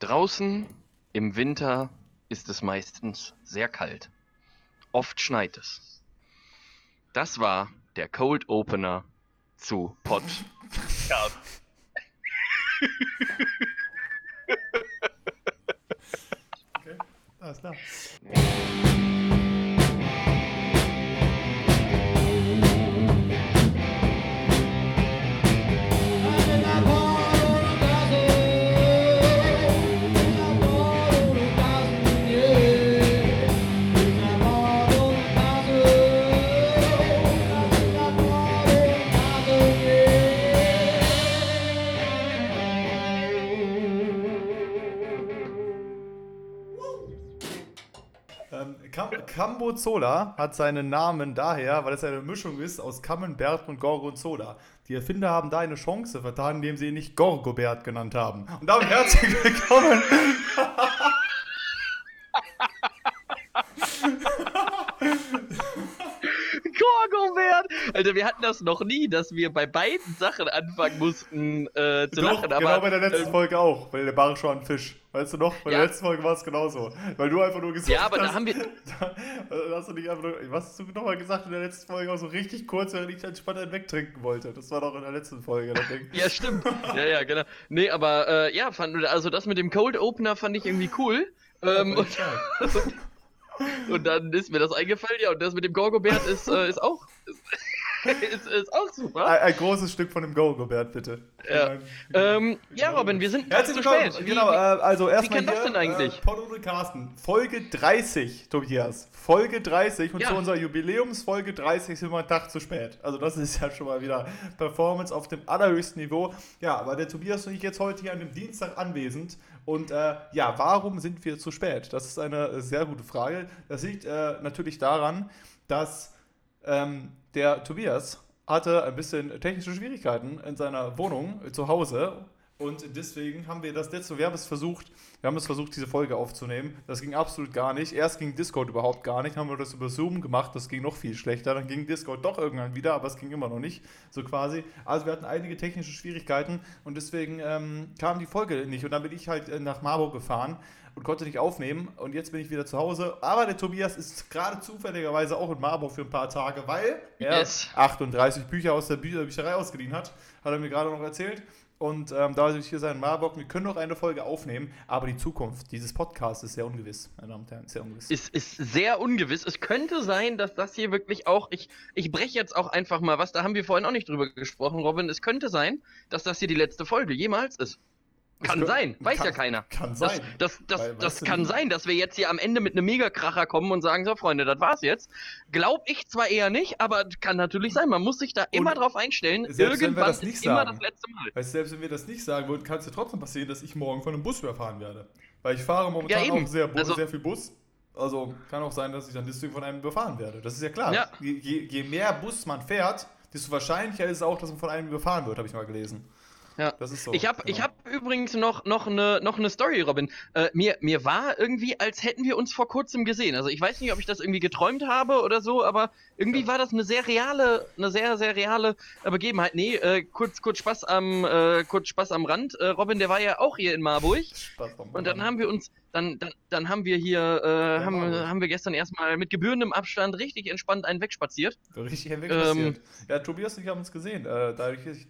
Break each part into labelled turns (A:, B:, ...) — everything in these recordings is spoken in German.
A: Draußen im Winter ist es meistens sehr kalt. Oft schneit es. Das war der Cold Opener zu Pod. Ja.
B: Okay, alles klar. Cambozola hat seinen Namen daher, weil es eine Mischung ist aus Camembert und Gorgonzola. Die Erfinder haben da eine Chance vertan, indem sie ihn nicht Gorgobert genannt haben. Und damit herzlich willkommen.
A: Gorgobert! Alter, wir hatten das noch nie, dass wir bei beiden Sachen anfangen mussten äh, zu
B: Doch,
A: lachen. Aber,
B: genau bei der letzten
A: ähm,
B: Folge auch, weil der Bar schon ein Fisch. Weißt du noch? Bei
A: Ja.
B: der letzten Folge war es genauso. Weil du einfach nur gesagt
A: Ja, aber da
B: hast.
A: haben wir-
B: Da, da hast du nicht einfach nur. Was hast du nochmal gesagt in der letzten Folge? Auch so richtig kurz, während ich entspannt einen wegtrinken wollte. Das war doch in der letzten Folge, das Ding.
A: Ja, stimmt. Ja, ja, genau. Nee, aber äh, ja, fand, also das mit dem Cold Opener fand ich irgendwie cool. Ähm, und, und dann ist mir das eingefallen, ja, und das mit dem Gorgobert ist, äh, ist auch. Ist, ist, auch super.
B: Ein, ein großes Stück von dem Go-Gobert, bitte.
A: Ja. Ähm, ja, Robin, wir sind
B: Herzlich
A: zu
B: willkommen.
A: spät. Wie-
B: Genau, äh, also erstmal
A: kann das
B: hier,
A: denn eigentlich?
B: Äh, und Carsten. Folge 30, Tobias. Folge 30 und
A: Ja.
B: zu unserer Jubiläumsfolge 30 sind wir einen Tag zu spät. Also das ist ja schon mal wieder Performance auf dem allerhöchsten Niveau. Ja, aber der Tobias und ich jetzt heute hier an dem Dienstag anwesend. Und äh, ja, warum sind wir zu spät? Das ist eine sehr gute Frage. Das liegt äh, natürlich daran, dass ähm, der Tobias hatte ein bisschen technische Schwierigkeiten in seiner Wohnung äh, zu Hause und deswegen haben wir das letzte, wir haben es versucht, wir haben es versucht, diese Folge aufzunehmen. Das ging absolut gar nicht. Erst ging Discord überhaupt gar nicht, haben wir das über Zoom gemacht, das ging noch viel schlechter. Dann ging Discord doch irgendwann wieder, aber es ging immer noch nicht, so quasi. Also wir hatten einige technische Schwierigkeiten und deswegen ähm, kam die Folge nicht. Und dann bin ich halt äh, nach Marburg gefahren und konnte nicht aufnehmen. Und jetzt bin ich wieder zu Hause. Aber der Tobias ist gerade zufälligerweise auch in Marburg für ein paar Tage, weil er
A: Yes.
B: 38 Bücher aus der Bü Bücherei ausgeliehen hat. Hat er mir gerade noch erzählt. Und ähm, da ich hier sein in Marburg, wir können noch eine Folge aufnehmen, aber die Zukunft dieses Podcasts ist sehr ungewiss, meine Damen und Herren, sehr ungewiss.
A: ist, ist sehr ungewiss. Es könnte sein, dass das hier wirklich auch, ich, ich breche jetzt auch einfach mal was, da haben wir vorhin auch nicht drüber gesprochen, Robin. Es könnte sein, dass das hier die letzte Folge jemals ist. Kann sein, weiß
B: kann-
A: ja keiner.
B: kann
A: Das,
B: sein.
A: das, das,
B: Weil,
A: das
B: weißt du
A: kann sein, dass wir jetzt hier am Ende mit einem Megakracher kommen und sagen, so Freunde, das war's jetzt. Glaub ich zwar eher nicht, aber kann natürlich sein. Man muss sich da immer drauf einstellen.
B: selbst wenn wir
A: Irgendwann
B: das nicht
A: ist immer
B: sagen.
A: das letzte Mal.
B: Weißt selbst wenn wir das nicht sagen würden, kann es ja trotzdem passieren, dass ich morgen von einem Bus überfahren werde. Weil ich fahre momentan
A: Ja,
B: auch sehr,
A: Also-
B: sehr viel Bus. Also kann auch sein, dass ich dann deswegen von einem überfahren werde. Das ist ja klar.
A: Ja.
B: Je, je, je mehr Bus man fährt, desto wahrscheinlicher ist es auch, dass man von einem überfahren wird, habe ich mal gelesen.
A: Ja.
B: Das ist so.
A: Ich habe
B: genau.
A: ich hab übrigens noch, noch, eine, noch eine Story, Robin. Äh, mir, mir war irgendwie, als hätten wir uns vor kurzem gesehen. Also ich weiß nicht, ob ich das irgendwie geträumt habe oder so, aber irgendwie war das eine sehr reale, eine sehr, sehr reale äh, Begebenheit. Nee, äh, kurz, kurz Spaß am, äh, kurz Spaß am Rand. Äh, Robin, der war ja auch hier in Marburg.
B: Spaß beim
A: Und dann haben wir uns, dann, dann, dann haben wir hier, äh, haben,
B: Marburg.
A: haben wir gestern erstmal mit gebührendem Abstand richtig entspannt einen wegspaziert.
B: Richtig hinweg
A: Ähm,
B: passiert. Ja, Tobias und ich haben uns gesehen. Äh, dadurch, dass ich,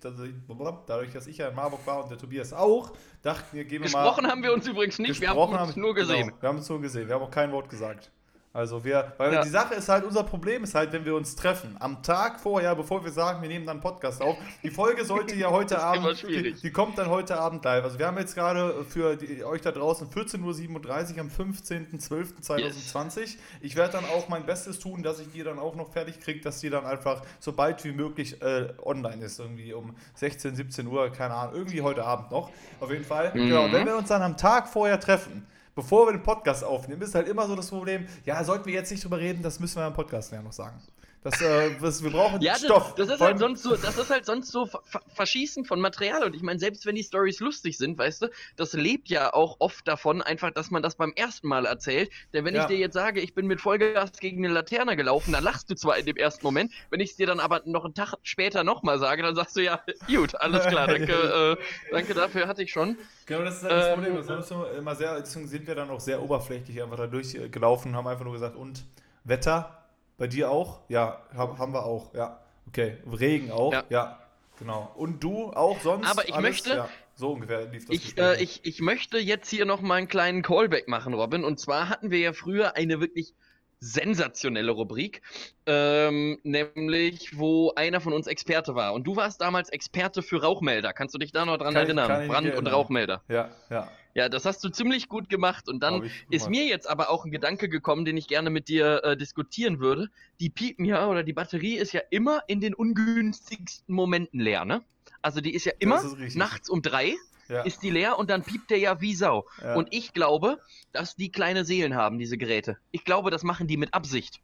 B: dadurch, dass ich ja in Marburg war und der Tobias auch, dachten wir, gehen wir mal.
A: Gesprochen haben wir uns übrigens nicht, wir haben uns nur gesehen.
B: Genau, wir haben uns nur gesehen. Wir haben auch kein Wort gesagt. Also wir, weil
A: Ja.
B: die Sache ist halt, unser Problem ist halt, wenn wir uns treffen, am Tag vorher, bevor wir sagen, wir nehmen dann einen Podcast auf, die Folge sollte ja heute Abend, die, die kommt dann heute Abend live. Also wir haben jetzt gerade für die, euch da draußen 14.37 Uhr am 15.12.2020. Ich werde dann auch mein Bestes tun, dass ich die dann auch noch fertig kriege, dass die dann einfach so bald wie möglich äh, online ist. Irgendwie um 16, 17 Uhr, keine Ahnung, irgendwie heute Abend noch. Auf jeden Fall.
A: Mhm.
B: Genau, wenn wir uns dann am Tag vorher treffen, bevor wir den Podcast aufnehmen, ist halt immer so das Problem, ja, sollten wir jetzt nicht drüber reden, das müssen wir im Podcast ja noch sagen. Das, äh, das, wir brauchen
A: ja, das,
B: Stoff.
A: Das ist, halt sonst so, das ist halt sonst so Verschießen von Material. Und ich meine, selbst wenn die Stories lustig sind, weißt du, das lebt ja auch oft davon, einfach, dass man das beim ersten Mal erzählt. Denn wenn ja. ich dir jetzt sage, ich bin mit Vollgas gegen eine Laterne gelaufen, dann lachst du zwar in dem ersten Moment. Wenn ich es dir dann aber noch einen Tag später nochmal sage, dann sagst du ja, gut, alles klar, danke, äh, danke dafür, hatte ich schon.
B: Genau, das ist halt das ähm, Problem. Das haben wir immer sehr, deswegen sind wir dann auch sehr oberflächlich einfach da durchgelaufen und haben einfach nur gesagt, und Wetter? Bei dir auch? Ja, haben wir auch, ja. Okay, Regen auch, ja. ja. Genau. Und du auch sonst?
A: Aber ich
B: alles?
A: möchte.
B: Ja, so ungefähr lief das.
A: Ich, äh, ich, ich möchte jetzt hier noch mal einen kleinen Callback machen, Robin. Und zwar hatten wir ja früher eine wirklich sensationelle Rubrik, ähm, nämlich wo einer von uns Experte war. Und du warst damals Experte für Rauchmelder. Kannst du dich da noch dran kann erinnern? Ich, Brand- erinnern. und Rauchmelder.
B: Ja, ja.
A: Ja, das hast du ziemlich gut gemacht. Und dann ist mir jetzt aber auch ein Gedanke gekommen, den ich gerne mit dir äh, diskutieren würde. Die piepen ja, oder die Batterie ist ja immer in den ungünstigsten Momenten leer, ne? Also die ist ja immer ist nachts um drei ja. ist die leer und dann piept der ja wie Sau. Ja. Und ich glaube, dass die kleine Seelen haben, diese Geräte. Ich glaube, das machen die mit Absicht.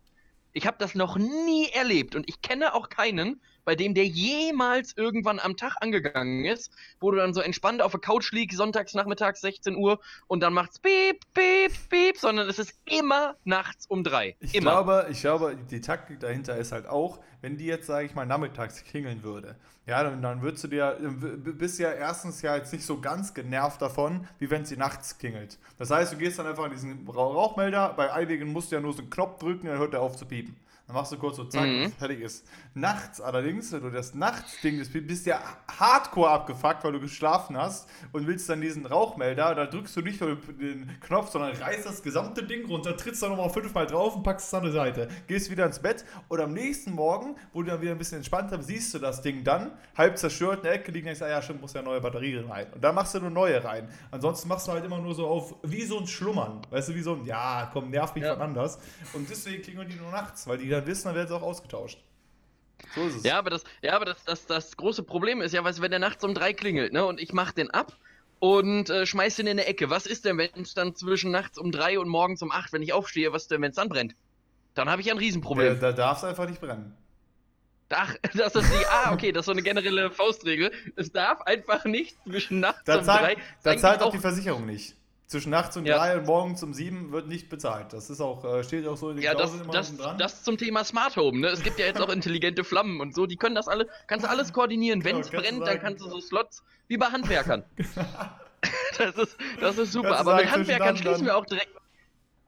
A: Ich habe das noch nie erlebt und ich kenne auch keinen, bei dem der jemals irgendwann am Tag angegangen ist, wo du dann so entspannt auf der Couch liegst, sonntags nachmittags 16 Uhr und dann macht's piep, piep, piep, sondern es ist immer nachts um drei.
B: Ich
A: immer.
B: glaube, ich glaube, die Taktik dahinter ist halt auch, wenn die jetzt, sage ich mal, nachmittags klingeln würde, ja, dann, dann würdest du dir, bist ja erstens ja jetzt nicht so ganz genervt davon, wie wenn sie nachts klingelt. Das heißt, du gehst dann einfach in diesen Rauchmelder, bei einigen musst du ja nur so einen Knopf drücken, dann hört er auf zu piepen. Dann machst du kurz so zack mhm. und fertig ist. Nachts allerdings, wenn du das Nachtsding, das bist ja hardcore abgefuckt, weil du geschlafen hast und willst dann diesen Rauchmelder, da drückst du nicht nur den Knopf, sondern reißt das gesamte Ding runter, trittst da nochmal fünfmal drauf und packst es an die Seite. Gehst wieder ins Bett und am nächsten Morgen, wo du dann wieder ein bisschen entspannter bist, siehst du das Ding dann, halb zerstört in der Ecke liegen, denkst, ah ja, stimmt, muss ja neue Batterie rein. Und dann machst du nur neue rein. Ansonsten machst du halt immer nur so auf, wie so ein Schlummern. Weißt du, wie so ein, ja, komm, nerv mich ja. von anders. Und deswegen klingeln die nur nachts, weil die dann wissen, dann werden sie auch ausgetauscht.
A: So ist es. Ja, aber das, ja, aber das, das, das große Problem ist ja, weißt, wenn der nachts um drei klingelt, ne, und ich mach den ab und äh, schmeiß den in eine Ecke. Was ist denn, wenn es dann zwischen nachts um drei und morgens um acht, wenn ich aufstehe, was denn, wenn es dann brennt? Dann habe ich ja ein Riesenproblem.
B: Ja, da darf es einfach nicht brennen.
A: Ach, das ist die. Ah, okay, das ist so eine generelle Faustregel. Es darf einfach nicht zwischen nachts da
B: um zahlt, drei. Da zahlt auch die Versicherung nicht. Zwischen nachts um ja. drei und morgens um sieben wird nicht bezahlt. Das ist auch, äh, steht auch so in den
A: ja, Klauseln immer das, dran. Das zum Thema Smart Home, ne? Es gibt ja jetzt auch intelligente Flammen und so, die können das alle, kannst du alles koordinieren. Genau, Wenn es brennt, dann kannst du so Slots wie bei Handwerkern. das, ist, das ist super. Aber mit Handwerkern schließen wir auch direkt,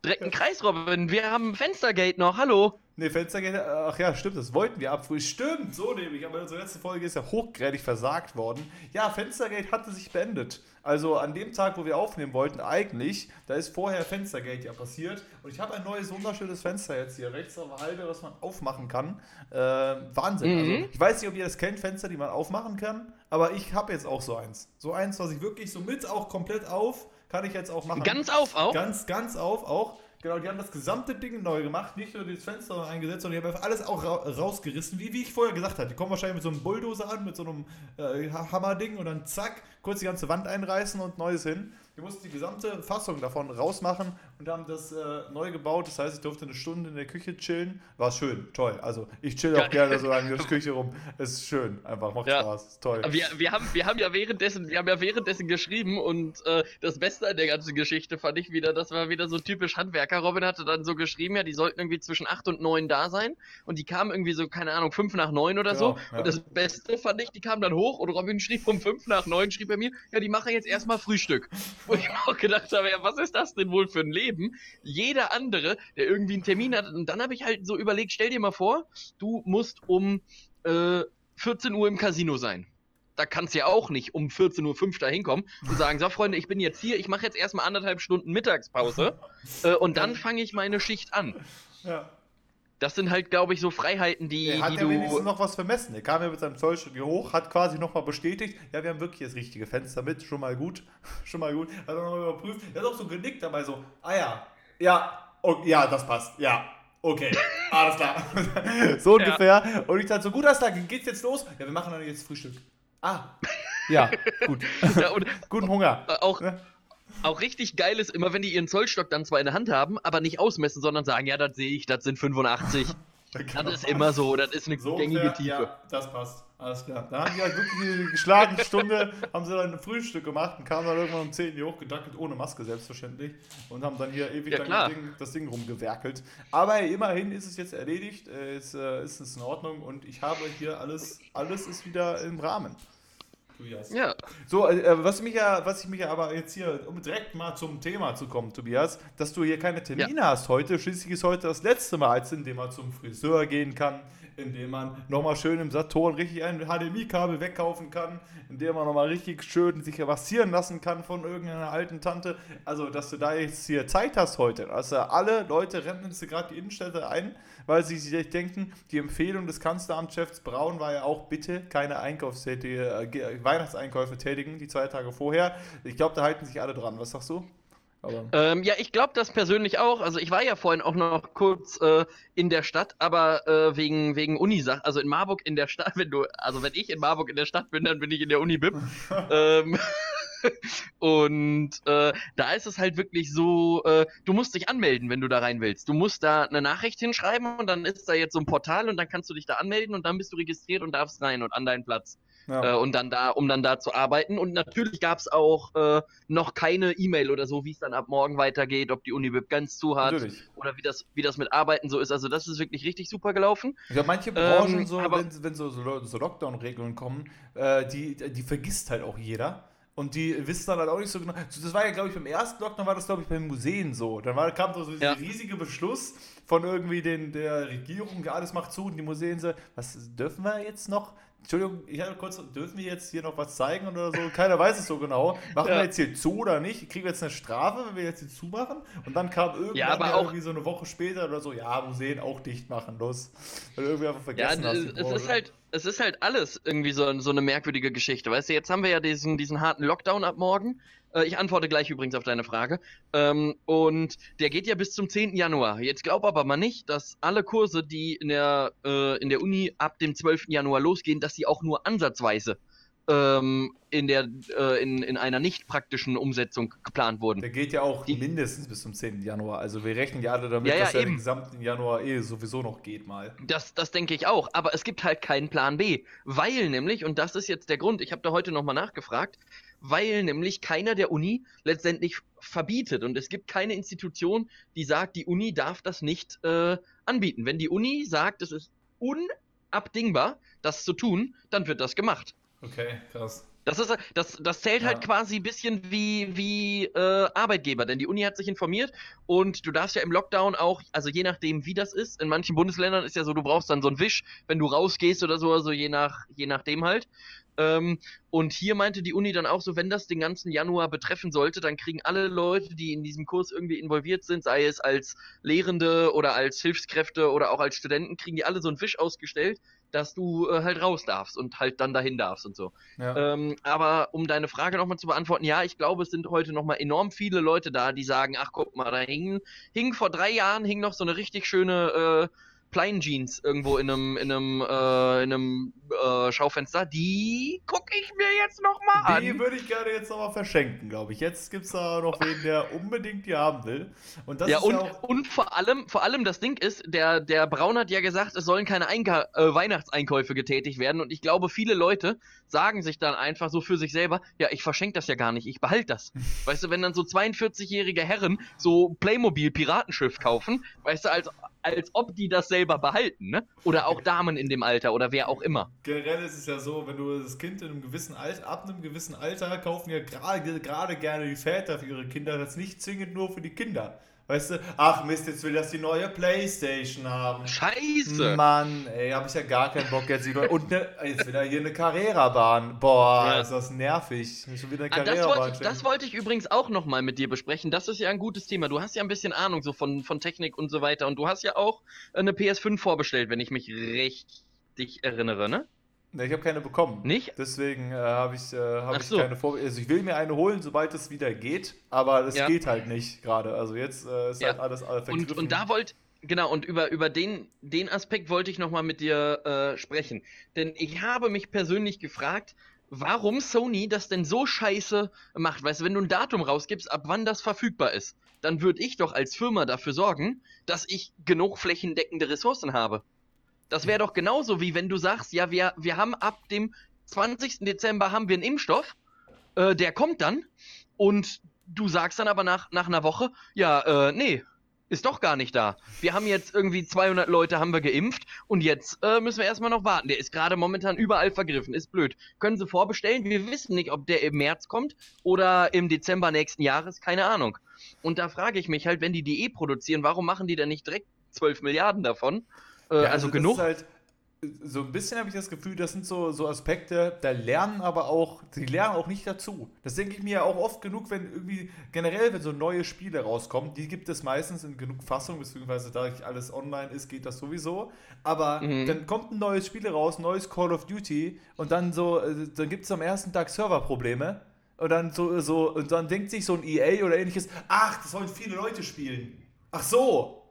A: direkt einen Kreis, Robin. Wir haben Fenstergate noch, hallo.
B: Ne, Fenstergate, ach ja, stimmt, das wollten wir abfrühen. Stimmt, so nämlich. Aber unsere letzte Folge ist ja hochgradig versagt worden. Ja, Fenstergate hatte sich beendet. Also an dem Tag, wo wir aufnehmen wollten, eigentlich, da ist vorher Fenstergate ja passiert. Und ich habe ein neues, wunderschönes Fenster jetzt hier rechts auf der Halde, was man aufmachen kann. Äh, Wahnsinn. Also, mhm. Also, ich weiß nicht, ob ihr das kennt, Fenster, die man aufmachen kann. Aber ich habe jetzt auch so eins. So eins, was ich wirklich so mit auch komplett auf, kann ich jetzt auch machen.
A: Ganz auf auch?
B: Ganz, ganz auf auch. Genau, die haben das gesamte Ding neu gemacht, nicht nur das Fenster eingesetzt, sondern die haben einfach alles auch ra rausgerissen, wie, wie ich vorher gesagt habe. Die kommen wahrscheinlich mit so einem Bulldozer an, mit so einem äh, Hammerding und dann zack, kurz die ganze Wand einreißen und Neues hin. Wir mussten die gesamte Fassung davon rausmachen und haben das äh, neu gebaut. Das heißt, ich durfte eine Stunde in der Küche chillen. War schön, toll. Also ich chill auch gerne so lange in der Küche rum. Es ist schön, einfach macht ja. Spaß, ist toll.
A: Wir, wir, haben, wir haben ja währenddessen, wir haben ja währenddessen geschrieben und äh, das Beste an der ganzen Geschichte fand ich wieder, das war wieder so typisch Handwerker. Robin hatte dann so geschrieben, ja, die sollten irgendwie zwischen 8 und 9 da sein und die kamen irgendwie so, keine Ahnung, 5 nach 9 oder genau, so. Ja. Und das Beste fand ich, die kamen dann hoch und Robin schrieb um 5 nach 9, schrieb er mir, ja, die machen jetzt erstmal Frühstück. Wo ich mir auch gedacht habe, ja, was ist das denn wohl für ein Leben? Jeder andere, der irgendwie einen Termin hat, und dann habe ich halt so überlegt, stell dir mal vor, du musst um äh, 14 Uhr im Casino sein da kannst du ja auch nicht um 14.05 Uhr da hinkommen und sagen, so Freunde, ich bin jetzt hier, ich mache jetzt erstmal anderthalb Stunden Mittagspause äh, und dann fange ich meine Schicht an. Ja. Das sind halt, glaube ich, so Freiheiten, die,
B: er hat
A: die
B: ja
A: du.
B: wenigstens noch was vermessen. Er kam ja mit seinem Zollstudio hoch, hat quasi nochmal bestätigt, ja, wir haben wirklich das richtige Fenster mit, schon mal gut, schon mal gut. Hat er nochmal überprüft. Er hat auch so genickt dabei, so, ah ja, ja, oh, ja, das passt, ja. Okay, alles klar. so ungefähr. Ja. Und ich dachte so, gut, alles klar, geht's jetzt los? Ja, wir machen dann jetzt Frühstück. Ah, ja, gut. Ja, Guten Hunger.
A: Auch, ne? Auch richtig geil ist immer, wenn die ihren Zollstock dann zwar in der Hand haben, aber nicht ausmessen, sondern sagen, ja, das sehe ich, das sind 85. Das ist immer so, das ist eine
B: So
A: gängige
B: ungefähr,
A: Tiefe.
B: Ja, das passt. Alles klar. Dann haben die halt wirklich eine geschlagene Stunde, haben sie dann ein Frühstück gemacht und kamen dann irgendwann um 10 Uhr hochgedackelt, ohne Maske selbstverständlich. Und haben dann hier ewig
A: Ja,
B: das, Ding, das Ding rumgewerkelt. Aber immerhin ist es jetzt erledigt, äh, es äh, ist es in Ordnung und ich habe hier alles, alles ist wieder im Rahmen. Tobias.
A: Ja,
B: So, äh, was, mich ja, was ich mich ja aber jetzt hier, um direkt mal zum Thema zu kommen, Tobias, dass du hier keine Termine hast heute. Schließlich ist heute das letzte Mal, als in dem man zum Friseur gehen kann, in dem man nochmal schön im Saturn richtig ein HDMI-Kabel wegkaufen kann, in dem man nochmal richtig schön sich massieren lassen kann von irgendeiner alten Tante. Also, dass du da jetzt hier Zeit hast heute. Also, alle Leute rennen jetzt gerade die Innenstädte ein, weil sie sich denken, die Empfehlung des Kanzleramtschefs Braun war ja auch, bitte keine Einkaufstätige, äh, Weihnachtseinkäufe tätigen, die zwei Tage vorher. Ich glaube, da halten sich alle dran. Was sagst du?
A: Ähm, ja, ich glaube das persönlich auch. Also ich war ja vorhin auch noch kurz äh, in der Stadt, aber äh, wegen wegen Unisach, also in Marburg in der Stadt, wenn du, also wenn ich in Marburg in der Stadt bin, dann bin ich in der Uni BIP. ähm, und äh, da ist es halt wirklich so, äh, du musst dich anmelden, wenn du da rein willst. Du musst da eine Nachricht hinschreiben und dann ist da jetzt so ein Portal und dann kannst du dich da anmelden und dann bist du registriert und darfst rein und an deinen Platz.
B: ja.
A: Äh, und dann da, um dann da zu arbeiten. Und natürlich gab es auch äh, noch keine E-Mail oder so, wie es dann ab morgen weitergeht, ob die Unibib ganz zu hat
B: Natürlich.
A: oder wie das, wie das mit Arbeiten so ist. Also das ist wirklich richtig super gelaufen.
B: Glaube, manche Branchen,
A: Ähm,
B: so,
A: aber-
B: wenn, wenn so, so, so Lockdown-Regelungen kommen, äh, die, die vergisst halt auch jeder. Und die wissen dann halt auch nicht so genau. Das war ja, glaube ich, beim ersten Lockdown war das, glaube ich, beim Museen so. Dann war, kam so dieser
A: Ja.
B: riesige Beschluss von irgendwie den, der Regierung, ja, alles macht zu und die Museen so, was dürfen wir jetzt noch? Entschuldigung, ich habe kurz, dürfen wir jetzt hier noch was zeigen oder so? Keiner weiß es so genau. Machen
A: Ja.
B: wir jetzt hier zu oder nicht? Kriegen wir jetzt eine Strafe, wenn wir jetzt hier zumachen? Und dann kam irgendwann
A: Ja,
B: ja
A: auch-
B: irgendwie so eine Woche später oder so, ja, Museen auch dicht machen, los. Weil irgendwie einfach
A: Ja,
B: vergessen hast.
A: es, ist halt, es ist halt alles irgendwie so, so eine merkwürdige Geschichte. Weißt du, jetzt haben wir ja diesen, diesen harten Lockdown ab morgen. Äh, ich antworte gleich übrigens auf deine Frage. Ähm, und der geht ja bis zum 10. Januar. Jetzt glaub aber mal nicht, dass alle Kurse, die in der, äh, in der Uni ab dem 12. Januar losgehen, dass sie auch nur ansatzweise ähm, in, der, äh, in, in einer nicht praktischen Umsetzung geplant wurden.
B: Der geht ja auch
A: Die-
B: mindestens bis zum 10. Januar. Also wir rechnen ja alle damit,
A: Ja, ja,
B: dass er den
A: eben.
B: gesamten Januar eh sowieso noch geht mal.
A: Das, das denke ich auch, aber es gibt halt keinen Plan B, weil nämlich, und das ist jetzt der Grund, ich habe da heute nochmal nachgefragt, weil nämlich keiner der Uni letztendlich verbietet und es gibt keine Institution, die sagt, die Uni darf das nicht äh, anbieten. Wenn die Uni sagt, es ist unabdingbar, das zu tun, dann wird das gemacht.
B: Okay, krass.
A: Das, ist, das, das zählt halt
B: Ja.
A: quasi ein bisschen wie, wie äh, Arbeitgeber, denn die Uni hat sich informiert und du darfst ja im Lockdown auch, also je nachdem wie das ist, in manchen Bundesländern ist ja so, du brauchst dann so einen Wisch, wenn du rausgehst oder so, also je, nach, je nachdem halt. Ähm, und hier meinte die Uni dann auch so, wenn das den ganzen Januar betreffen sollte, dann kriegen alle Leute, die in diesem Kurs irgendwie involviert sind, sei es als Lehrende oder als Hilfskräfte oder auch als Studenten, kriegen die alle so einen Wisch ausgestellt, dass du äh, halt raus darfst und halt dann dahin darfst und so.
B: Ja.
A: Ähm, aber um deine Frage nochmal zu beantworten, ja, ich glaube, es sind heute nochmal enorm viele Leute da, die sagen, ach guck mal, da hing, hing vor drei Jahren hing noch so eine richtig schöne äh, Plain Jeans irgendwo in einem, in einem, äh, in einem äh, Schaufenster. Die gucke ich mir jetzt nochmal
B: Die
A: an.
B: würde ich gerne jetzt nochmal verschenken, glaube ich. Jetzt gibt es da noch wen, der unbedingt die haben will. Und das
A: Ja,
B: ist
A: und,
B: ja auch.
A: und vor allem, vor allem das Ding ist, der, der Braun hat ja gesagt, es sollen keine Einka äh, Weihnachtseinkäufe getätigt werden. Und ich glaube, viele Leute sagen sich dann einfach so für sich selber, ja, ich verschenke das ja gar nicht, ich behalte das. weißt du, wenn dann so 42-jährige Herren so Playmobil-Piratenschiff kaufen, weißt du, als, als ob die das selber behalten, ne? Oder auch Damen in dem Alter oder wer auch immer.
B: Generell ist es ja so, wenn du das Kind in einem gewissen Alter, ab einem gewissen Alter kaufen ja gerade gerade gerne die Väter für ihre Kinder, das nicht zwingend nur für die Kinder. Weißt du, ach Mist, jetzt will das die neue Playstation haben.
A: Scheiße!
B: Mann, ey, hab ich ja gar keinen Bock jetzt. neue- Und ne, jetzt wieder hier eine Carrera-Bahn. Boah,
A: Ja.
B: ist das nervig. Schon wieder eine
A: Ah, das, wollte ich, das wollte ich übrigens auch nochmal mit dir besprechen. Das ist ja ein gutes Thema. Du hast ja ein bisschen Ahnung so von, von Technik und so weiter. Und du hast ja auch eine PS5 vorbestellt, wenn ich mich richtig erinnere, ne?
B: Ne, ich habe keine bekommen.
A: Nicht?
B: Deswegen äh, habe ich, äh, hab ich
A: so.
B: keine vor. Also ich will mir eine holen, sobald es wieder geht, aber es
A: Ja.
B: geht halt nicht gerade. Also jetzt äh, ist
A: Ja.
B: halt alles äh, vergriffen.
A: Und, und da wollte, genau, und über, über den, den Aspekt wollte ich nochmal mit dir äh, sprechen. Denn ich habe mich persönlich gefragt, warum Sony das denn so scheiße macht. Weißt du, wenn du ein Datum rausgibst, ab wann das verfügbar ist, dann würde ich doch als Firma dafür sorgen, dass ich genug flächendeckende Ressourcen habe. Das wäre doch genauso wie wenn du sagst, ja, wir, wir haben ab dem 20. Dezember haben wir einen Impfstoff, äh, der kommt dann und du sagst dann aber nach, nach einer Woche, ja, äh, nee, ist doch gar nicht da. Wir haben jetzt irgendwie 200 Leute haben wir geimpft und jetzt äh, müssen wir erstmal noch warten. Der ist gerade momentan überall vergriffen, ist blöd. Können Sie vorbestellen? Wir wissen nicht, ob der im März kommt oder im Dezember nächsten Jahres, keine Ahnung. Und da frage ich mich halt, wenn die die eh produzieren, warum machen die denn nicht direkt 12 Milliarden davon? Äh, ja, also, also genug.
B: Halt, so ein bisschen habe ich das Gefühl, das sind so, so Aspekte, da lernen aber auch, sie lernen auch nicht dazu. Das denke ich mir auch oft genug, wenn irgendwie generell, wenn so neue Spiele rauskommen, die gibt es meistens in genug Fassung, beziehungsweise da alles online ist, geht das sowieso. Aber mhm. dann kommt ein neues Spiel raus, neues Call of Duty und dann so, äh, dann gibt es am ersten Tag Serverprobleme. Und dann so, so, und dann denkt sich so ein EA oder ähnliches, ach, das sollen viele Leute spielen. Ach so,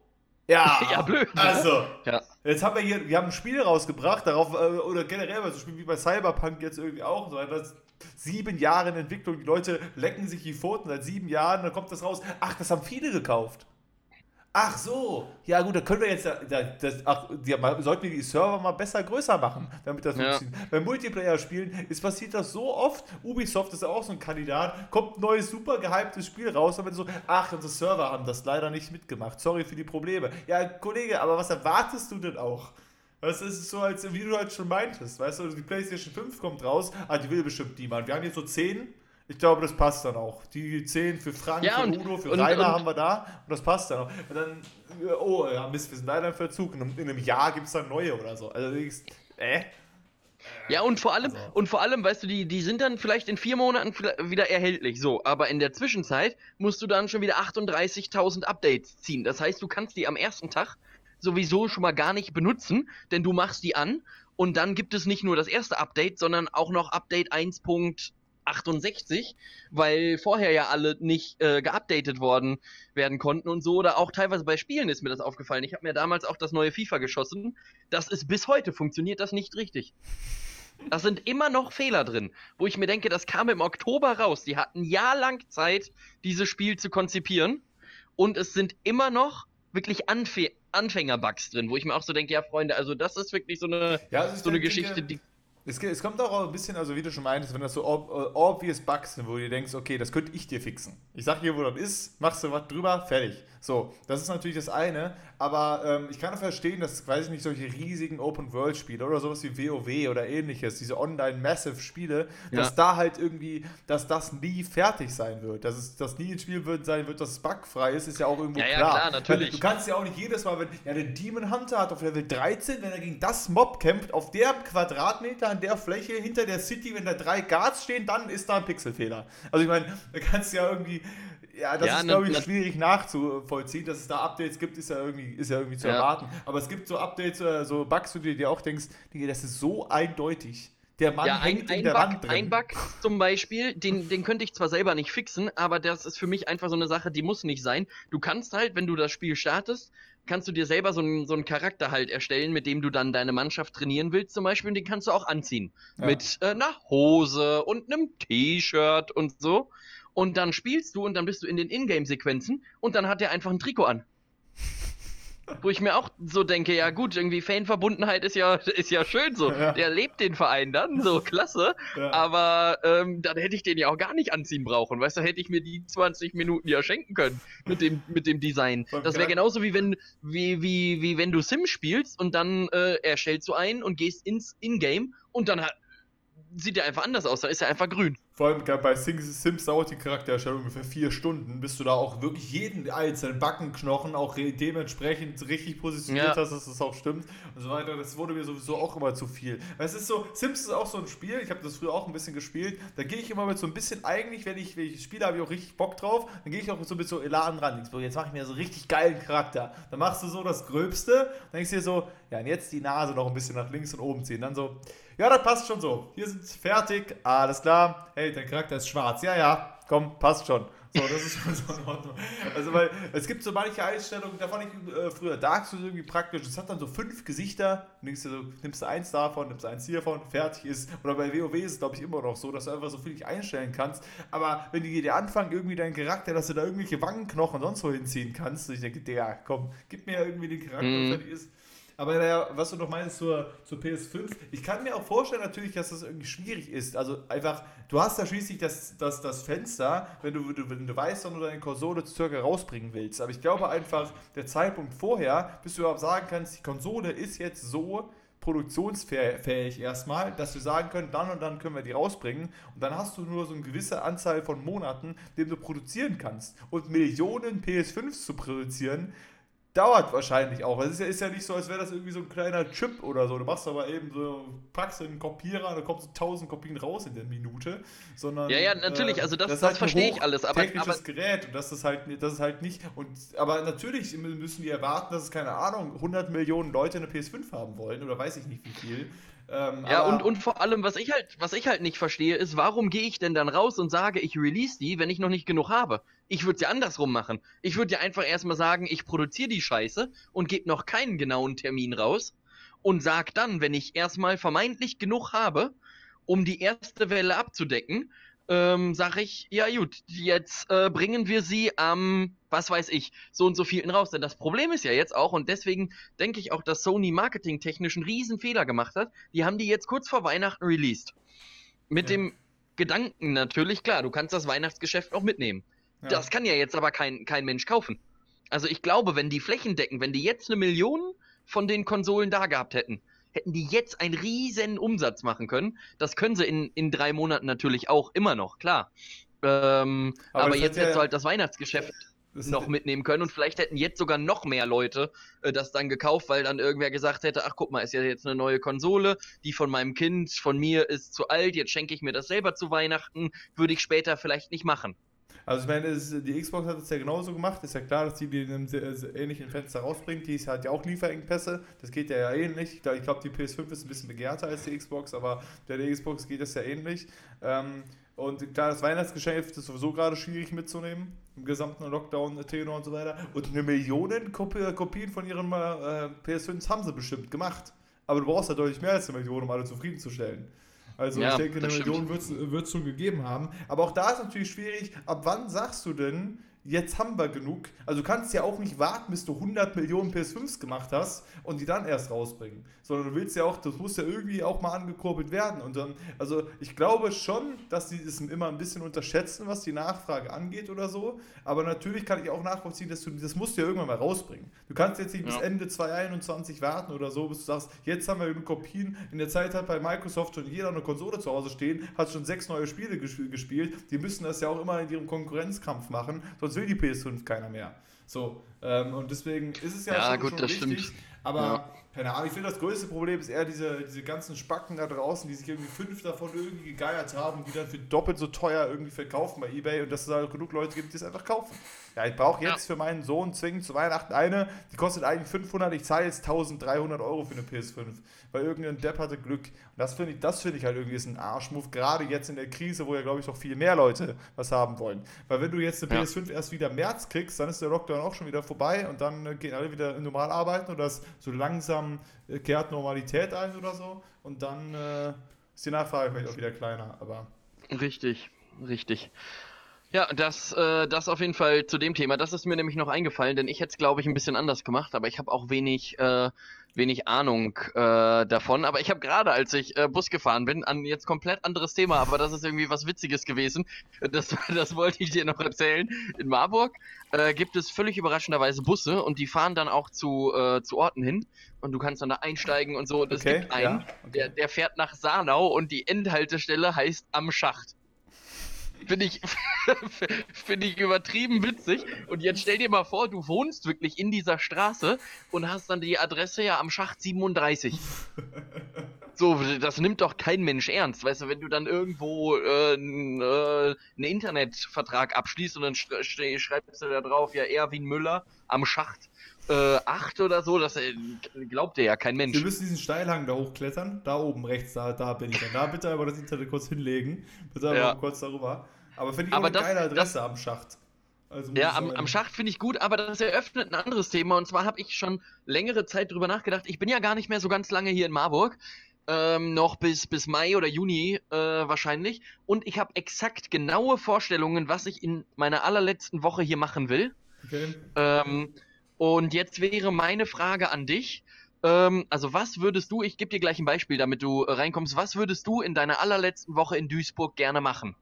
B: ja, ja blöd. Also, ja. Jetzt haben wir hier, wir haben ein Spiel rausgebracht, darauf, äh, oder generell so Spiel wie bei Cyberpunk jetzt irgendwie auch, so das sieben Jahre in Entwicklung, die Leute lecken sich die Pfoten seit sieben Jahren, dann kommt das raus, ach, das haben viele gekauft. Ach so, ja gut, da können wir jetzt, das, ach, ja, sollten wir die Server mal besser größer machen, damit das ja. funktioniert. Bei Multiplayer-Spielen ist passiert das so oft. Ubisoft ist auch so ein Kandidat, kommt ein neues super gehyptes Spiel raus, aber so, ach, unsere Server haben das leider nicht mitgemacht. Sorry für die Probleme. Ja, Kollege, aber was erwartest du denn auch? Das ist so, als wie du halt schon meintest, weißt du, die PlayStation 5 kommt raus, ah, die will bestimmt niemand. Wir haben jetzt so 10 ich glaube, das passt dann auch. Die 10 für Frank, ja, für Udo, für und, Rainer und, haben wir da und das passt dann auch. Und dann, oh ja, Mist, wir sind leider im Verzug. Und in einem Jahr gibt es dann neue oder so. Also, äh?
A: Ja, und vor allem, also. und vor allem, weißt du, die, die sind dann vielleicht in vier Monaten wieder erhältlich, so, aber in der Zwischenzeit musst du dann schon wieder 38.000 Updates ziehen. Das heißt, du kannst die am ersten Tag sowieso schon mal gar nicht benutzen, denn du machst die an und dann gibt es nicht nur das erste Update, sondern auch noch Update 1. 68, weil vorher ja alle nicht äh, geupdatet worden werden konnten und so. Oder auch teilweise bei Spielen ist mir das aufgefallen. Ich habe mir damals auch das neue FIFA geschossen. Das ist bis heute funktioniert das nicht richtig. Da sind immer noch Fehler drin, wo ich mir denke, das kam im Oktober raus. Die hatten jahrelang Zeit, dieses Spiel zu konzipieren. Und es sind immer noch wirklich Anf Anfängerbugs drin, wo ich mir auch so denke, ja, Freunde, also das ist wirklich so eine, ja, so eine Geschichte, die
B: es, es, kommt auch ein bisschen, also wie du schon meintest, wenn das so ob, äh, obvious Bugs sind, wo du denkst, okay, das könnte ich dir fixen. Ich sag dir, wo das ist, machst du was drüber, fertig. So, das ist natürlich das eine, aber ähm, ich kann auch verstehen, dass, weiß ich nicht, solche riesigen Open-World-Spiele oder sowas wie WoW oder ähnliches, diese Online-Massive-Spiele, ja. dass da halt irgendwie, dass das nie fertig sein wird. Dass es das nie ein Spiel wird, sein wird, das bugfrei ist, ist ja auch irgendwo ja, klar. Ja, klar, natürlich. Du kannst ja auch nicht jedes Mal, wenn, ja, der Demon Hunter hat auf Level 13, wenn er gegen das Mob kämpft, auf der Quadratmeter, an der Fläche hinter der City, wenn da drei Guards stehen, dann ist da ein Pixelfehler. Also ich meine, da kannst du ja irgendwie ja, das ja, ist, glaube ich, schwierig nachzuvollziehen. Dass es da Updates gibt, ist ja irgendwie, ist ja irgendwie zu ja. erwarten. Aber es gibt so Updates, äh, so Bugs, wo du dir auch denkst, das ist so eindeutig. Der Mann ja, hängt ein, in der
A: Bug,
B: Wand drin.
A: Ein Bug zum Beispiel, den, den könnte ich zwar selber nicht fixen, aber das ist für mich einfach so eine Sache, die muss nicht sein. Du kannst halt, wenn du das Spiel startest, kannst du dir selber so einen, so einen Charakter halt erstellen, mit dem du dann deine Mannschaft trainieren willst zum Beispiel und den kannst du auch anziehen. Ja. Mit äh, einer Hose und einem T-Shirt und so und dann spielst du und dann bist du in den Ingame-Sequenzen und dann hat er einfach ein Trikot an. Wo ich mir auch so denke, ja gut, irgendwie Fanverbundenheit ist ja, ist ja schön so. Ja. Der lebt den Verein dann, so klasse. Ja. Aber ähm, dann hätte ich den ja auch gar nicht anziehen brauchen. Weißt du, hätte ich mir die 20 Minuten ja schenken können mit dem, mit dem Design. Das wäre genauso wie wenn, wie, wie, wie wenn du Sim spielst und dann äh, erstellst du einen und gehst ins Ingame und dann hat, sieht er einfach anders aus, da ist er einfach grün.
B: Vor allem bei Sims dauert die Charaktererstellung ungefähr vier Stunden, bis du da auch wirklich jeden einzelnen Backenknochen auch dementsprechend richtig positioniert ja. hast, dass das auch stimmt und so weiter. Das wurde mir sowieso auch immer zu viel. Weil es ist so, Sims ist auch so ein Spiel, ich habe das früher auch ein bisschen gespielt, da gehe ich immer mit so ein bisschen, eigentlich, wenn ich, wenn ich spiele, habe ich auch richtig Bock drauf, dann gehe ich auch so mit so Elan ran. Jetzt mache ich mir so richtig geilen Charakter. Dann machst du so das Gröbste, dann denkst du dir so, ja, und jetzt die Nase noch ein bisschen nach links und oben ziehen. Dann so, ja, das passt schon so. Hier sind fertig, alles klar. Hey, dein Charakter ist schwarz. Ja, ja, komm, passt schon. So, das ist schon so in Ordnung. Also, weil es gibt so manche Einstellungen, da fand ich äh, früher Dark Souls irgendwie praktisch. Es hat dann so fünf Gesichter. Nimmst du, nimmst du eins davon, nimmst eins hiervon, fertig ist. Oder bei WoW ist es, glaube ich, immer noch so, dass du einfach so viel einstellen kannst. Aber wenn die dir anfangen, irgendwie deinen Charakter, dass du da irgendwelche Wangenknochen sonst wo hinziehen kannst, ich denke, der, komm, gib mir irgendwie den Charakter, mhm. fertig ist Aber naja, was du noch meinst zur, zur PS5, ich kann mir auch vorstellen natürlich, dass das irgendwie schwierig ist. Also einfach, du hast da schließlich das, das, das Fenster, wenn du, wenn du weißt, wann du deine Konsole circa rausbringen willst. Aber ich glaube einfach, der Zeitpunkt vorher, bis du überhaupt sagen kannst, die Konsole ist jetzt so produktionsfähig erstmal, dass wir sagen können, dann und dann können wir die rausbringen und dann hast du nur so eine gewisse Anzahl von Monaten, den du produzieren kannst. Und Millionen PS5s zu produzieren, dauert wahrscheinlich auch. Es ist ja, ist ja nicht so, als wäre das irgendwie so ein kleiner Chip oder so. Du machst aber eben so, packst einen Kopierer, da kommen so 1000 Kopien raus in der Minute. Sondern,
A: ja, ja, natürlich, äh, also das, das, das halt verstehe ich alles.
B: Aber, technisches aber, Gerät und das ist halt, das ist halt nicht. Und, aber natürlich müssen die erwarten, dass es, keine Ahnung, 100 Millionen Leute eine PS5 haben wollen oder weiß ich nicht wie viel.
A: Ähm, ja, und, und vor allem, was ich halt, was ich halt nicht verstehe, ist, warum gehe ich denn dann raus und sage, ich release die, wenn ich noch nicht genug habe? Ich würde es ja andersrum machen. Ich würde ja einfach erstmal sagen, ich produziere die Scheiße und gebe noch keinen genauen Termin raus und sag dann, wenn ich erstmal vermeintlich genug habe, um die erste Welle abzudecken, ähm, sag ich, ja gut, jetzt äh, bringen wir sie am, was weiß ich, so und so vielen raus. Denn das Problem ist ja jetzt auch, und deswegen denke ich auch, dass Sony marketingtechnisch einen riesen Fehler gemacht hat, die haben die jetzt kurz vor Weihnachten released. Mit ja. dem Gedanken natürlich, klar, du kannst das Weihnachtsgeschäft noch mitnehmen. Ja. Das kann ja jetzt aber kein, kein Mensch kaufen. Also ich glaube, wenn die Flächen decken, wenn die jetzt eine Million von den Konsolen da gehabt hätten, hätten die jetzt einen riesen Umsatz machen können. Das können sie in, in drei Monaten natürlich auch immer noch, klar. Ähm, aber, aber jetzt hättest ja, du halt das Weihnachtsgeschäft das noch mitnehmen können und vielleicht hätten jetzt sogar noch mehr Leute äh, das dann gekauft, weil dann irgendwer gesagt hätte, ach guck mal, ist ja jetzt eine neue Konsole, die von meinem Kind, von mir ist zu alt, jetzt schenke ich mir das selber zu Weihnachten, würde ich später vielleicht nicht machen.
B: Also ich meine, es, die Xbox hat es ja genauso gemacht. Ist ja klar, dass die die in einem sehr, sehr ähnlichen Fenster rausbringt. Die hat ja auch Lieferengpässe. Das geht ja, ja ähnlich. Ich glaube, glaub, die PS5 ist ein bisschen begehrter als die Xbox, aber bei der Xbox geht das ja ähnlich. Ähm, und klar, das Weihnachtsgeschäft ist sowieso gerade schwierig mitzunehmen. Im gesamten Lockdown, Tenor und so weiter. Und eine Million Kopien von ihren äh, PS5s haben sie bestimmt gemacht. Aber du brauchst ja deutlich mehr als eine Million, um alle zufriedenzustellen. Also ja, ich denke, eine Million wird es schon gegeben haben. Aber auch da ist natürlich schwierig, ab wann sagst du denn, jetzt haben wir genug. Also du kannst ja auch nicht warten, bis du 100 Millionen PS5s gemacht hast und die dann erst rausbringen. Sondern du willst ja auch, das muss ja irgendwie auch mal angekurbelt werden. Und dann, also ich glaube schon, dass die das immer ein bisschen unterschätzen, was die Nachfrage angeht oder so. Aber natürlich kann ich auch nachvollziehen, dass du, das musst du ja irgendwann mal rausbringen. Du kannst jetzt nicht ja. bis Ende 2021 warten oder so, bis du sagst, jetzt haben wir genug Kopien. In der Zeit hat bei Microsoft schon jeder eine Konsole zu Hause stehen, hat schon sechs neue Spiele gespielt. Die müssen das ja auch immer in ihrem Konkurrenzkampf machen, sonst will die PS5 keiner mehr. So, ähm, und deswegen ist es ja,
A: ja schon, gut, schon das wichtig.
B: Stimmt. Aber ja. keine Ahnung, ich finde das größte Problem ist eher diese, diese ganzen Spacken da draußen, die sich irgendwie fünf davon irgendwie gegeiert haben, die dann für doppelt so teuer irgendwie verkaufen bei Ebay und dass es da genug Leute gibt, die es einfach kaufen. Ja, ich brauche jetzt ja. für meinen Sohn zwingend zu Weihnachten eine, die kostet eigentlich 500, ich zahle jetzt 1300 Euro für eine PS5, weil irgendein Depp hatte Glück. Und das finde ich, das ich halt irgendwie ist ein Arschmove, gerade jetzt in der Krise, wo ja glaube ich noch viel mehr Leute was haben wollen. Weil wenn du jetzt eine ja. PS5 erst wieder im März kriegst, dann ist der Lockdown auch schon wieder vorbei und dann äh, gehen alle wieder normal arbeiten und das so langsam äh, kehrt Normalität ein oder so und dann äh, ist die Nachfrage vielleicht auch wieder kleiner, aber.
A: Richtig, richtig. Ja, das, äh, das auf jeden Fall zu dem Thema. Das ist mir nämlich noch eingefallen, denn ich hätte es, glaube ich, ein bisschen anders gemacht, aber ich habe auch wenig, äh, wenig Ahnung äh, davon. Aber ich habe gerade, als ich äh, Bus gefahren bin, an jetzt komplett anderes Thema, aber das ist irgendwie was Witziges gewesen. Das, das wollte ich dir noch erzählen. In Marburg äh, gibt es völlig überraschenderweise Busse und die fahren dann auch zu, äh, zu Orten hin und du kannst dann da einsteigen und so. Und es okay, gibt einen, ja, okay. der, der fährt nach Sarnau und die Endhaltestelle heißt Am Schacht. Finde ich, find ich übertrieben witzig. Und jetzt stell dir mal vor, du wohnst wirklich in dieser Straße und hast dann die Adresse ja am Schacht 37. So, das nimmt doch kein Mensch ernst. Weißt du, wenn du dann irgendwo äh, äh, einen Internetvertrag abschließt und dann sch schreibst du da drauf, ja, Erwin Müller am Schacht äh, 8 oder so, das äh, glaubt dir ja kein Mensch.
B: Wir müssen diesen Steilhang da hochklettern. Da oben rechts, da, da bin ich dann. Da bitte aber das Internet kurz hinlegen. Bitte aber ja. kurz darüber. Aber finde ich aber auch eine das, geile Adresse das, am Schacht.
A: Also ja, am, am, Schacht finde ich gut, aber das eröffnet ein anderes Thema. Und zwar habe ich schon längere Zeit drüber nachgedacht. Ich bin ja gar nicht mehr so ganz lange hier in Marburg. Ähm, noch bis, bis Mai oder Juni äh, wahrscheinlich. Und ich habe exakt genaue Vorstellungen, was ich in meiner allerletzten Woche hier machen will. Okay. Ähm, und jetzt wäre meine Frage an dich. Ähm, also was würdest du, ich gebe dir gleich ein Beispiel, damit du reinkommst, was würdest du in deiner allerletzten Woche in Duisburg gerne machen?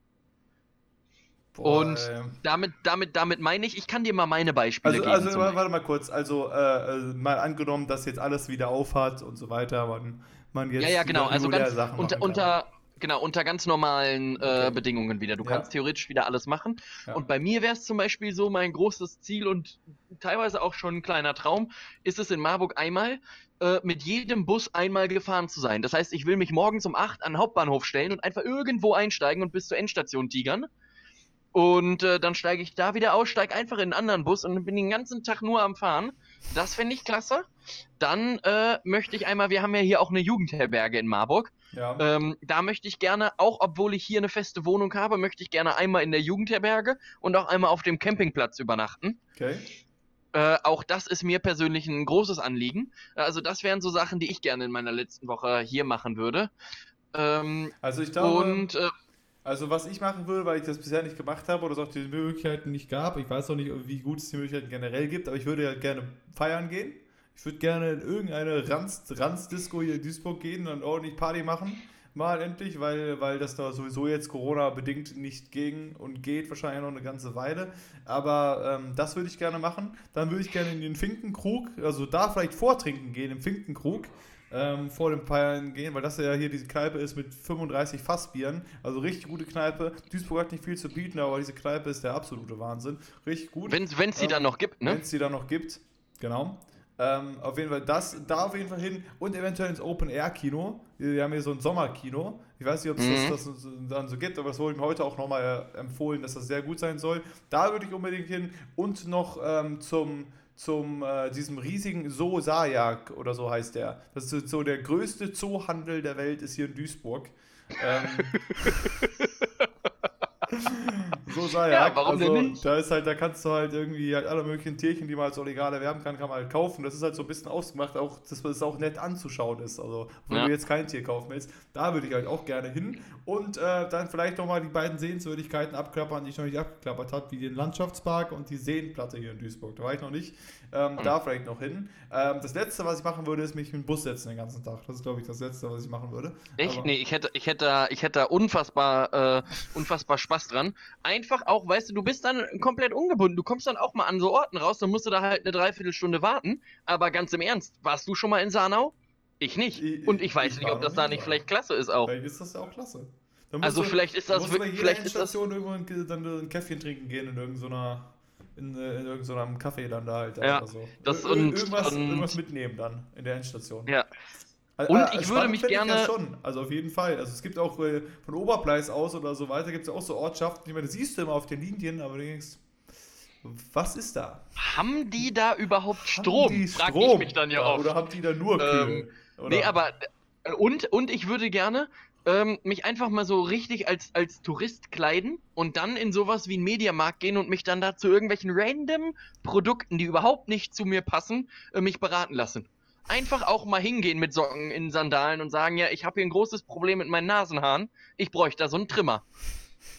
A: Boah, und ey. damit, damit, damit meine ich, ich kann dir mal meine Beispiele
B: also,
A: geben.
B: Also, warte mal kurz. Also, äh, äh, mal angenommen, dass jetzt alles wieder aufhat und so weiter, man, man jetzt.
A: Ja, ja, genau. Also, ganz unter, unter, Genau, unter ganz normalen äh, okay. Bedingungen wieder. Du ja. kannst theoretisch wieder alles machen. Ja. Und bei mir wäre es zum Beispiel so, mein großes Ziel und teilweise auch schon ein kleiner Traum, ist es in Marburg einmal äh, mit jedem Bus einmal gefahren zu sein. Das heißt, ich will mich morgens um 8 an den Hauptbahnhof stellen und einfach irgendwo einsteigen und bis zur Endstation tigern. Und äh, dann steige ich da wieder aus, steige einfach in einen anderen Bus und bin den ganzen Tag nur am Fahren. Das finde ich klasse. Dann äh, möchte ich einmal, wir haben ja hier auch eine Jugendherberge in Marburg. Ja. Ähm, da möchte ich gerne, auch obwohl ich hier eine feste Wohnung habe, möchte ich gerne einmal in der Jugendherberge und auch einmal auf dem Campingplatz übernachten. Okay. Äh, auch das ist mir persönlich ein großes Anliegen. Also das wären so Sachen, die ich gerne in meiner letzten Woche hier machen würde. Ähm,
B: also ich glaube, und, äh, also was ich machen würde, weil ich das bisher nicht gemacht habe oder es auch die Möglichkeiten nicht gab, ich weiß auch nicht, wie gut es die Möglichkeiten generell gibt, aber ich würde ja gerne feiern gehen. Ich würde gerne in irgendeine Ranz-Disco hier in Duisburg gehen und ordentlich Party machen. Mal endlich, weil, weil das da sowieso jetzt Corona-bedingt nicht ging und geht wahrscheinlich noch eine ganze Weile. Aber ähm, das würde ich gerne machen. Dann würde ich gerne in den Finkenkrug, also da vielleicht vortrinken gehen im Finkenkrug. Ähm, vor dem Feiern gehen, weil das ja hier diese Kneipe ist mit 35 Fassbieren. Also richtig gute Kneipe. Duisburg hat nicht viel zu bieten, aber diese Kneipe ist der absolute Wahnsinn. Richtig gut.
A: Wenn es sie ähm, dann noch gibt, ne?
B: Wenn es sie dann noch gibt, genau. Ähm, auf jeden Fall das, da auf jeden Fall hin und eventuell ins Open-Air-Kino. Wir haben hier so ein Sommerkino. Ich weiß nicht, ob es mhm. das, das, dann so gibt, aber es wurde mir heute auch nochmal äh, empfohlen, dass das sehr gut sein soll. Da würde ich unbedingt hin und noch ähm, zum, zum äh, diesem riesigen Zoo Sajak oder so heißt der. Das ist so der größte Zoohandel der Welt, ist hier in Duisburg. Ähm, sei ja. Warum also, denn nicht? Da ist halt, da kannst du halt irgendwie halt alle möglichen Tierchen, die man als legal erwerben kann, kann man halt kaufen. Das ist halt so ein bisschen ausgemacht, auch, dass es auch nett anzuschauen ist. Also, wenn ja. du jetzt kein Tier kaufen willst, da würde ich halt auch gerne hin. Und äh, dann vielleicht nochmal die beiden Sehenswürdigkeiten abklappern, die ich noch nicht abgeklappert habe, wie den Landschaftspark und die Seenplatte hier in Duisburg. Da war ich noch nicht. Ähm, mhm. Da vielleicht noch hin. Ähm, das letzte, was ich machen würde, ist mich in den Bus setzen den ganzen Tag. Das ist, glaube ich, das letzte, was ich machen würde.
A: Echt? Aber nee, ich hätte, ich hätte, ich hätte unfassbar, äh, unfassbar Spaß dran. Einfach auch, weißt du, du bist dann komplett ungebunden. Du kommst dann auch mal an so Orten raus, dann musst du da halt eine Dreiviertelstunde warten. Aber ganz im Ernst, warst du schon mal in Sanau? Ich nicht. Ich, Und ich weiß ich nicht, ob das da nicht vielleicht klasse ist auch.
B: Vielleicht ist das ja auch klasse.
A: Also du, vielleicht ist das
B: wirklich. Vielleicht ist das irgendwo dann ein Käffchen trinken gehen in irgendeiner in, äh, in irgendeinem Café dann da halt.
A: Ja, so. das Ir und,
B: irgendwas,
A: und,
B: irgendwas mitnehmen dann in der Endstation.
A: Ja.
B: Und äh, ich würde mich gerne. Ich schon, also auf jeden Fall. Also es gibt auch äh, von Oberpleis aus oder so weiter, gibt es ja auch so Ortschaften, ich meine, das siehst du immer auf den Linien, aber du denkst, was ist da?
A: Haben die da überhaupt Strom? Die Strom? Frag ich mich dann ja, auch.
B: Oder haben die da nur Kühl?
A: Ähm, nee, aber äh, und, und ich würde gerne ähm, mich einfach mal so richtig als, als Tourist kleiden und dann in sowas wie einen Mediamarkt gehen und mich dann da zu irgendwelchen random Produkten, die überhaupt nicht zu mir passen, äh, mich beraten lassen. Einfach auch mal hingehen mit Socken in Sandalen und sagen, ja, ich habe hier ein großes Problem mit meinen Nasenhaaren, ich bräuchte da so einen Trimmer.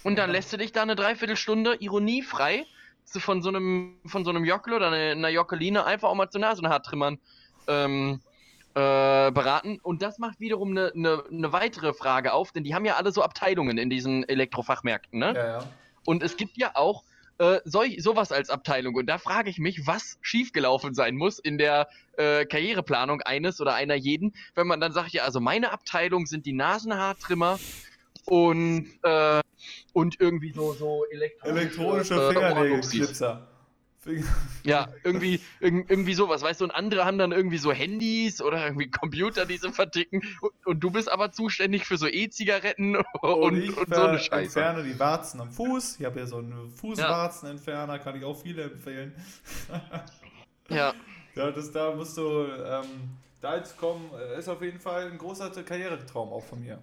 A: Und dann lässt du dich da eine Dreiviertelstunde ironiefrei von so einem, von so einem Jockel oder einer Jockeline einfach auch mal zu Nasenhaartrimmern ähm, äh, beraten. Und das macht wiederum eine ne, ne weitere Frage auf, denn die haben ja alle so Abteilungen in diesen Elektrofachmärkten, ne? Ja, ja. Und es gibt ja auch äh, solch, sowas als Abteilung. Und da frage ich mich, was schiefgelaufen sein muss in der äh, Karriereplanung eines oder einer jeden, wenn man dann sagt, ja, also meine Abteilung sind die Nasenhaartrimmer und, äh, und irgendwie so, so
B: elektronische, elektronische äh, Fingernägelklipser.
A: Ja, irgendwie, irgendwie sowas, weißt du, und andere haben dann irgendwie so Handys oder irgendwie Computer, die sie verticken und, und du bist aber zuständig für so E-Zigaretten und, und,
B: und so eine Scheiße. Ich entferne die Warzen am Fuß, ich habe ja so einen Fußwarzenentferner, kann ich auch viele empfehlen.
A: ja.
B: Ja, das, da musst du, ähm, da jetzt kommen, äh, ist auf jeden Fall ein großer Karrieretraum auch von mir.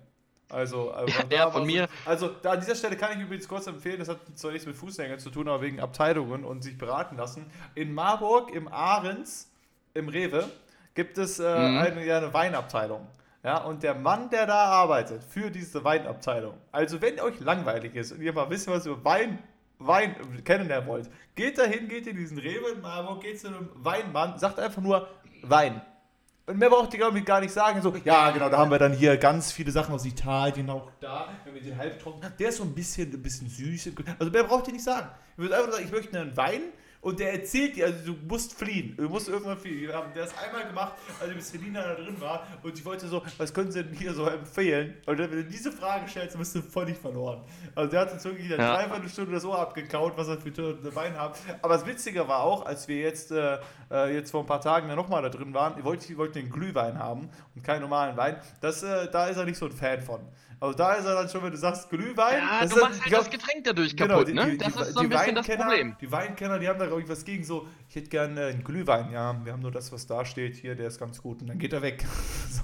B: Also,
A: also ja, von mir.
B: Also, da an dieser Stelle kann ich übrigens kurz empfehlen, das hat zwar nichts mit Fußgängern zu tun, aber wegen Abteilungen und sich beraten lassen. In Marburg, im Ahrens, im Rewe, gibt es äh, mhm. eine, ja, eine Weinabteilung. Ja, und der Mann, der da arbeitet für diese Weinabteilung, also wenn euch langweilig ist und ihr mal wisst, was ihr Wein, Wein kennenlernen wollt, geht dahin, geht in diesen Rewe in Marburg, geht zu einem Weinmann, sagt einfach nur Wein. Und mehr braucht ihr, glaube ich, gar nicht sagen. So, ja, genau, da haben wir dann hier ganz viele Sachen aus Italien auch da. Wenn wir den halbtrocken. Der ist so ein bisschen, ein bisschen süß. Also mehr braucht ihr nicht sagen. Ich würde einfach sagen, ich möchte einen Wein und der erzählt dir, also du musst fliehen. Du musst irgendwann fliehen. Wir haben das einmal gemacht, als ich Selina da drin war und ich wollte so, was können sie denn hier so empfehlen? Und wenn du diese Frage stellst, bist du völlig verloren. Also der hat uns wirklich eine ja. Dreiviertelstunde das Ohr abgekaut, was er für Wein hat. Aber das Witzige war auch, als wir jetzt, äh, äh jetzt vor ein paar Tagen da nochmal da drin waren, ich wollte, ich wollte einen Glühwein haben und keinen normalen Wein. Das, äh, da ist er nicht so ein Fan von. Also da ist er dann schon, wenn du sagst Glühwein.
A: Ja, du machst halt glaub, das Getränk dadurch genau, kaputt,
B: genau,
A: die,
B: ne? Das die, ist so ein bisschen das Problem. Die Weinkenner, die haben da, glaube ich, was gegen so, ich hätte gerne einen Glühwein, ja, wir haben nur das, was da steht, hier, der ist ganz gut. Und dann geht er weg. so.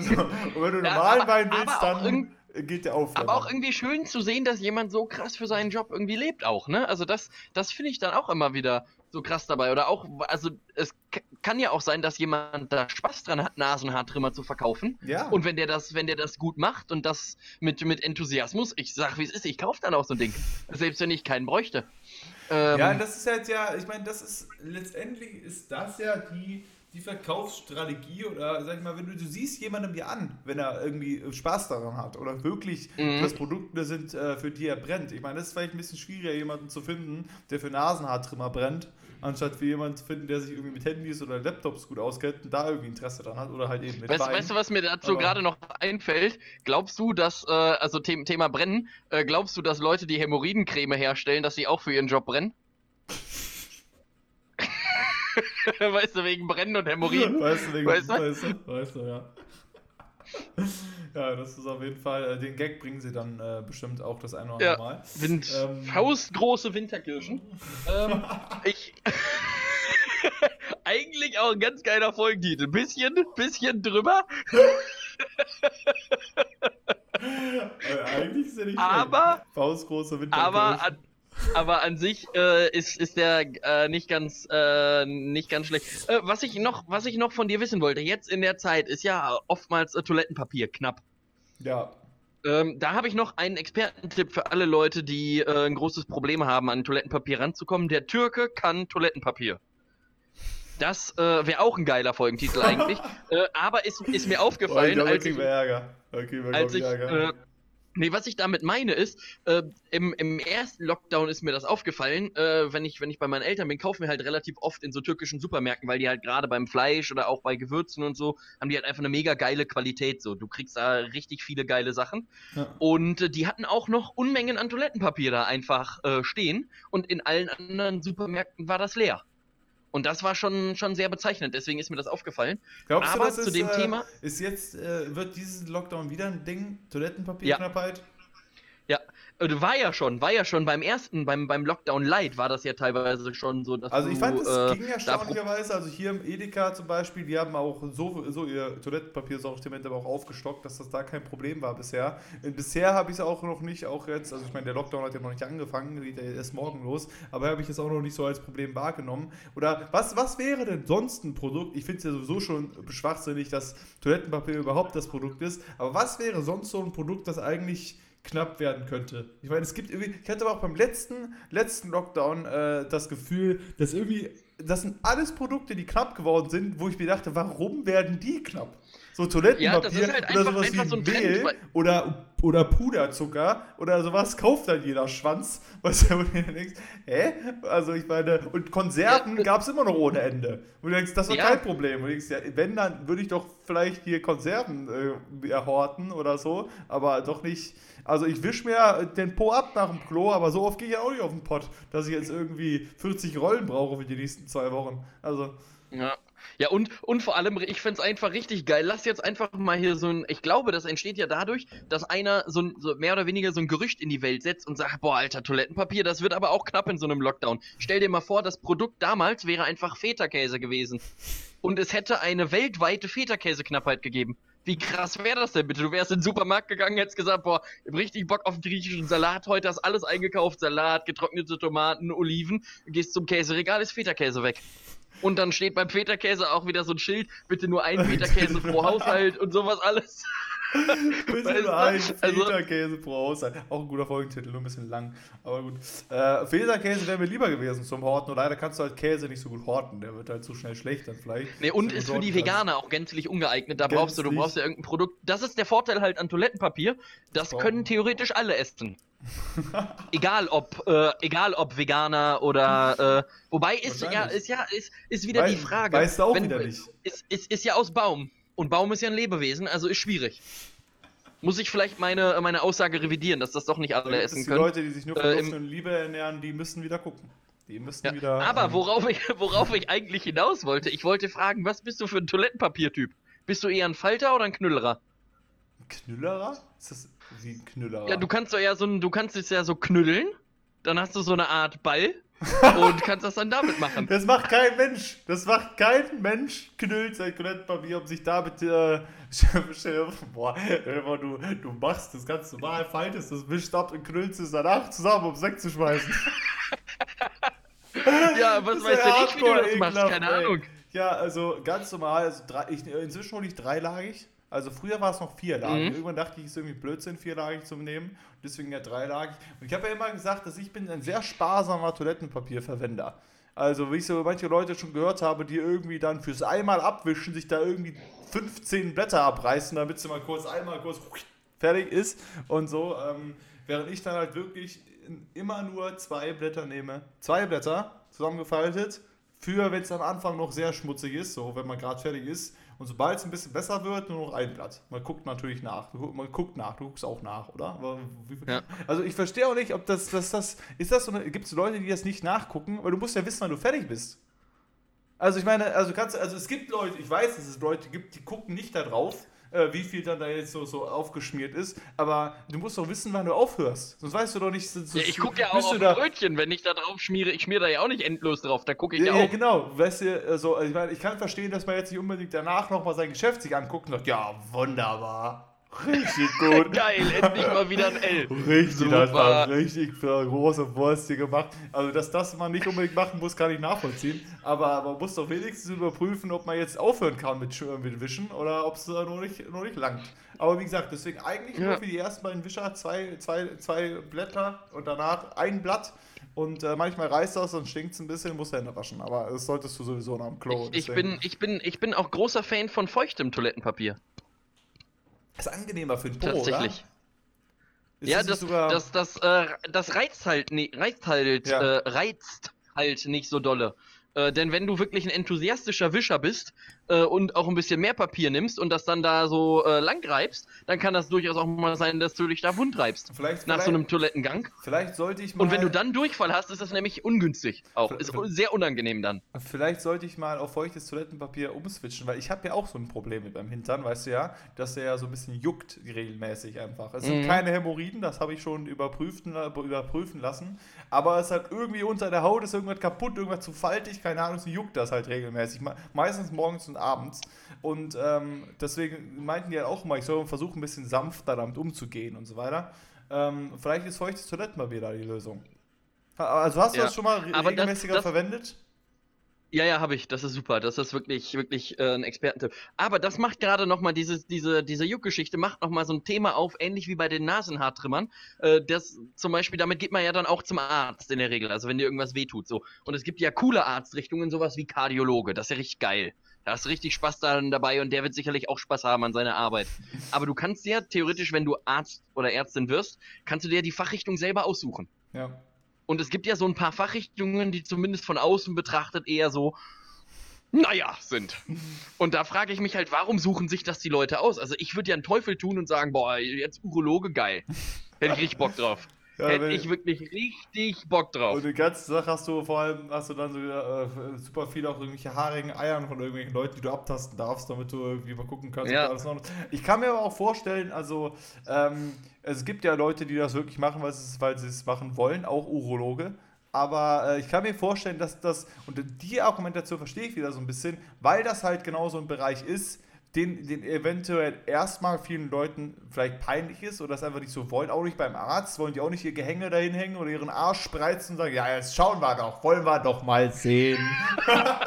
B: So. Und wenn du ja, normalen aber, Wein willst, dann geht der auf.
A: Aber auch irgendwie schön zu sehen, dass jemand so krass für seinen Job irgendwie lebt auch, ne? Also das, das finde ich dann auch immer wieder so krass dabei. Oder auch, also es kann ja auch sein, dass jemand da Spaß dran hat, Nasenhaartrimmer zu verkaufen. Ja. Und wenn der das, wenn der das gut macht und das mit, mit Enthusiasmus, ich sag wie es ist, ich kaufe dann auch so ein Ding. Selbst wenn ich keinen bräuchte.
B: Ähm, ja, das ist halt ja, ich meine, das ist letztendlich ist das ja die die Verkaufsstrategie oder sag ich mal, wenn du, du siehst jemandem dir an, wenn er irgendwie Spaß daran hat oder wirklich mhm. das Produkte sind, äh, für die er brennt. Ich meine, das ist vielleicht ein bisschen schwieriger, jemanden zu finden, der für Nasenhaartrimmer brennt, anstatt für jemanden zu finden, der sich irgendwie mit Handys oder Laptops gut auskennt und da irgendwie Interesse dran hat oder halt eben mit
A: weißt, Wein. weißt du, was mir dazu gerade noch einfällt? Glaubst du, dass, äh, also The Thema Brennen, äh, glaubst du, dass Leute, die Hämorrhoidencreme herstellen, dass sie auch für ihren Job brennen? weißt du, wegen Brennen und Hämorrhoiden?
B: Weißt du, wegen, weißt du? Weißt du, weißt du ja. Ja, das ist auf jeden Fall, äh, den Gag bringen sie dann äh, bestimmt auch das eine oder andere ja, Mal.
A: Wind, ähm, faustgroße Winterkirschen. ähm, ich. Eigentlich auch ein ganz geiler Folgentitel. Bisschen, bisschen drüber.
B: äh, eigentlich ist er nicht
A: aber,
B: Faustgroße
A: Winterkirschen. Aber an, aber an sich äh, ist, ist der äh, nicht ganz äh, nicht ganz schlecht. Äh, was ich noch was ich noch von dir wissen wollte, jetzt in der Zeit ist ja oftmals äh, Toilettenpapier knapp.
B: Ja.
A: Ähm, da habe ich noch einen Expertentipp für alle Leute, die äh, ein großes Problem haben, an Toilettenpapier ranzukommen. Der Türke kann Toilettenpapier. Das äh, wäre auch ein geiler Folgentitel eigentlich. äh, aber ist, ist mir aufgefallen,
B: oh,
A: als
B: ich, Ärger. Okay,
A: als ich, Ärger. Äh, Nee, was ich damit meine ist, äh, im, im ersten Lockdown ist mir das aufgefallen, äh, wenn, ich, wenn ich bei meinen Eltern bin, kaufen wir halt relativ oft in so türkischen Supermärkten, weil die halt gerade beim Fleisch oder auch bei Gewürzen und so, haben die halt einfach eine mega geile Qualität. So, du kriegst da richtig viele geile Sachen. Ja. Und äh, die hatten auch noch Unmengen an Toilettenpapier da einfach äh, stehen und in allen anderen Supermärkten war das leer. Und das war schon, schon sehr bezeichnend, deswegen ist mir das aufgefallen.
B: Glaubst Aber du, das zu ist, dem äh, Thema. Ist jetzt, äh, wird dieses Lockdown wieder ein Ding? Toilettenpapierknappheit?
A: Ja. Ja, äh, war ja schon, war ja schon beim ersten, beim, beim Lockdown Light war das ja teilweise schon so, dass
B: Also ich fand, es äh, ging erstaunlicherweise, also hier im Edeka zum Beispiel, die haben auch so, so ihr Toilettenpapiersortiment aber auch aufgestockt, dass das da kein Problem war bisher. Und bisher habe ich es auch noch nicht, auch jetzt, also ich meine, der Lockdown hat ja noch nicht angefangen, geht ja erst morgen los, aber habe ich es auch noch nicht so als Problem wahrgenommen. Oder was, was wäre denn sonst ein Produkt? Ich finde es ja sowieso schon schwachsinnig, dass Toilettenpapier überhaupt das Produkt ist, aber was wäre sonst so ein Produkt, das eigentlich knapp werden könnte. Ich meine, es gibt irgendwie, ich hatte aber auch beim letzten, letzten Lockdown äh, das Gefühl, dass irgendwie, das sind alles Produkte, die knapp geworden sind, wo ich mir dachte, warum werden die knapp? So Toilettenpapier ja, halt oder sowas wie so Mehl Trend, oder, oder Puderzucker oder sowas kauft dann jeder Schwanz. Was du denkst, hä? Also ich meine, und Konserven ja, gab es immer noch ohne Ende. Und du denkst, das war ja. kein Problem. Und du denkst, ja, wenn, dann würde ich doch vielleicht hier Konserven äh, erhorten oder so, aber doch nicht also ich wische mir den Po ab nach dem Klo, aber so oft gehe ich auch nicht auf den Pott, dass ich jetzt irgendwie 40 Rollen brauche für die nächsten zwei Wochen. Also.
A: Ja. Ja, und, und vor allem, ich find's einfach richtig geil. Lass jetzt einfach mal hier so ein. Ich glaube, das entsteht ja dadurch, dass einer so, ein, so mehr oder weniger so ein Gerücht in die Welt setzt und sagt: Boah, alter, Toilettenpapier, das wird aber auch knapp in so einem Lockdown. Stell dir mal vor, das Produkt damals wäre einfach Feta-Käse gewesen. Und es hätte eine weltweite Feta-Käse-Knappheit gegeben. Wie krass wäre das denn bitte? Du wärst in den Supermarkt gegangen, hättest gesagt, boah, ich hab richtig Bock auf einen griechischen Salat. Heute hast alles eingekauft. Salat, getrocknete Tomaten, Oliven. Gehst zum Käseregal, ist Feta-Käse weg. Und dann steht beim Feta-Käse auch wieder so ein Schild, bitte nur ein Feta-Käse pro Haushalt und sowas alles.
B: bisschen ein Feta-Käse pro Haushalt. Auch ein guter Folgentitel, nur ein bisschen lang. Aber gut. Äh, Feta-Käse wäre mir lieber gewesen zum Horten. Und leider kannst du halt Käse nicht so gut horten. Der wird halt so schnell schlecht dann vielleicht.
A: Nee, und ist für die Veganer auch gänzlich ungeeignet. Da brauchst du, du brauchst ja irgendein Produkt. Das ist der Vorteil halt an Toilettenpapier. Das oh. können theoretisch alle essen. egal ob, äh, egal ob Veganer oder äh, wobei ist ja, ist ja, ist, ist wieder Weiß, die Frage.
B: Weißt du auch Wenn, wieder nicht.
A: Ist, ist, ist ja aus Baum. Und Baum ist ja ein Lebewesen, also ist schwierig. Muss ich vielleicht meine, meine Aussage revidieren, dass das doch nicht alle essen die können.
B: Die Leute, die sich nur von äh, Luft und Liebe ernähren, die müssen wieder gucken. Die müssen
A: ja,
B: wieder.
A: Aber ähm, worauf, ich, worauf ich eigentlich hinaus wollte, ich wollte fragen, was bist du für ein Toilettenpapiertyp? Bist du eher ein Falter oder ein Knüllerer?
B: Ein Knüllerer? Ist das wie ein Knüllerer?
A: Ja, du kannst doch ja so du kannst es ja so knüllen, dann hast du so eine Art Ball und kannst das dann damit machen.
B: Das macht kein Mensch. Das macht kein Mensch, knüllt sein Toilettenpapier, um sich damit. Äh, boah, du, du machst das ganz normal, faltest das, wischst ab und knüllst es danach zusammen, um es wegzuschmeißen.
A: ja, was weißt du nicht, wie du das machst? Keine. Ahnung.
B: Ja, also ganz normal. Also drei, ich, inzwischen hole ich dreilagig. Also früher war es noch vierlagig. Mhm. Irgendwann dachte ich, es ist irgendwie Blödsinn, vierlagig zu nehmen. Deswegen ja dreilagig. Und ich habe ja immer gesagt, dass ich bin ein sehr sparsamer Toilettenpapierverwender. Also, wie ich so manche Leute schon gehört habe, die irgendwie dann fürs einmal abwischen, sich da irgendwie 15 Blätter abreißen, damit sie mal kurz einmal kurz fertig ist und so. Ähm, während ich dann halt wirklich immer nur zwei Blätter nehme. Zwei Blätter zusammengefaltet. Für, wenn es am Anfang noch sehr schmutzig ist, so wenn man gerade fertig ist und sobald es ein bisschen besser wird, nur noch ein Blatt. Man guckt natürlich nach. Man guckt nach, du guckst auch nach, oder? Ja. Also ich verstehe auch nicht, ob das, das, das, ist das so gibt es Leute, die das nicht nachgucken, weil du musst ja wissen, wann du fertig bist. Also ich meine, also kannst also es gibt Leute, ich weiß, dass es Leute gibt, die gucken nicht da drauf, äh, wie viel dann da jetzt so, so aufgeschmiert ist. Aber du musst doch wissen, wann du aufhörst. Sonst weißt du doch nicht. So,
A: ja, ich gucke ja auch auf da Brötchen, wenn ich da drauf schmiere. Ich schmiere da ja auch nicht endlos drauf. Da gucke ich ja, ja, auch. Ja,
B: genau. Weißt du, also, ich, meine, ich kann verstehen, dass man jetzt nicht unbedingt danach nochmal sein Geschäft sich anguckt und sagt, ja, wunderbar. Richtig gut.
A: Geil, endlich mal wieder ein L.
B: Richtig, Super. das war richtig große Wurst hier gemacht. Also, dass das man nicht unbedingt machen muss, kann ich nachvollziehen. Aber man muss doch wenigstens überprüfen, ob man jetzt aufhören kann mit, mit Wischen oder ob es noch nicht, noch nicht langt. Aber wie gesagt, deswegen eigentlich ja. nur für die ersten beiden Wischer zwei, zwei, zwei Blätter und danach ein Blatt. Und äh, manchmal reißt das und stinkt es ein bisschen, musst Hände waschen. Aber das solltest du sowieso nach dem Klo.
A: Ich, ich, bin, ich, bin, ich bin auch großer Fan von feuchtem Toilettenpapier.
B: Ist angenehmer für den Po,
A: Tatsächlich. Oder? ja, das, das, das, äh, das reizt halt, nee, reizt halt, ja. äh, reizt halt nicht so dolle. Äh, denn wenn du wirklich ein enthusiastischer Wischer bist äh, und auch ein bisschen mehr Papier nimmst und das dann da so äh, lang reibst, dann kann das durchaus auch mal sein, dass du dich da wund reibst. Vielleicht, nach vielleicht, so einem Toilettengang.
B: Vielleicht sollte ich mal.
A: Und wenn du dann Durchfall hast, ist das nämlich ungünstig. Auch. Ist sehr unangenehm dann.
B: Vielleicht sollte ich mal auf feuchtes Toilettenpapier umswitchen, weil ich habe ja auch so ein Problem mit meinem Hintern, weißt du ja, dass der ja so ein bisschen juckt regelmäßig einfach. Es sind mhm. keine Hämorrhoiden, das habe ich schon überprüfen, überprüfen lassen. Aber es hat irgendwie unter der Haut ist irgendwas kaputt, irgendwas zu faltig, keine Ahnung, so juckt das halt regelmäßig. Meistens morgens und abends. Und ähm, deswegen meinten die halt auch immer, ich soll versuchen, ein bisschen sanfter damit umzugehen und so weiter. Ähm, vielleicht ist feuchtes Toilettenpapier da die Lösung. Also hast du ja. das schon mal regelmäßiger das, das, verwendet?
A: Ja, ja, habe ich. Das ist super. Das ist wirklich, wirklich äh, ein Expertentipp. Aber das macht gerade nochmal diese, diese, diese Juckgeschichte, macht nochmal so ein Thema auf, ähnlich wie bei den Nasenhaartrimmern. Äh, das zum Beispiel, damit geht man ja dann auch zum Arzt in der Regel, also wenn dir irgendwas wehtut. So. Und es gibt ja coole Arztrichtungen, sowas wie Kardiologe. Das ist ja richtig geil. Da hast du richtig Spaß dann dabei und der wird sicherlich auch Spaß haben an seiner Arbeit. Aber du kannst ja theoretisch, wenn du Arzt oder Ärztin wirst, kannst du dir die Fachrichtung selber aussuchen.
B: Ja.
A: Und es gibt ja so ein paar Fachrichtungen, die zumindest von außen betrachtet eher so, naja, sind. Und da frage ich mich halt, warum suchen sich das die Leute aus? Also ich würde ja einen Teufel tun und sagen, boah, jetzt Urologe, geil. Hätte ich richtig Bock drauf. Ja, Hätte ich wirklich richtig Bock drauf.
B: Und die ganze Sache hast du vor allem, hast du dann so äh, super viel auch irgendwelche haarigen Eiern von irgendwelchen Leuten, die du abtasten darfst, damit du irgendwie mal gucken kannst. Ja. Ich kann mir aber auch vorstellen, also ähm, es gibt ja Leute, die das wirklich machen, weil sie, weil es machen wollen, auch Urologe. Aber äh, ich kann mir vorstellen, dass das, und die Argumentation verstehe ich wieder so ein bisschen, weil das halt genau so ein Bereich ist, den, den eventuell erstmal vielen Leuten vielleicht peinlich ist oder das einfach nicht so wollen. Auch nicht beim Arzt, wollen die auch nicht ihr Gehänge dahin hängen oder ihren Arsch spreizen und sagen, ja, jetzt schauen wir doch, wollen wir doch mal sehen.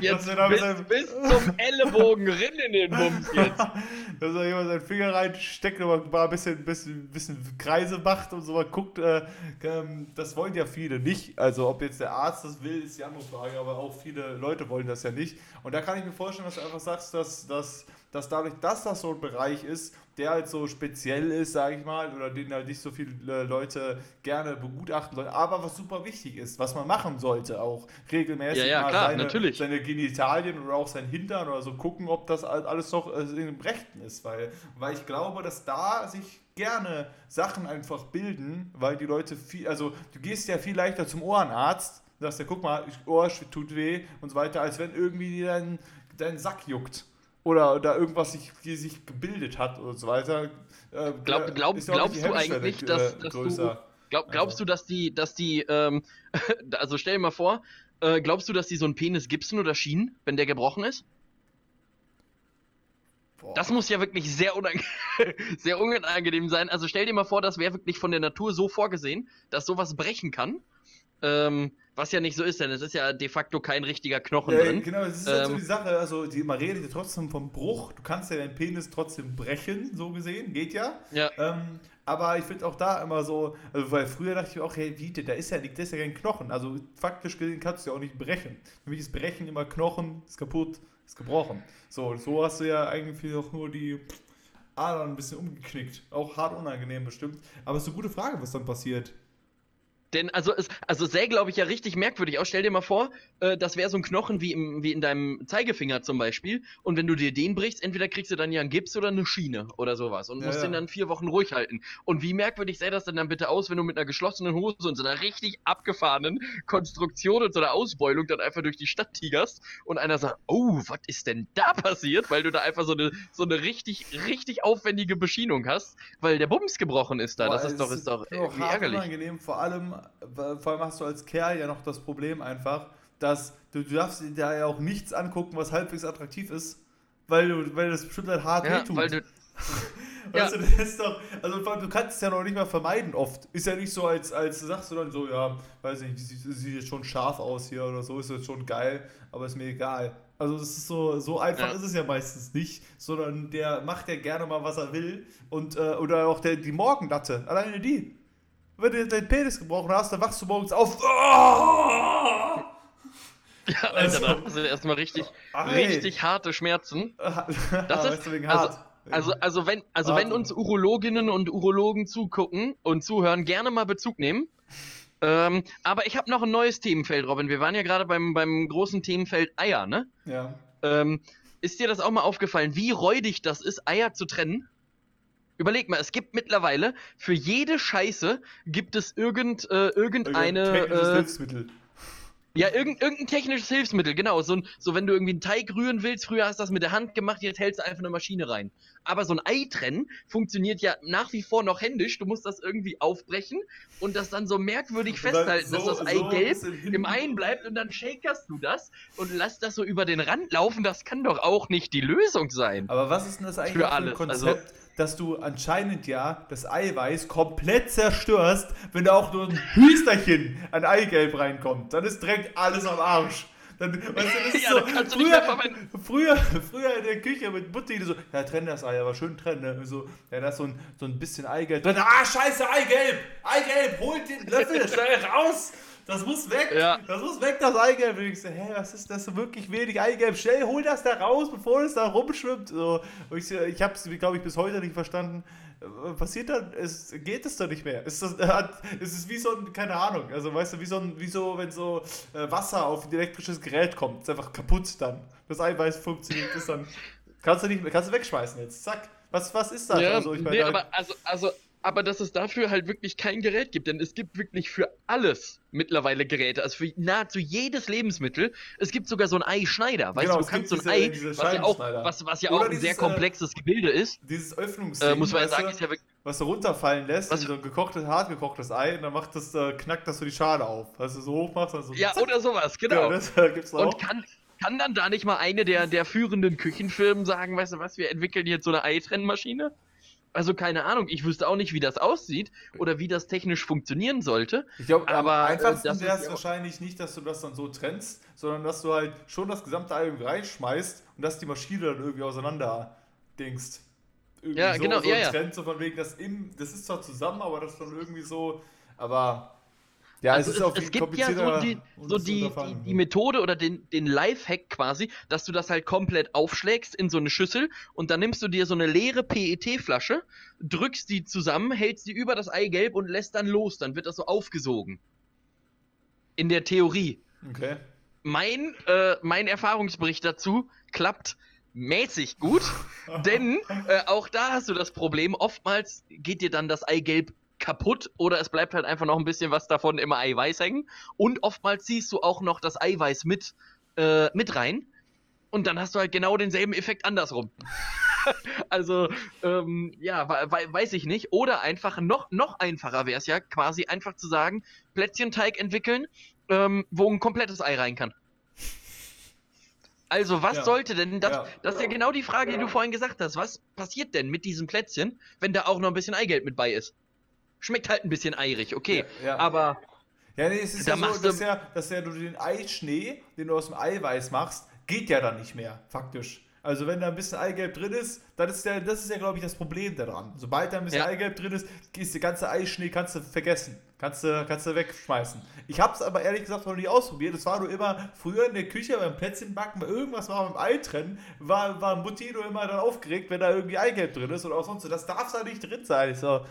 A: Jetzt
B: er da
A: bis, bis zum Ellenbogen rin in den Bums jetzt.
B: dass er jemand seinen Finger reinsteckt und mal ein bisschen, bisschen, bisschen Kreise macht und so mal guckt. Äh, ähm, das wollen ja viele nicht. Also, ob jetzt der Arzt das will, ist die andere Frage, aber auch viele Leute wollen das ja nicht. Und da kann ich mir vorstellen, dass du einfach sagst, dass, dass, dass dadurch, dass das so ein Bereich ist, der halt so speziell ist, sage ich mal, oder den halt nicht so viele äh, Leute gerne begutachten sollen, aber was super wichtig ist, was man machen sollte, auch regelmäßig
A: Ja, ja,
B: mal
A: klar,
B: seine,
A: natürlich.
B: seine Genitalien oder auch sein Hintern oder so gucken, ob das all- alles noch äh, im Rechten ist, weil, weil ich glaube, dass da sich gerne Sachen einfach bilden, weil die Leute viel, also du gehst ja viel leichter zum Ohrenarzt, sagst ja, guck mal, Ohr tut weh und so weiter, als wenn irgendwie dir dein, Sack juckt. Oder da irgendwas sich, die sich gebildet hat und so weiter. Äh,
A: Glaub, glaub, glaubst du eigentlich,
B: äh,
A: dass, dass du. Glaub, glaubst
B: Also.
A: du, dass die, dass die, ähm, also stell dir mal vor, äh, glaubst du, dass die so einen Penis gipsen oder schienen, wenn der gebrochen ist?
B: Boah.
A: Das muss ja wirklich sehr, unang sehr unangenehm sein. Also stell dir mal vor, das wäre wirklich von der Natur so vorgesehen, dass sowas brechen kann. Ähm, was ja nicht so ist, denn es ist ja de facto kein richtiger Knochen
B: Ja,
A: drin.
B: genau, das ist halt so
A: Ähm,
B: die Sache, also die, man redet ja trotzdem vom Bruch, du kannst ja deinen Penis trotzdem brechen, so gesehen, geht ja.
A: Ja.
B: Ähm, aber ich finde auch da immer so, also weil früher dachte ich auch, hey, wie, da ist ja nicht, das ist ja kein Knochen. Also faktisch gesehen kannst du ja auch nicht brechen. Für mich ist Brechen immer Knochen, ist kaputt, ist gebrochen. So, so hast du ja eigentlich auch nur die Adern ein bisschen umgeknickt. Auch hart unangenehm bestimmt. Aber es ist eine gute Frage, was dann passiert.
A: Denn also es also sähe, glaube ich, ja richtig merkwürdig aus. Stell dir mal vor, äh, das wäre so ein Knochen wie, im, wie in deinem Zeigefinger zum Beispiel. Und wenn du dir den brichst, entweder kriegst du dann ja einen Gips oder eine Schiene oder sowas und
B: Ja,
A: musst
B: ja.
A: den dann vier Wochen ruhig halten. Und wie merkwürdig sähe das denn dann bitte aus, wenn du mit einer geschlossenen Hose und so einer richtig abgefahrenen Konstruktion und so einer Ausbeulung dann einfach durch die Stadt tigerst und einer sagt, oh, was ist denn da passiert? Weil du da einfach so eine, so eine richtig, richtig aufwendige Beschienung hast, weil der Bums gebrochen ist da.
B: Boah,
A: das ist doch, ist doch irgendwie ärgerlich.
B: unangenehm. Vor allem, vor allem hast du als Kerl ja noch das Problem einfach, dass du, du darfst dir da ja auch nichts angucken, was halbwegs attraktiv ist, weil du, weil das bestimmt halt hart
A: Ja,
B: wehtut.
A: weil du,
B: weißt
A: ja.
B: du, das ist doch, also du kannst es ja noch nicht mal vermeiden oft. Ist ja nicht so, als, als sagst du dann so, ja, weiß nicht, die sieht, sieht jetzt schon scharf aus hier oder so, ist jetzt schon geil, aber ist mir egal. Also das ist so, so einfach
A: Ja.
B: ist es ja meistens nicht, sondern der macht ja gerne mal, was er will. Und, äh, oder auch der, die Morgenlatte, alleine die. Wenn du deinen Penis gebrochen hast, dann wachst du morgens auf. Oh!
A: Ja, Alter,
B: Also-
A: da hast du erstmal richtig,
B: Ei.
A: richtig harte Schmerzen.
B: Das
A: Das
B: ist
A: also-
B: hart.
A: Also, also wenn, also wenn uns Urologinnen und Urologen zugucken und zuhören, gerne mal Bezug nehmen. Ähm, aber ich habe noch ein neues Themenfeld, Robin. Wir waren ja gerade beim, beim großen Themenfeld Eier, ne?
B: ja.
A: Ähm, ist dir das auch mal aufgefallen, wie räudig das ist, Eier zu trennen? Überleg mal, es gibt mittlerweile für jede Scheiße gibt es irgend, äh, irgendeine
B: Technisches
A: äh,
B: Hilfsmittel.
A: Ja, irgend, irgendein technisches Hilfsmittel, genau. So, ein, so, wenn du irgendwie einen Teig rühren willst, früher hast du das mit der Hand gemacht, jetzt hältst du einfach eine Maschine rein. Aber so ein Ei trennen funktioniert ja nach wie vor noch händisch. Du musst das irgendwie aufbrechen und das dann so merkwürdig festhalten,
B: so-
A: dass das Ei
B: so ein
A: gelb im Ei bleibt und dann shakerst du das und lass das so über den Rand laufen. Das kann doch auch nicht die Lösung sein.
B: Aber was ist denn das eigentlich
A: Für
B: für ein
A: alles,
B: Konzept,
A: also-
B: dass du anscheinend ja das Eiweiß komplett zerstörst, wenn da auch nur ein Hüsterchen an Eigelb reinkommt? Dann ist direkt alles am Arsch. Dann, weißt du, das
A: Ja,
B: so,
A: dann verwenden.
B: früher, früher in der Küche mit Mutti, die so, ja, trenn das Ei, aber schön trennen. Ne? So, ja, da ist so ein, so ein bisschen Eigelb drin. Ah, scheiße, Eigelb! Eigelb, holt den Löffel schnell raus! Das muss weg!
A: Ja.
B: Das muss weg, das Eigelb. Und ich so, hä, was ist das so wirklich wenig Eigelb? Schnell, hol das da raus, bevor es da rumschwimmt. So, und ich, ich habe es, glaube ich, bis heute nicht verstanden. Äh, Passiert dann, es geht es doch nicht mehr. Ist hat, es ist wie so ein, keine Ahnung, also weißt du, wie so ein, wie so, wenn so äh, Wasser auf ein elektrisches Gerät kommt, ist einfach kaputt dann. Das Eiweiß funktioniert, ist dann, kannst du nicht kannst du wegschmeißen jetzt, zack. Was, was ist das?
A: Ja,
B: also, ich meine,
A: nee,
B: da-
A: aber, also, also, aber dass es dafür halt wirklich kein Gerät gibt, denn es gibt wirklich für alles mittlerweile Geräte, also für nahezu jedes Lebensmittel. Es gibt sogar so ein Eischneider, weißt
B: Genau,
A: du,
B: es
A: du kannst
B: gibt
A: so ein Ei, was ja auch, was, was ja auch ein
B: dieses,
A: sehr
B: äh,
A: komplexes Gebilde ist,
B: dieses Öffnungsding,
A: äh, muss man ja sagen, ist ja wirklich,
B: was du runterfallen lässt,
A: Was-
B: so ein gekochtes, hart gekochtes Ei, und dann macht das, äh, knackt das so die Schale auf. Du, so hoch machst, dann so
A: ja,
B: zack.
A: oder sowas,
B: Ja,
A: genau.
B: das äh, gibt's auch.
A: Und kann, kann dann da nicht mal eine der, der führenden Küchenfirmen sagen, weißt du was, wir entwickeln jetzt so eine Eitrennmaschine? Also keine Ahnung, ich wüsste auch nicht, wie das aussieht oder wie das technisch funktionieren sollte.
B: Ich glaube,
A: Aber, äh,
B: einfachsten wäre
A: ist
B: es wahrscheinlich nicht, dass du das dann so trennst, sondern dass du halt schon das gesamte irgendwie reinschmeißt und dass die Maschine dann irgendwie auseinander dingst. Irgendwie
A: Ja,
B: so,
A: genau,
B: so
A: ja, ja.
B: Trend, so von wegen, das, im, das ist zwar zusammen, aber das dann irgendwie so, aber ja,
A: also
B: es ist
A: es, es gibt ja so die, so die, die, die Methode oder den, den Lifehack quasi, dass du das halt komplett aufschlägst in so eine Schüssel und dann nimmst du dir so eine leere PET-Flasche, drückst die zusammen, hältst die über das Eigelb und lässt dann los. Dann wird das so aufgesogen. In der Theorie.
B: Okay.
A: Mein, äh, mein Erfahrungsbericht dazu klappt mäßig gut, denn äh, auch da hast du das Problem, oftmals geht dir dann das Eigelb kaputt oder es bleibt halt einfach noch ein bisschen was davon im Eiweiß hängen und oftmals ziehst du auch noch das Eiweiß mit, äh, mit rein und dann hast du halt genau denselben Effekt andersrum. also, ähm, ja, we- we- weiß ich nicht. Oder einfach noch, noch einfacher wäre es ja, quasi einfach zu sagen, Plätzchenteig entwickeln, ähm, wo ein komplettes Ei rein kann. Also, was
B: Ja.
A: sollte denn das?
B: Ja.
A: Das ist ja genau die Frage, die du vorhin gesagt hast. Was passiert denn mit diesem Plätzchen, wenn da auch noch ein bisschen Eigelb mit bei ist? Schmeckt halt ein bisschen eirig, okay.
B: Ja, ja.
A: Aber
B: Ja, nee, es ist
A: Da
B: ja so, dass ja, dass ja du den Eischnee, den du aus dem Eiweiß machst, geht ja dann nicht mehr, faktisch. Also wenn da ein bisschen Eigelb drin ist, dann ist der, das ist ja, glaube ich, das Problem daran. Sobald da ein bisschen
A: Ja.
B: Eigelb drin ist, ist der ganze Eischnee, kannst du vergessen. Kannst du, kannst du wegschmeißen. Ich habe es aber ehrlich gesagt noch nie ausprobiert. Es war nur immer früher in der Küche beim Plätzchenbacken, bei irgendwas war beim Ei trennen, war, war Mutti nur immer dann aufgeregt, wenn da irgendwie Eigelb drin ist oder auch sonst. so. Das darf da nicht drin sein. Ich so,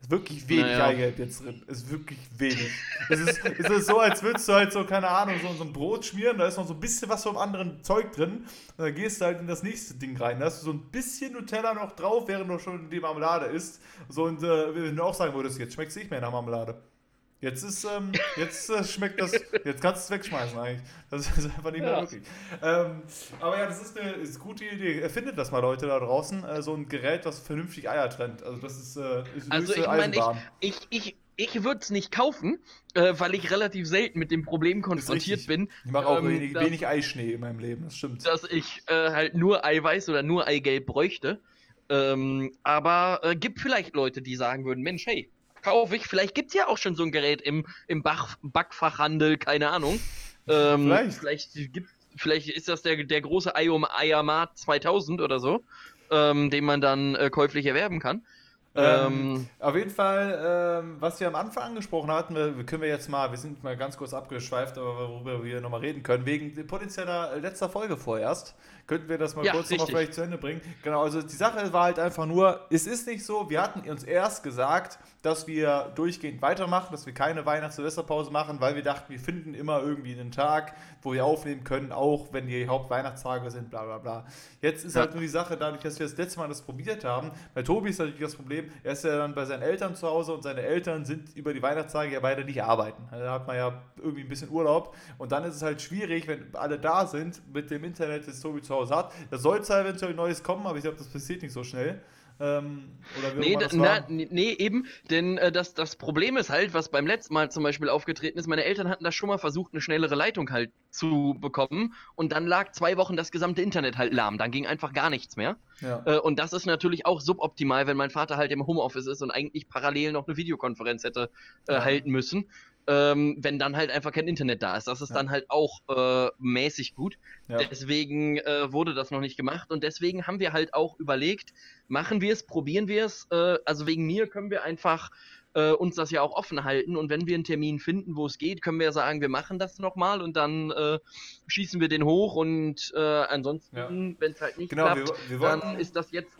B: ist wirklich wenig
A: Naja.
B: Eigelb jetzt drin. Ist wirklich wenig. es, ist, es ist so, als würdest du halt so, keine Ahnung, so, so ein Brot schmieren, da ist noch so ein bisschen was vom anderen Zeug drin. Und dann gehst du halt in das nächste Ding rein. Da hast du so ein bisschen Nutella noch drauf, während du schon die Marmelade isst. So, und äh, wenn du auch sagen würdest, jetzt schmeckt es nicht mehr nach Marmelade. Jetzt ist, ähm, jetzt äh, schmeckt das, jetzt kannst du es wegschmeißen eigentlich. Das ist einfach nicht mehr
A: Ja.
B: möglich. Ähm, aber ja, das ist eine, ist eine gute Idee. Erfindet das mal Leute da draußen, äh, so ein Gerät, was vernünftig Eier trennt. Also das ist, äh, ist
A: Also ich meine, ich, ich, ich, ich würde es nicht kaufen, äh, weil ich relativ selten mit dem Problem konfrontiert bin,
B: Ich mache auch
A: ähm,
B: wenig,
A: das-
B: wenig Eischnee in meinem Leben, das stimmt.
A: dass ich äh, halt nur Eiweiß oder nur Eigelb bräuchte. Ähm, aber äh, gibt vielleicht Leute, die sagen würden, Mensch, hey, kaufe ich. Vielleicht gibt es ja auch schon so ein Gerät im, im Bach, Backfachhandel, keine Ahnung. Ähm,
B: Vielleicht.
A: Vielleicht, gibt, vielleicht ist das der, der große Iom Eiermat 2000 oder so, ähm, den man dann äh, käuflich erwerben kann.
B: Ähm,
A: Ähm,
B: Auf jeden Fall, ähm, was wir am Anfang angesprochen hatten, wir, wir können wir jetzt mal, wir sind mal ganz kurz abgeschweift, aber worüber wir nochmal reden können, wegen potenzieller äh, letzter Folge vorerst, könnten wir das mal
A: Ja,
B: kurz nochmal
A: richtig.
B: vielleicht zu Ende bringen. Genau, also die Sache war halt einfach nur, es ist nicht so, wir hatten uns erst gesagt, dass wir durchgehend weitermachen, dass wir keine Weihnachts-Silvesterpause machen, weil wir dachten, wir finden immer irgendwie einen Tag, wo wir aufnehmen können, auch wenn die Hauptweihnachtstage sind, bla bla bla. Jetzt ist
A: Ja.
B: halt nur die Sache, dadurch, dass wir das letzte Mal das probiert haben, bei Tobi ist natürlich das Problem, er ist ja dann bei seinen Eltern zu Hause und seine Eltern sind über die Weihnachtstage ja beide nicht arbeiten. Also Da hat man ja irgendwie ein bisschen Urlaub und dann ist es halt schwierig, wenn alle da sind mit dem Internet, das Tobi zu Hause hat. Da soll zwar eventuell Neues kommen, aber ich glaube, das passiert nicht so schnell. Ähm,
A: Nee, na, nee, nee, eben, denn äh, das, das Problem ist halt, was beim letzten Mal zum Beispiel aufgetreten ist, meine Eltern hatten da schon mal versucht, eine schnellere Leitung halt zu bekommen und dann lag zwei Wochen das gesamte Internet halt lahm, dann ging einfach gar nichts mehr.
B: Ja.
A: Äh, und das ist natürlich auch suboptimal, wenn mein Vater halt im Homeoffice ist und eigentlich parallel noch eine Videokonferenz hätte äh,
B: Ja.
A: halten müssen. Ähm, wenn dann halt einfach kein Internet da ist. Das ist
B: Ja.
A: dann halt auch äh, mäßig gut.
B: Ja.
A: Deswegen äh, wurde das noch nicht gemacht und deswegen haben wir halt auch überlegt, machen wir es, probieren wir es. Äh, also wegen mir können wir einfach äh, uns das ja auch offen halten und wenn wir einen Termin finden, wo es geht, können wir sagen, wir machen das nochmal und dann äh, schießen wir den hoch und äh, ansonsten,
B: Ja.
A: wenn es halt nicht
B: Genau,
A: klappt,
B: wir, wir
A: dann ist das jetzt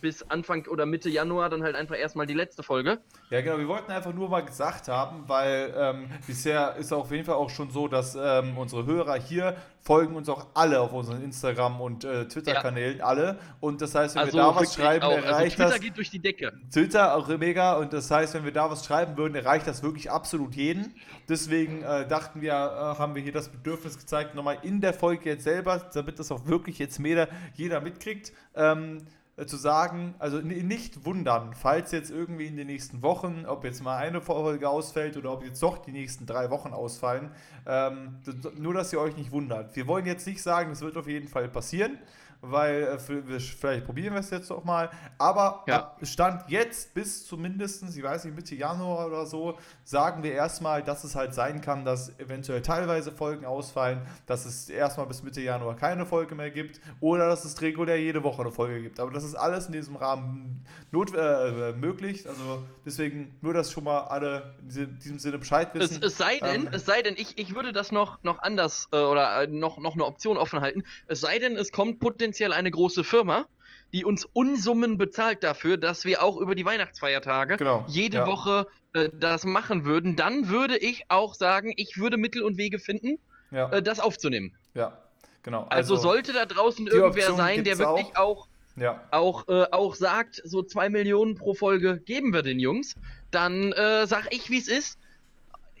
A: bis Anfang oder Mitte Januar dann halt einfach erstmal die letzte Folge.
B: Ja, genau, wir wollten einfach nur mal gesagt haben, weil ähm, bisher ist auf jeden Fall auch schon so, dass ähm, unsere Hörer hier folgen uns auch alle auf unseren Instagram- und äh, Twitter-Kanälen, alle. Und das heißt, wenn
A: Also
B: wir da was schreiben,
A: auch. Also
B: erreicht
A: Twitter
B: das.
A: geht durch die Decke.
B: Twitter auch mega und das heißt, wenn wir da was schreiben würden, erreicht das wirklich absolut jeden. Deswegen äh, dachten wir, äh, haben wir hier das Bedürfnis gezeigt, nochmal in der Folge jetzt selber, damit das auch wirklich jetzt jeder, jeder mitkriegt, ähm, äh, zu sagen, also nicht wundern, falls jetzt irgendwie in den nächsten Wochen, ob jetzt mal eine Folge ausfällt oder ob jetzt doch die nächsten drei Wochen ausfallen, ähm, nur dass ihr euch nicht wundert. Wir wollen jetzt nicht sagen, das wird auf jeden Fall passieren, weil äh, vielleicht probieren wir es jetzt auch mal. Aber
A: Ja.
B: Stand jetzt bis zumindest, ich weiß nicht, Mitte Januar oder so, sagen wir erstmal, dass es halt sein kann, dass eventuell teilweise Folgen ausfallen, dass es erstmal bis Mitte Januar keine Folge mehr gibt oder dass es regulär jede Woche eine Folge gibt. Aber das ist alles in diesem Rahmen not äh, möglich. Also deswegen nur, dass schon mal alle in diese- diesem Sinne Bescheid
A: Es,
B: wissen.
A: es sei denn,
B: Ähm,
A: es sei denn, ich, ich würde das noch, noch anders äh, oder äh, noch, noch eine Option offen halten. Es sei denn, es kommt potenziell eine große Firma, die uns Unsummen bezahlt dafür, dass wir auch über die Weihnachtsfeiertage
B: Genau,
A: jede
B: ja.
A: Woche äh, das machen würden. Dann würde ich auch sagen, ich würde Mittel und Wege finden,
B: ja,
A: äh, das aufzunehmen.
B: ja, genau.
A: Also, sollte da draußen irgendwer
B: Option
A: sein, der wirklich auch
B: ja.
A: auch, äh, auch sagt, so zwei Millionen pro Folge geben wir den Jungs, dann äh, sag ich, wie es ist.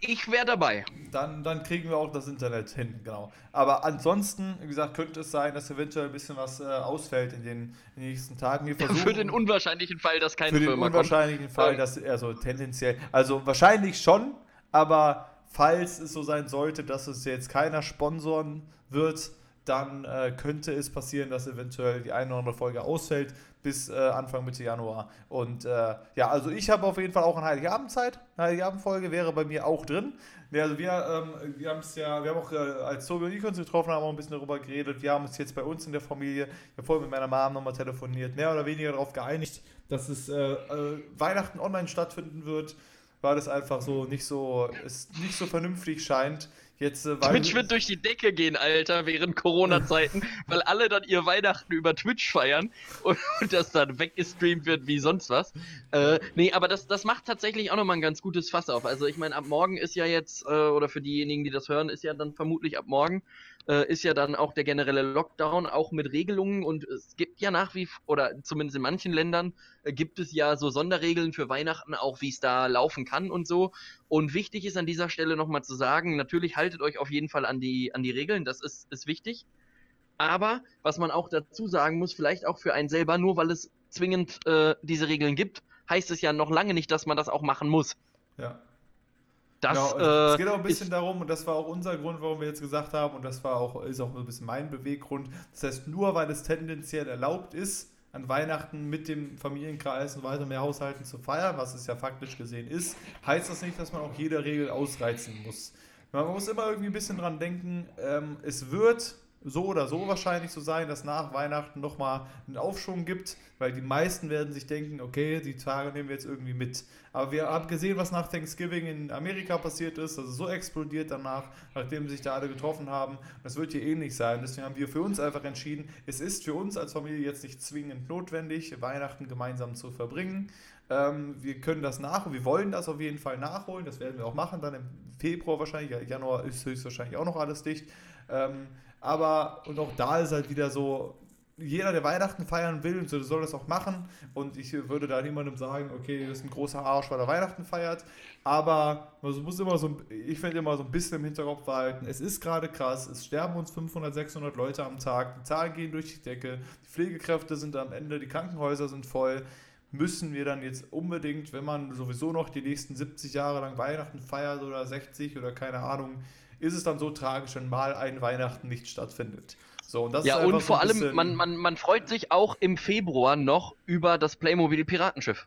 A: Ich wäre dabei.
B: Dann, dann kriegen wir auch das Internet hin, genau. Aber ansonsten, wie gesagt, könnte es sein, dass eventuell ein bisschen was äh, ausfällt in den, in den nächsten Tagen. Wir versuchen,
A: Für den unwahrscheinlichen Fall, dass keine
B: für den
A: Firma kommt.
B: unwahrscheinlichen Fall, dass also tendenziell, also wahrscheinlich schon, aber falls es so sein sollte, dass es jetzt keiner sponsoren wird, dann äh, könnte es passieren, dass eventuell die eine oder andere Folge ausfällt bis äh, Anfang Mitte Januar. Und äh, ja, also ich habe auf jeden Fall auch eine Heiligabend-Zeit. Heiligabend-Folge wäre bei mir auch drin. Also wir, ähm, wir haben es ja, wir haben auch, äh, als Tobi und ich uns getroffen haben, auch ein bisschen darüber geredet. Wir haben uns jetzt bei uns in der Familie, ich habe vorhin mit meiner Mom nochmal telefoniert, mehr oder weniger darauf geeinigt, dass es äh, äh, Weihnachten online stattfinden wird, weil es einfach so nicht so, es nicht so vernünftig scheint. Jetzt, äh,
A: Twitch wird durch die Decke gehen, Alter, während Corona-Zeiten, weil alle dann ihr Weihnachten über Twitch feiern und, und das dann weggestreamt wird wie sonst was. Äh, nee, aber das, das macht tatsächlich auch nochmal ein ganz gutes Fass auf. Also ich meine, ab morgen ist ja jetzt, äh, oder für diejenigen, die das hören, ist ja dann vermutlich ab morgen, äh, ist ja dann auch der generelle Lockdown, auch mit Regelungen und es gibt ja nach wie, oder zumindest in manchen Ländern, äh, gibt es ja so Sonderregeln für Weihnachten, auch wie es da laufen kann und so. Und wichtig ist an dieser Stelle nochmal zu sagen, natürlich haltet euch auf jeden Fall an die, an die Regeln, das ist, ist wichtig. Aber was man auch dazu sagen muss, vielleicht auch für einen selber, nur weil es zwingend äh, diese Regeln gibt, heißt es ja noch lange nicht, dass man das auch machen muss.
B: ja.
A: Das,
B: genau, es-
A: äh,
B: geht auch ein bisschen
A: ist,
B: darum, und das war auch unser Grund, warum wir jetzt gesagt haben, und das war auch, ist auch ein bisschen mein Beweggrund. Das heißt, nur weil es tendenziell erlaubt ist, an Weihnachten mit dem Familienkreis und weiter mehr Haushalten zu feiern, was es ja faktisch gesehen ist, heißt das nicht, dass man auch jede Regel ausreizen muss. Man muss immer irgendwie ein bisschen dran denken, ähm, es wird so oder so wahrscheinlich so sein, dass nach Weihnachten nochmal einen Aufschwung gibt, weil die meisten werden sich denken, okay, die Tage nehmen wir jetzt irgendwie mit. Aber wir haben gesehen, was nach Thanksgiving in Amerika passiert ist, also so explodiert danach, nachdem sich da alle getroffen haben. Das wird hier ähnlich sein. Deswegen haben wir für uns einfach entschieden, es ist für uns als Familie jetzt nicht zwingend notwendig, Weihnachten gemeinsam zu verbringen. Ähm, wir können das nach, wir wollen das auf jeden Fall nachholen. Das werden wir auch machen, dann im Februar wahrscheinlich. Ja, Januar ist höchstwahrscheinlich auch noch alles dicht. Ähm, aber, und auch da ist halt wieder so, jeder, der Weihnachten feiern will, so- soll das auch machen. Und ich würde da niemandem sagen, okay, das ist ein großer Arsch, weil er Weihnachten feiert. Aber man muss immer so, ich finde immer so ein bisschen im Hinterkopf behalten, es ist gerade krass, es sterben uns 500, 600 Leute am Tag, die Zahlen gehen durch die Decke, die Pflegekräfte sind am Ende, die Krankenhäuser sind voll. Müssen wir dann jetzt unbedingt, wenn man sowieso noch die nächsten 70 Jahre lang Weihnachten feiert oder 60 oder keine Ahnung, ist es dann so tragisch, wenn mal ein Weihnachten nicht stattfindet. So, und das
A: ja, und
B: so
A: vor
B: ein
A: allem, man, man, man freut sich auch im Februar noch über das Playmobil Piratenschiff.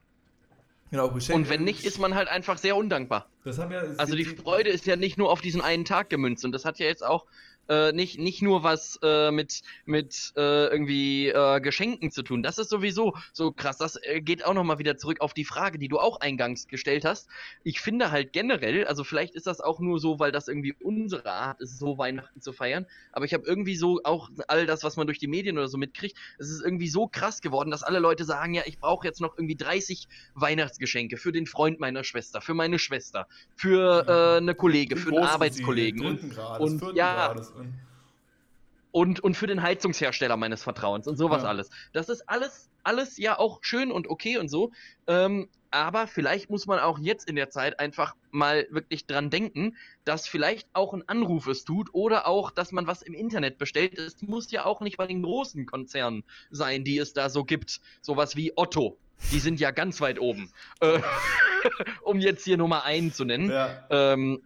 B: genau, Geschenke-
A: Und wenn nicht, ist man halt einfach sehr undankbar.
B: Ja,
A: Also die Freude ist ja nicht nur auf diesen einen Tag gemünzt und das hat ja jetzt auch äh, nicht, nicht nur was äh, mit, mit äh, irgendwie äh, Geschenken zu tun. Das ist sowieso so krass. Das äh, geht auch nochmal wieder zurück auf die Frage, die du auch eingangs gestellt hast. Ich finde halt generell, also vielleicht ist das auch nur so, weil das irgendwie unsere Art ist, so Weihnachten zu feiern, aber ich habe irgendwie so auch all das, was man durch die Medien oder so mitkriegt, es ist irgendwie so krass geworden, dass alle Leute sagen, ja, ich brauche jetzt noch irgendwie 30 Weihnachtsgeschenke für den Freund meiner Schwester, für meine Schwester, für äh, eine Kollege, für einen Arbeitskollegen und,
B: Grades,
A: und
B: vierten
A: ja.
B: Grades. Und,
A: und, und für den Heizungshersteller meines Vertrauens und sowas
B: Ja.
A: alles. Das ist alles, alles ja auch schön und okay und so. Ähm, aber vielleicht muss man auch jetzt in der Zeit einfach mal wirklich dran denken, dass vielleicht auch ein Anruf es tut oder auch, dass man was im Internet bestellt. Es muss ja auch nicht bei den großen Konzernen sein, die es da so gibt. Sowas wie Otto. Die sind ja ganz weit oben. Äh, um jetzt hier Nummer einen zu nennen.
B: ja.
A: Ähm,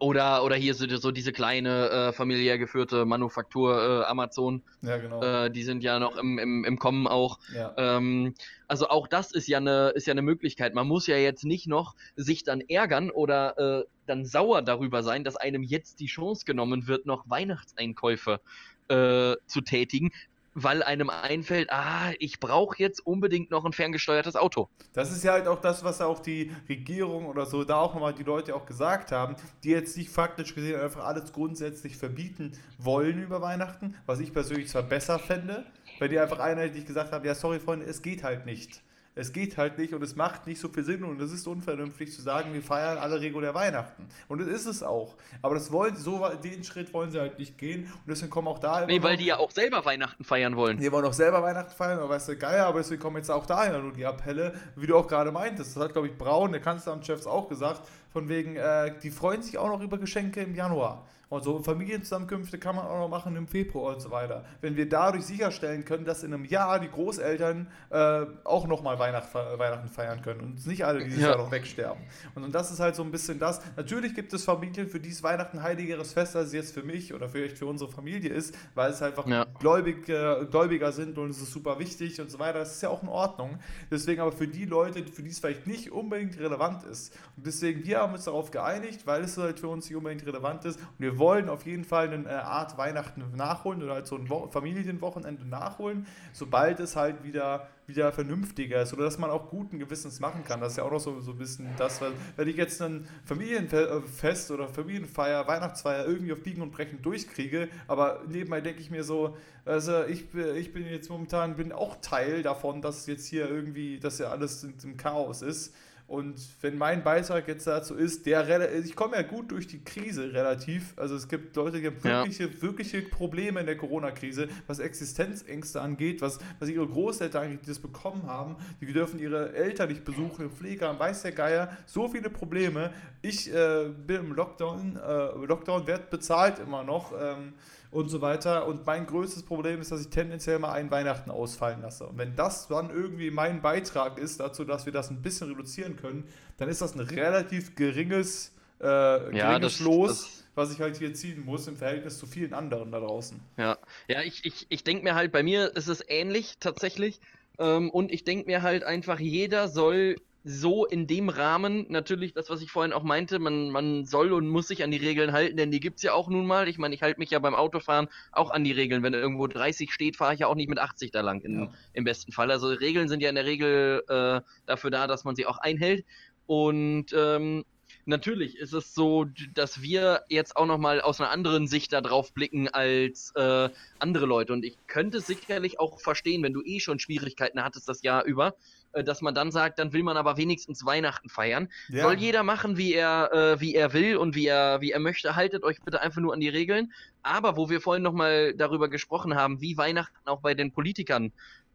A: Oder, oder hier so, so diese kleine äh, familiär geführte Manufaktur äh, Amazon.
B: Ja, genau.
A: Äh, die sind ja noch im, im, im Kommen auch.
B: ja.
A: Ähm, also auch das ist ja eine ist ja eine Möglichkeit. Man muss ja jetzt nicht noch sich dann ärgern oder äh, dann sauer darüber sein, dass einem jetzt die Chance genommen wird, noch Weihnachtseinkäufe äh, zu tätigen, weil einem einfällt, ah, ich brauche jetzt unbedingt noch ein ferngesteuertes Auto.
B: Das ist ja halt auch das, was auch die Regierung oder so da auch nochmal die Leute auch gesagt haben, die jetzt nicht faktisch gesehen einfach alles grundsätzlich verbieten wollen über Weihnachten, was ich persönlich zwar besser fände, weil die einfach einheitlich gesagt haben, ja sorry Freunde, es geht halt nicht. Es geht halt nicht und es macht nicht so viel Sinn und es ist unvernünftig zu sagen, wir feiern alle regulär Weihnachten. Und das ist es auch. Aber das wollen, so den Schritt wollen sie halt nicht gehen und deswegen kommen auch da
A: Nee, weil die ja auch selber Weihnachten feiern wollen.
B: wir wollen auch selber Weihnachten feiern, aber weißt du, geil, aber deswegen kommen jetzt auch daher nur die Appelle, wie du auch gerade meintest. Das hat, glaube ich, Braun, der Kanzleramtschef, auch gesagt, von wegen, äh, die freuen sich auch noch über Geschenke im Januar. Und so Familienzusammenkünfte kann man auch noch machen im Februar und so weiter. Wenn wir dadurch sicherstellen können, dass in einem Jahr die Großeltern äh, auch nochmal Weihnacht, Weihnachten feiern können und nicht alle dieses
A: Ja.
B: Jahr noch wegsterben. Und, und das ist halt so ein bisschen das. Natürlich gibt es Familien, für die ist Weihnachten ein heiligeres Fest, als es jetzt für mich oder vielleicht für unsere Familie ist, weil es einfach
A: Ja.
B: gläubig, äh, Gläubiger sind und es ist super wichtig und so weiter. Das ist ja auch in Ordnung. Deswegen aber für die Leute, für die es vielleicht nicht unbedingt relevant ist. Und deswegen, wir haben uns darauf geeinigt, weil es halt für uns nicht unbedingt relevant ist. Und wir wollen auf jeden Fall eine äh, Art Weihnachten nachholen oder halt so ein Wo Familienwochenende nachholen, sobald es halt wieder wieder vernünftiger ist oder dass man auch guten Gewissens machen kann. Das ist ja auch noch so, so ein bisschen das, weil wenn ich jetzt ein Familienfest oder Familienfeier, Weihnachtsfeier irgendwie auf Biegen und Brechen durchkriege, aber nebenbei denke ich mir so, also ich, bin- ich bin jetzt momentan bin auch Teil davon, dass jetzt hier irgendwie, dass ja alles im Chaos ist. Und wenn mein Beitrag jetzt dazu ist, der rela- ich komme ja gut durch die Krise relativ. Also es gibt Leute, die haben
A: Ja.
B: wirkliche, wirkliche Probleme in der Corona-Krise, was Existenzängste angeht, was, was ihre Großeltern eigentlich die das bekommen haben. Die dürfen ihre Eltern nicht besuchen, im Pflegeheim, weiß der Geier. So viele Probleme. Ich äh, bin im Lockdown, äh, Lockdown wird bezahlt immer noch. Ähm, und so weiter. Und mein größtes Problem ist, dass ich tendenziell mal einen Weihnachten ausfallen lasse. Und wenn das dann irgendwie mein Beitrag ist dazu, dass wir das ein bisschen reduzieren können, dann ist das ein relativ geringes, äh, geringes
A: Ja, das-
B: Los,
A: das-
B: was ich halt hier ziehen muss im Verhältnis zu vielen anderen da draußen.
A: Ja, ja ich, ich, ich denke mir halt, bei mir ist es ähnlich tatsächlich. Ähm, und ich denke mir halt einfach, jeder soll so in dem Rahmen, natürlich das, was ich vorhin auch meinte, man, man soll und muss sich an die Regeln halten, denn die gibt's ja auch nun mal. Ich meine, ich halte mich ja beim Autofahren auch an die Regeln. Wenn irgendwo 30 steht, fahre ich ja auch nicht mit 80 da lang, in,
B: Ja.
A: im besten Fall. Also Regeln sind ja in der Regel äh, dafür da, dass man sie auch einhält. Und ähm, natürlich ist es so, dass wir jetzt auch nochmal aus einer anderen Sicht da drauf blicken als äh, andere Leute. Und ich könnte sicherlich auch verstehen, wenn du eh schon Schwierigkeiten hattest das Jahr über, dass man dann sagt, dann will man aber wenigstens Weihnachten feiern.
B: Ja.
A: Soll jeder machen, wie er, äh, wie er will und wie er, wie er möchte. Haltet euch bitte einfach nur an die Regeln. Aber wo wir vorhin nochmal darüber gesprochen haben, wie Weihnachten auch bei den Politikern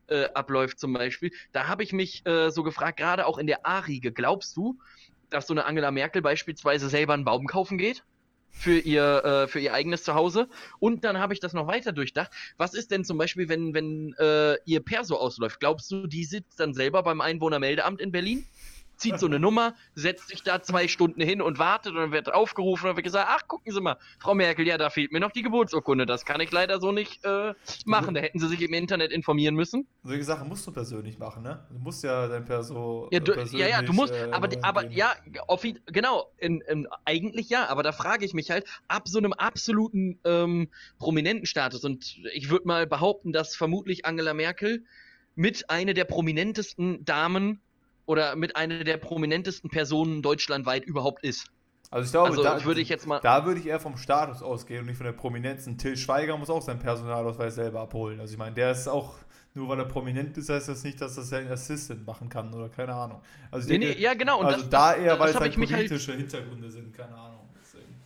A: äh, abläuft zum Beispiel, da habe ich mich äh, so gefragt, gerade auch in der A-Riege, glaubst du, dass so eine Angela Merkel beispielsweise selber einen Baum kaufen geht? Für ihr, äh, für ihr eigenes Zuhause. Und dann habe ich das noch weiter durchdacht. Was ist denn zum Beispiel, wenn, wenn äh, ihr Perso ausläuft? Glaubst du, die sitzt dann selber beim Einwohnermeldeamt in Berlin? Zieht so eine Nummer, setzt sich da zwei Stunden hin und wartet und dann wird aufgerufen und dann wird gesagt, ach, gucken Sie mal, Frau Merkel, ja, da fehlt mir noch die Geburtsurkunde. Das kann ich leider so nicht äh, machen. Da hätten Sie sich im Internet informieren müssen.
B: Solche Sachen musst du persönlich machen, ne? Du musst ja dein Perso.
A: Ja, du,
B: persönlich,
A: ja, ja, du musst,
B: äh,
A: aber, aber ja, genau, in, in, eigentlich ja, aber da frage ich mich halt, ab so einem absoluten ähm, prominenten Status und ich würde mal behaupten, dass vermutlich Angela Merkel mit einer der prominentesten Damen oder mit einer der prominentesten Personen deutschlandweit überhaupt ist.
B: Also ich glaube,
A: Also
B: da
A: würde ich jetzt mal.
B: Da würde ich eher vom Status ausgehen und nicht von der Prominenz. Ein Till Schweiger muss auch seinen Personalausweis selber abholen. Also ich meine, der ist auch, nur weil er prominent ist, heißt das nicht, dass das sein Assistant machen kann oder keine Ahnung. Also
A: Nee,
B: denke,
A: nee, ja, genau. Und
B: also
A: das,
B: da eher, weil es halt
A: halt-
B: politische Hintergründe sind, keine Ahnung.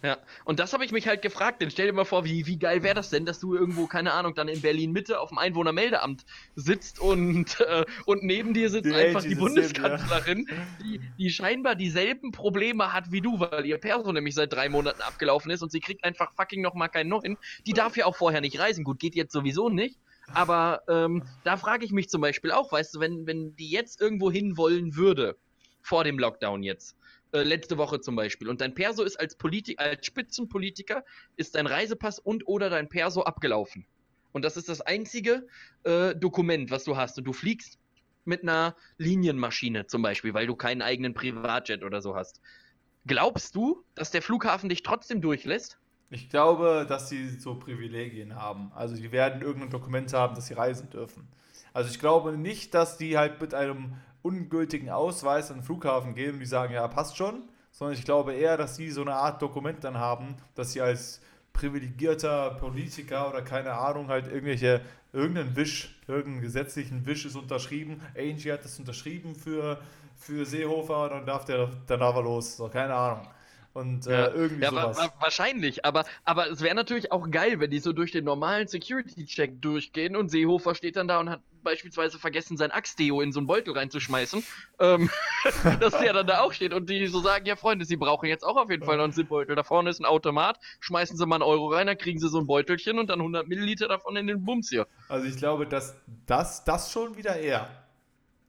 A: Ja, und das habe ich mich halt gefragt. Denn stell dir mal vor, wie, wie geil wäre das denn, dass du irgendwo, keine Ahnung, dann in Berlin Mitte auf dem Einwohnermeldeamt sitzt und, äh, und neben dir sitzt
B: Die
A: einfach die. Bundeskanzlerin, die, die scheinbar dieselben Probleme hat wie du, weil ihr Perso nämlich seit drei Monaten abgelaufen ist und sie kriegt einfach fucking nochmal keinen neuen. Die darf ja auch vorher nicht reisen. Gut, geht jetzt sowieso nicht. Aber ähm, da frage ich mich zum Beispiel auch, weißt du, wenn, wenn die jetzt irgendwo hin wollen würde, vor dem Lockdown jetzt, äh, letzte Woche zum Beispiel. Und dein Perso ist als, Politi als Spitzenpolitiker, ist dein Reisepass und oder dein Perso abgelaufen. Und das ist das einzige äh, Dokument, was du hast. Und du fliegst mit einer Linienmaschine zum Beispiel, weil du keinen eigenen Privatjet oder so hast. Glaubst du, dass der Flughafen dich trotzdem durchlässt?
B: Ich glaube, dass sie so Privilegien haben. Also die werden irgendein Dokument haben, dass sie reisen dürfen. Also ich glaube nicht, dass die halt mit einem ungültigen Ausweis an den Flughafen gehen und die sagen, ja, passt schon, sondern ich glaube eher, dass sie so eine Art Dokument dann haben, dass sie als privilegierter Politiker oder keine Ahnung halt irgendwelche irgendeinen Wisch, irgendeinen gesetzlichen Wisch ist unterschrieben. Angie hat das unterschrieben für, für Seehofer dann darf der, dann darf er los. So, keine Ahnung. Und äh, irgendwie ja, sowas. Wa
A: wahrscheinlich, aber, aber es wäre natürlich auch geil, wenn die so durch den normalen Security-Check durchgehen und Seehofer steht dann da und hat beispielsweise vergessen, sein Axtdeo in so einen Beutel reinzuschmeißen, ähm, dass der dann da auch steht und die so sagen, ja Freunde, sie brauchen jetzt auch auf jeden Fall noch einen Zipbeutel. Da vorne ist ein Automat, schmeißen sie mal einen Euro rein, dann kriegen sie so ein Beutelchen und dann 100 Milliliter davon in den Bums hier.
B: Also ich glaube, dass das, das schon wieder eher.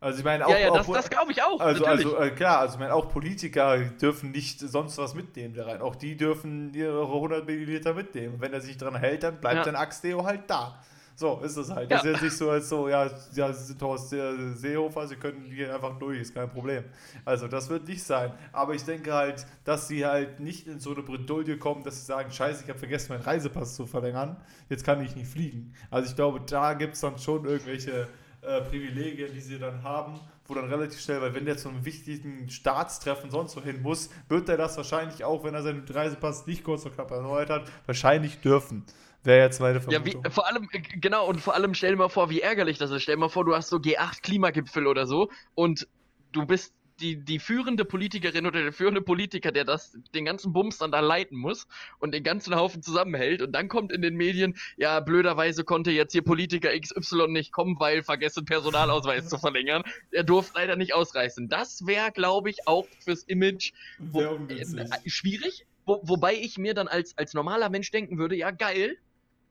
B: Also ich meine auch.
A: Ja, ja, das, das glaube ich auch.
B: Also, also äh, klar, also ich meine auch Politiker dürfen nicht sonst was mitnehmen da rein. Auch die dürfen ihre 100 Milliliter mitnehmen. Wenn er sich dran hält, dann bleibt ja. sein Axtdeo halt da. So ist es halt. Ja. Das ist jetzt nicht so als so, ja, ja, Sie sind Horst Seehofer, Sie können hier einfach durch, ist kein Problem. Also das wird nicht sein. Aber ich denke halt, dass sie halt nicht in so eine Bredouille kommen, dass sie sagen, scheiße, ich habe vergessen, meinen Reisepass zu verlängern, jetzt kann ich nicht fliegen. Also ich glaube, da gibt es dann schon irgendwelche äh, Privilegien, die sie dann haben, wo dann relativ schnell, weil wenn der zu einem wichtigen Staatstreffen sonst wo hin muss, wird er das wahrscheinlich auch, wenn er seinen Reisepass nicht kurz vor knapp erneuert hat, wahrscheinlich dürfen. Wäre jetzt meine
A: Vermutung. Ja, wie, vor allem, äh, genau, und vor allem stell dir mal vor, wie ärgerlich das ist. Stell dir mal vor, du hast so G8-Klimagipfel oder so und du bist die, die führende Politikerin oder der führende Politiker, der das, den ganzen Bums dann da leiten muss und den ganzen Haufen zusammenhält und dann kommt in den Medien, ja, blöderweise konnte jetzt hier Politiker XY nicht kommen, weil vergessen Personalausweis zu verlängern. Er durfte leider nicht ausreißen. Das wäre, glaube ich, auch fürs Image wo, äh, schwierig. Wo, wobei ich mir dann als, als normaler Mensch denken würde, ja, geil,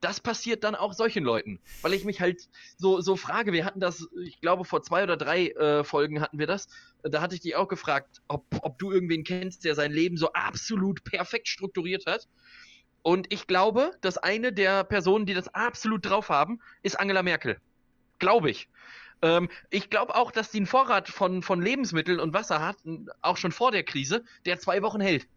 A: das passiert dann auch solchen Leuten. Weil ich mich halt so, so frage, wir hatten das, ich glaube, vor zwei oder drei äh, Folgen hatten wir das. Da hatte ich dich auch gefragt, ob, ob du irgendwen kennst, der sein Leben so absolut perfekt strukturiert hat. Und ich glaube, dass eine der Personen, die das absolut drauf haben, ist Angela Merkel. Glaube ich. Ähm, ich glaube auch, dass die einen Vorrat von, von Lebensmitteln und Wasser hat, auch schon vor der Krise, der zwei Wochen hält.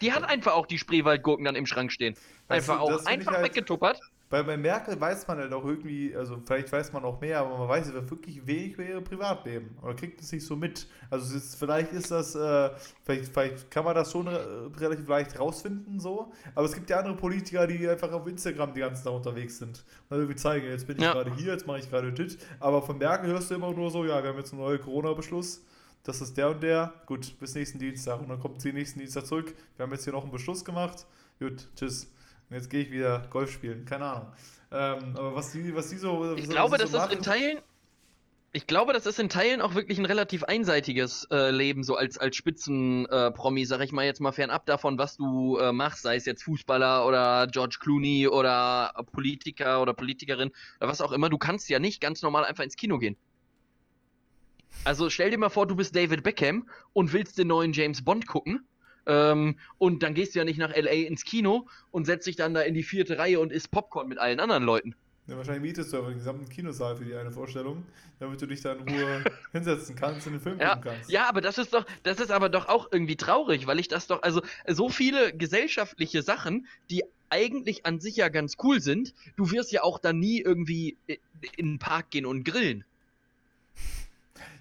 A: Die hat einfach auch die Spreewaldgurken dann im Schrank stehen. Einfach du, auch einfach halt, weggetuppert.
B: Weil bei Merkel weiß man halt auch irgendwie, also vielleicht weiß man auch mehr, aber man weiß wirklich wenig über ihr Privatleben. Oder kriegt es nicht so mit. Also ist, vielleicht ist das, äh, vielleicht, vielleicht kann man das schon relativ leicht rausfinden, so. Aber es gibt ja andere Politiker, die einfach auf Instagram die ganze Zeit unterwegs sind. Und irgendwie zeigen, jetzt bin ich ja. gerade hier, jetzt mache ich gerade dit. Aber von Merkel hörst du immer nur so, ja, wir haben jetzt einen neuen Corona-Beschluss das ist der und der. Gut, bis nächsten Dienstag. Und dann kommt sie nächsten Dienstag zurück. Wir haben jetzt hier noch einen Beschluss gemacht. Gut, tschüss. Und jetzt gehe ich wieder Golf spielen. Keine Ahnung. Ähm, aber was die, was die so.
A: Ich glaube,
B: dass
A: so das in Teilen. Ich glaube, das ist in Teilen auch wirklich ein relativ einseitiges äh, Leben, so als, als Spitzenpromi, äh, sag ich mal jetzt mal fernab davon, was du äh, machst, sei es jetzt Fußballer oder George Clooney oder Politiker oder Politikerin oder was auch immer. Du kannst ja nicht ganz normal einfach ins Kino gehen. Also stell dir mal vor, du bist David Beckham und willst den neuen James Bond gucken. Ähm, und dann gehst du ja nicht nach LA ins Kino und setzt dich dann da in die vierte Reihe und isst Popcorn mit allen anderen Leuten.
B: Ja, wahrscheinlich mietest du aber den gesamten Kinosaal für die eine Vorstellung, damit du dich da in Ruhe hinsetzen kannst und den Film
A: ja,
B: gucken kannst.
A: Ja, aber das ist doch, das ist aber doch auch irgendwie traurig, weil ich das doch, also so viele gesellschaftliche Sachen, die eigentlich an sich ja ganz cool sind, du wirst ja auch dann nie irgendwie in den Park gehen und grillen.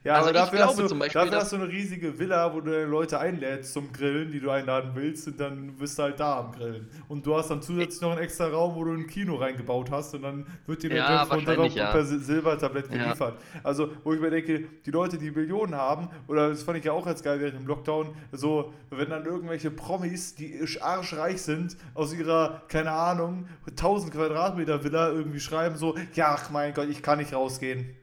B: Ja, also aber dafür, hast, du, Beispiel, dafür hast du eine riesige Villa, wo du deine Leute einlädst zum Grillen, die du einladen willst, und dann bist du halt da am Grillen. Und du hast dann zusätzlich noch einen extra Raum, wo du ein Kino reingebaut hast, und dann wird dir
A: ja,
B: der Drinks ja. per Silbertablett geliefert. Ja. Also, wo ich mir denke, die Leute, die Millionen haben, oder das fand ich ja auch als geil während dem Lockdown, so, wenn dann irgendwelche Promis, die arschreich sind, aus ihrer, keine Ahnung, 1000 Quadratmeter Villa irgendwie schreiben, so, ja, ach mein Gott, ich kann nicht rausgehen.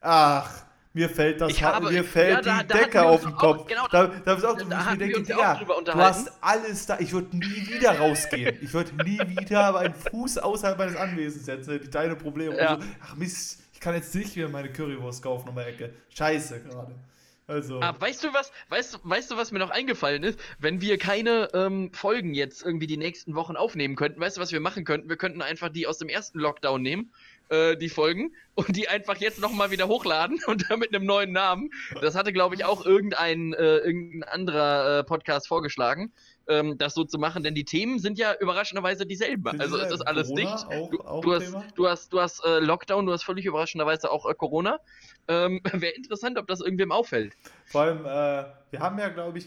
B: Ach mir fällt das habe, mir fällt ja, die da, Decke auf den Kopf. Auch, genau, da, da, da, auch, da ich mir denke, ja, du hast alles da. Ich würde nie wieder rausgehen. ich würde nie wieder einen Fuß außerhalb meines Anwesens setzen. Deine Probleme. Ja. So, ach Mist, ich kann jetzt nicht wieder meine Currywurst kaufen um die Ecke. Scheiße gerade.
A: Also. Ah, weißt du was, weißt, weißt du, was mir noch eingefallen ist? Wenn wir keine ähm, Folgen jetzt irgendwie die nächsten Wochen aufnehmen könnten, weißt du, was wir machen könnten? Wir könnten einfach die aus dem ersten Lockdown nehmen, äh, die Folgen, und die einfach jetzt nochmal wieder hochladen und dann mit einem neuen Namen. Das hatte, glaube ich, auch irgendein, äh, irgendein anderer äh, Podcast vorgeschlagen ähm, das so zu machen, denn die Themen sind ja überraschenderweise dieselben. Sind also es ist alles Corona dicht. Auch, du, auch du, hast, du, hast, du hast äh, Lockdown, du hast völlig überraschenderweise auch äh, Corona. Ähm, Wäre interessant, ob das irgendwem auffällt.
B: Vor allem, äh, wir haben ja, glaube ich,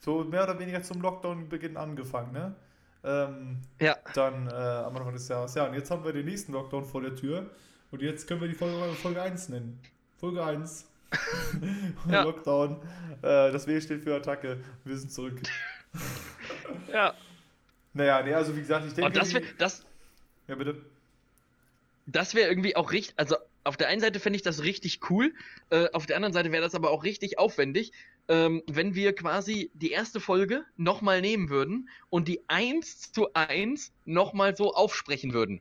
B: so mehr oder weniger zum Lockdown-Beginn angefangen, ne? Ähm, ja. Dann äh, am Anfang des Jahres. Ja, und jetzt haben wir den nächsten Lockdown vor der Tür. Und jetzt können wir die Folge, Folge 1 nennen. Folge 1. ja. Lockdown. Äh, das W steht für Attacke. Wir sind zurück.
A: ja.
B: Naja, nee, also wie gesagt, ich denke. Und
A: das wäre. Das,
B: ja, bitte.
A: Das wäre irgendwie auch richtig. Also auf der einen Seite fände ich das richtig cool, äh, auf der anderen Seite wäre das aber auch richtig aufwendig, ähm, wenn wir quasi die erste Folge nochmal nehmen würden und die 1 zu 1 nochmal so aufsprechen würden.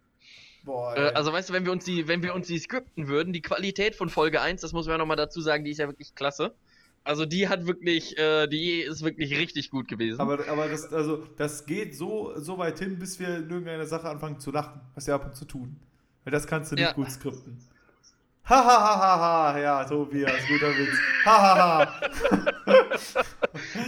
A: Boah, äh, also weißt du, wenn wir uns die, wenn wir uns die skripten würden, die Qualität von Folge 1, das muss man ja nochmal dazu sagen, die ist ja wirklich klasse. Also die hat wirklich, äh, die ist wirklich richtig gut gewesen.
B: Aber, aber das, also, das geht so, so weit hin, bis wir in irgendeiner Sache anfangen zu lachen, was wir ab und zu tun. Weil das kannst du nicht ja. gut skripten. Hahaha, ha, ja, Tobias, guter Witz. Hahaha.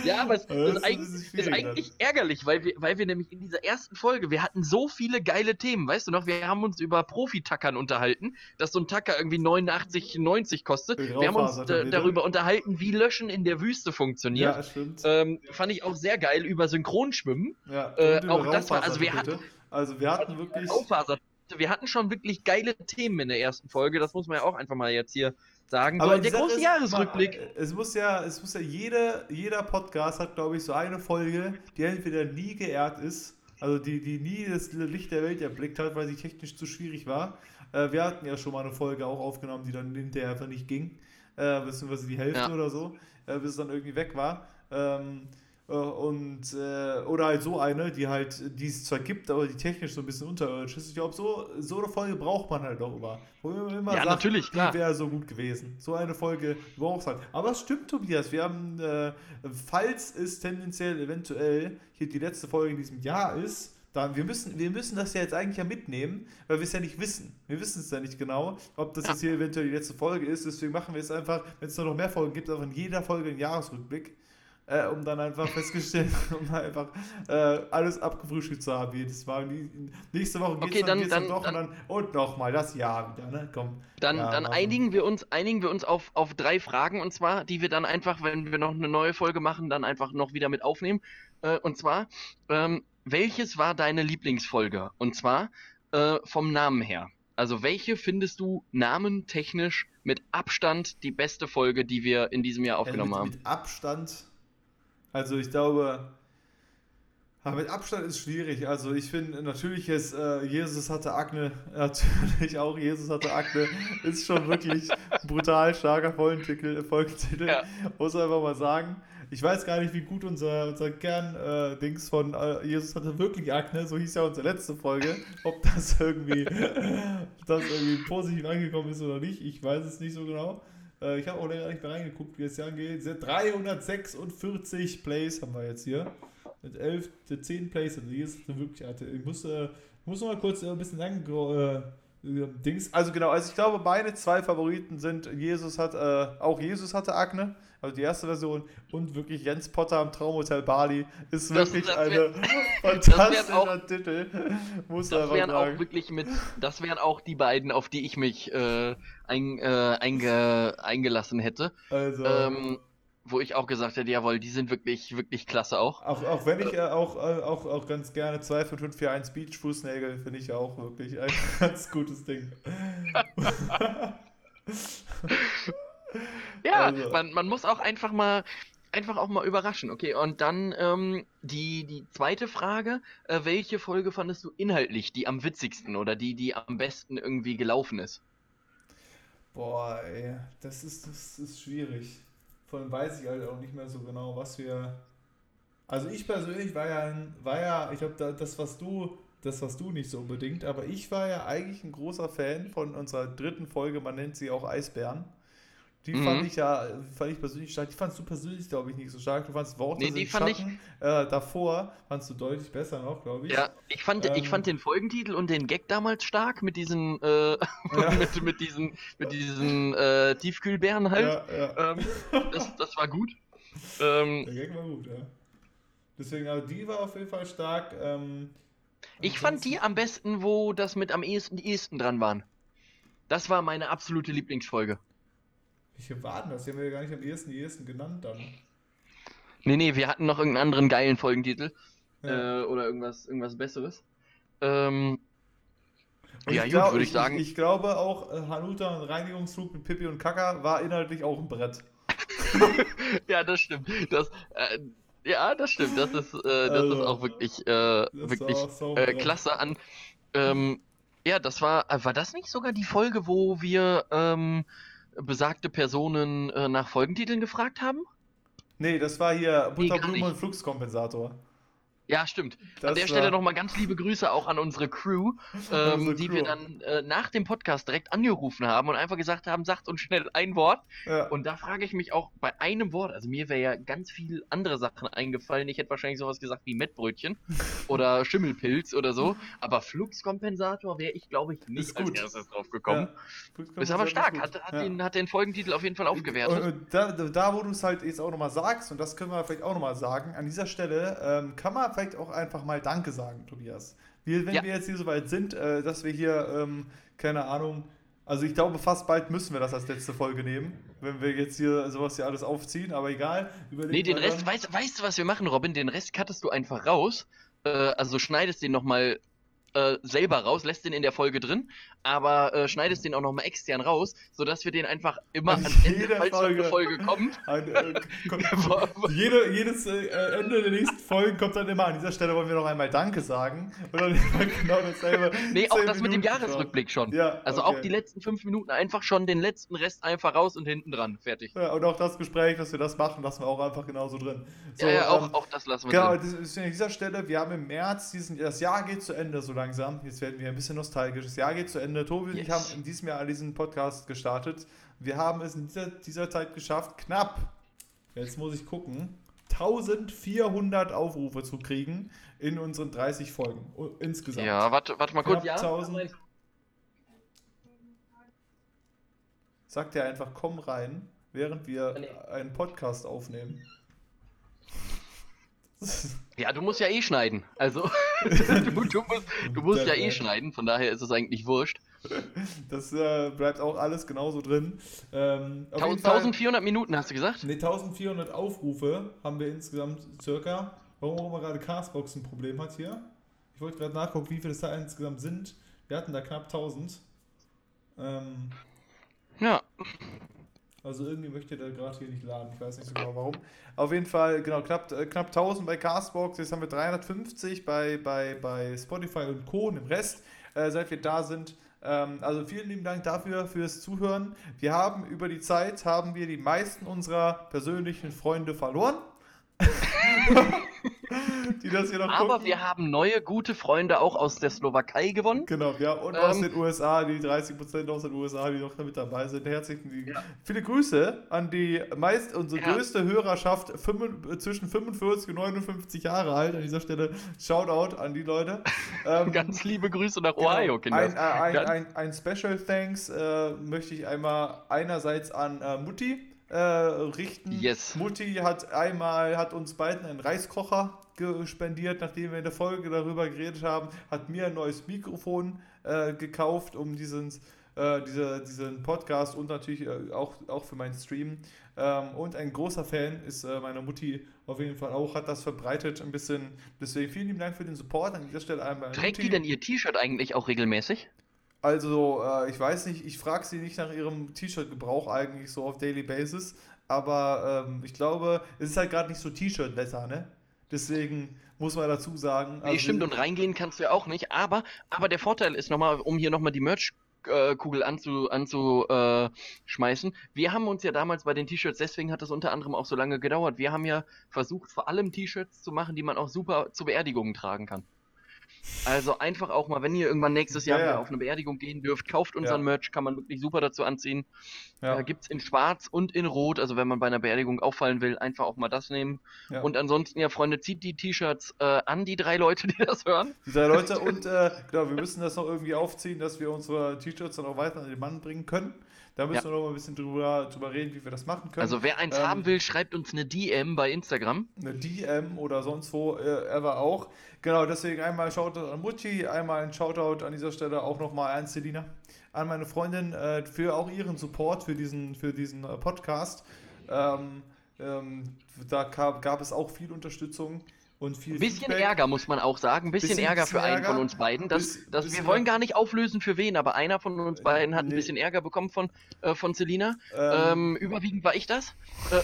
A: ja, aber es ist, eigentlich, ist eigentlich ärgerlich, weil wir, weil wir nämlich in dieser ersten Folge, wir hatten so viele geile Themen, weißt du noch, wir haben uns über Profi-Tackern unterhalten, dass so ein Tacker irgendwie 89, 90 kostet. Wir haben uns äh, darüber unterhalten, wie Löschen in der Wüste funktioniert. Ja, stimmt. Ähm, fand ich auch sehr geil über Synchronschwimmen. Ja, äh, auch das war, also wir hatten,
B: also wir hatten wirklich.
A: Auffaser wir hatten schon wirklich geile Themen in der ersten Folge, das muss man ja auch einfach mal jetzt hier sagen.
B: Aber der große Jahresrückblick. Es muss ja, es muss ja jeder, jeder Podcast hat, glaube ich, so eine Folge, die entweder nie geehrt ist, also die, die nie das Licht der Welt erblickt hat, weil sie technisch zu schwierig war. Äh, wir hatten ja schon mal eine Folge auch aufgenommen, die dann hinterher einfach nicht ging. Äh, beziehungsweise die Hälfte ja. oder so, äh, bis es dann irgendwie weg war. Ähm, äh, und äh, oder halt so eine, die halt, die es zwar gibt, aber die technisch so ein bisschen unterirdisch ist. Ich glaube, so, so eine Folge braucht man halt auch immer.
A: Wo man immer ja, sagt, natürlich,
B: klar. die wäre so gut gewesen. So eine Folge brauchst halt. Aber es stimmt, Tobias. Wir haben, äh, falls es tendenziell eventuell hier die letzte Folge in diesem Jahr ist, dann, wir müssen, wir müssen das ja jetzt eigentlich ja mitnehmen, weil wir es ja nicht wissen. Wir wissen es ja nicht genau, ob das ja. jetzt hier eventuell die letzte Folge ist. Deswegen machen wir es einfach, wenn es noch mehr Folgen gibt, einfach in jeder Folge einen Jahresrückblick äh, um dann einfach festgestellt, um einfach äh, alles abgefrühstückt zu haben jedes Mal. nächste Woche
A: geht es okay, dann, dann, dann,
B: doch dann, und dann und nochmal das Jahr wieder, ne? Komm.
A: Dann,
B: ja,
A: dann einigen wir uns, einigen wir uns auf, auf drei Fragen und zwar, die wir dann einfach, wenn wir noch eine neue Folge machen, dann einfach noch wieder mit aufnehmen. Äh, und zwar, ähm, welches war deine Lieblingsfolge? Und zwar äh, vom Namen her. Also welche findest du namentechnisch mit Abstand die beste Folge, die wir in diesem Jahr aufgenommen
B: mit,
A: haben?
B: Mit Abstand also ich glaube, mit Abstand ist schwierig. Also ich finde natürlich ist äh, Jesus hatte Akne, natürlich auch Jesus hatte Akne, ist schon wirklich brutal starker Folgentitel, Folgentitel ja. muss man einfach mal sagen. Ich weiß gar nicht, wie gut unser, unser Kern-Dings äh, von äh, Jesus hatte wirklich Akne, so hieß ja unsere letzte Folge. Ob das irgendwie, das irgendwie positiv angekommen ist oder nicht, ich weiß es nicht so genau. Äh, ich habe auch länger nicht mehr reingeguckt, wie es hier angeht. 346 Plays haben wir jetzt hier. Mit 11, 10 Plays. Also hier ist wirklich. Ich muss, äh, muss noch mal kurz äh, ein bisschen lang. Äh, Dings. Also genau, also ich glaube, meine zwei Favoriten sind Jesus hat, äh, auch Jesus hatte Akne, also die erste Version, und wirklich Jens Potter am Traumhotel Bali ist wirklich das, das wär, eine fantastischer auch, Titel.
A: Muss das wären sagen. auch wirklich mit, das wären auch die beiden, auf die ich mich äh, ein, äh, einge, eingelassen hätte. Also. Ähm, wo ich auch gesagt hätte, jawohl, die sind wirklich, wirklich klasse auch.
B: Auch, auch wenn ich äh, auch, äh, auch, auch ganz gerne 2 von 5 für 1 Beach Fußnägel finde ich auch wirklich ein ganz gutes Ding.
A: ja, also. man, man muss auch einfach mal einfach auch mal überraschen, okay? Und dann ähm, die, die zweite Frage, äh, welche Folge fandest du inhaltlich die am witzigsten oder die, die am besten irgendwie gelaufen ist?
B: Boah, ey, das ist, das ist schwierig. Vor allem weiß ich halt auch nicht mehr so genau, was wir. Also ich persönlich war ja, war ja, ich glaube, das, was du, das, was du nicht so unbedingt, aber ich war ja eigentlich ein großer Fan von unserer dritten Folge, man nennt sie auch Eisbären. Die mhm. fand ich ja, fand ich persönlich stark. Die fandst du persönlich, glaube ich, nicht so stark. Du fandst Worte
A: nee, die fand
B: Schatten, ich, äh, davor fandst du deutlich besser noch, glaube ich.
A: Ja, ich fand, ähm, ich fand den Folgentitel und den Gag damals stark mit diesen, äh, ja. mit, mit diesen, mit diesen äh, Tiefkühlbären halt. Ja, ja. Ähm, das, das war gut.
B: Ähm, Der Gag war gut, ja. Deswegen, aber die war auf jeden Fall stark. Ähm,
A: ich fand die am besten, wo das mit am ehesten, die ehesten dran waren. Das war meine absolute Lieblingsfolge.
B: Welche waren das? Die haben wir ja gar nicht am ehesten die ehesten genannt dann.
A: Nee, nee, wir hatten noch irgendeinen anderen geilen Folgentitel. Ja. Äh, oder irgendwas, irgendwas Besseres. Ähm,
B: ja, gut, würde ich sagen. Ich, ich, glaube auch, äh, Hanuta und Reinigungsflug mit Pippi und Kaka war inhaltlich auch ein Brett.
A: ja, das stimmt. Das, äh, ja, das stimmt. Das ist, äh, das also, ist auch wirklich, äh, wirklich so äh, klasse an. Ähm, ja, das war, war das nicht sogar die Folge, wo wir ähm, besagte Personen äh, nach Folgentiteln gefragt haben?
B: Nee, das war hier Butterblume nee, und Fluxkompensator.
A: Ja, stimmt. Das an der Stelle nochmal ganz liebe Grüße auch an unsere Crew, ähm, unsere die Crew. wir dann äh, nach dem Podcast direkt angerufen haben und einfach gesagt haben, sagt uns schnell ein Wort. Ja. Und da frage ich mich auch bei einem Wort, also mir wäre ja ganz viel andere Sachen eingefallen. Ich hätte wahrscheinlich sowas gesagt wie Mettbrötchen oder Schimmelpilz oder so. Aber Fluxkompensator wäre ich, glaube ich, nicht als erstes drauf gekommen. Ja. Ist aber stark, hat, hat, ja. den, hat den Folgentitel auf jeden Fall aufgewertet. Und,
B: und da, da, wo du es halt jetzt auch nochmal sagst, und das können wir vielleicht auch nochmal sagen, an dieser Stelle ähm, kann man vielleicht auch einfach mal Danke sagen, Tobias. Wir, wenn ja. wir jetzt hier so weit sind, äh, dass wir hier, ähm, keine Ahnung, also ich glaube, fast bald müssen wir das als letzte Folge nehmen, wenn wir jetzt hier sowas hier alles aufziehen, aber egal.
A: Nee, den Rest, weißt, weißt, du, was wir machen, Robin? Den Rest cuttest du einfach raus. Äh, also schneidest den nochmal äh, selber raus, lässt den in der Folge drin, aber äh, schneidest den auch nochmal extern raus, sodass wir den einfach immer also ans Ende, falls Folge, Folge kommt. Ein, äh,
B: kommt jede, jedes äh, Ende der nächsten Folgen kommt dann immer an dieser Stelle wollen wir noch einmal Danke sagen. Und dann
A: genau dasselbe. Nee, auch das Minuten mit dem Jahresrückblick schon. Ja, also okay. auch die letzten fünf Minuten einfach schon den letzten Rest einfach raus und hinten dran. Fertig.
B: Ja, und auch das Gespräch, dass wir das machen, lassen wir auch einfach genauso drin.
A: So, ja, ja, auch, ähm, auch das lassen wir
B: genau, drin. Genau, an dieser Stelle, wir haben im März diesen, das Jahr geht zu Ende so langsam. Jetzt werden wir ein bisschen nostalgisch. Das Jahr geht zu Ende. Tobi und yes. ich haben in diesem Jahr diesen Podcast gestartet. Wir haben es in dieser, dieser Zeit geschafft, knapp, jetzt muss ich gucken, 1400 Aufrufe zu kriegen in unseren 30 Folgen insgesamt.
A: Ja, warte, warte mal kurz. Ja,
B: 1000. Sagt er einfach, komm rein, während wir einen Podcast aufnehmen.
A: Ja, du musst ja eh schneiden. Also, du, du, musst, du musst ja eh schneiden, von daher ist es eigentlich wurscht.
B: Das äh, bleibt auch alles genauso drin.
A: Ähm, 1400 Minuten hast du gesagt?
B: Ne, 1400 Aufrufe haben wir insgesamt circa. Warum auch immer gerade Castbox ein Problem hat hier. Ich wollte gerade nachgucken, wie viele es da insgesamt sind. Wir hatten da knapp 1000. Ähm,
A: ja.
B: Also irgendwie möchte der gerade hier nicht laden. Ich weiß nicht so genau warum. Auf jeden Fall, genau, knapp, äh, knapp 1000 bei Castbox. Jetzt haben wir 350 bei, bei, bei Spotify und Co. und im Rest, äh, seit wir da sind. Ähm, also vielen lieben Dank dafür, fürs Zuhören. Wir haben über die Zeit, haben wir die meisten unserer persönlichen Freunde verloren.
A: die das hier noch Aber gucken. wir haben neue gute Freunde auch aus der Slowakei gewonnen.
B: Genau, ja, und ähm, aus den USA, die 30% aus den USA, die noch mit dabei sind. Herzlichen ja. viele Grüße an die meist unsere ja. größte Hörerschaft fünf, zwischen 45 und 59 Jahre alt. An dieser Stelle Shoutout an die Leute.
A: Ähm, Ganz liebe Grüße nach genau, Ohio, Kinder.
B: Ein, äh, ein, ein, ein, Special Thanks äh, möchte ich einmal einerseits an äh, Mutti äh, richten.
A: Yes.
B: Mutti hat einmal, hat uns beiden einen Reiskocher gespendiert, nachdem wir in der Folge darüber geredet haben, hat mir ein neues Mikrofon äh, gekauft, um diesen, äh, diese, diesen Podcast und natürlich äh, auch, auch für meinen Stream. Ähm, und ein großer Fan ist äh, meine Mutti auf jeden Fall auch, hat das verbreitet ein bisschen. Deswegen vielen lieben Dank für den Support an dieser Stelle einmal.
A: Trägt Mutti. die denn ihr T-Shirt eigentlich auch regelmäßig?
B: Also, äh, ich weiß nicht, ich frage sie nicht nach ihrem T-Shirt-Gebrauch eigentlich so auf Daily Basis, aber ähm, ich glaube, es ist halt gerade nicht so T-Shirt-Wetter, ne? Deswegen muss man dazu sagen.
A: Also, nee, stimmt, und reingehen kannst du ja auch nicht, aber, aber der Vorteil ist nochmal, um hier nochmal die Merch Kugel anzuschmeißen. Anzu, äh, wir haben uns ja damals bei den T-Shirts, deswegen hat das unter anderem auch so lange gedauert. Wir haben ja versucht, vor allem T-Shirts zu machen, die man auch super zu Beerdigungen tragen kann. Also einfach auch mal, wenn ihr irgendwann nächstes Jahr
B: Ja, ja.
A: auf eine Beerdigung gehen dürft, kauft unseren
B: Ja.
A: Merch, kann man wirklich super dazu anziehen.
B: Ja.
A: Äh, gibt's in schwarz und in rot, also wenn man bei einer Beerdigung auffallen will, einfach auch mal das nehmen. Und ansonsten, ja, Freunde, zieht die T-Shirts äh, an, die drei Leute, die das hören.
B: Die drei Leute und äh, genau, wir müssen das noch irgendwie aufziehen, dass wir unsere T-Shirts dann auch weiter an den Mann bringen können. Da müssen
A: Ja.
B: wir noch mal ein bisschen drüber, drüber reden, wie wir das machen können.
A: Also wer eins
B: Ähm,
A: haben will, schreibt uns eine DM bei Instagram.
B: eine DM oder sonst wo äh, ever auch. Genau, deswegen einmal Shoutout an Mutti, einmal ein Shoutout an dieser Stelle auch nochmal an Selina, an meine Freundin äh, für auch ihren Support für diesen, für diesen äh, Podcast. Ähm, ähm, da gab, gab es auch viel Unterstützung und viel
A: Ein bisschen
B: Feedback.
A: Ärger, muss man auch sagen. Ein bisschen,
B: Bisschen-
A: Ärger für einen
B: Ärger.
A: von uns beiden. Das, das, wir wollen gar nicht auflösen, für wen, aber einer von uns beiden hat ein
B: nee.
A: bisschen Ärger bekommen von, äh, von Selina.
B: Ähm,
A: Ähm, überwiegend war ich das.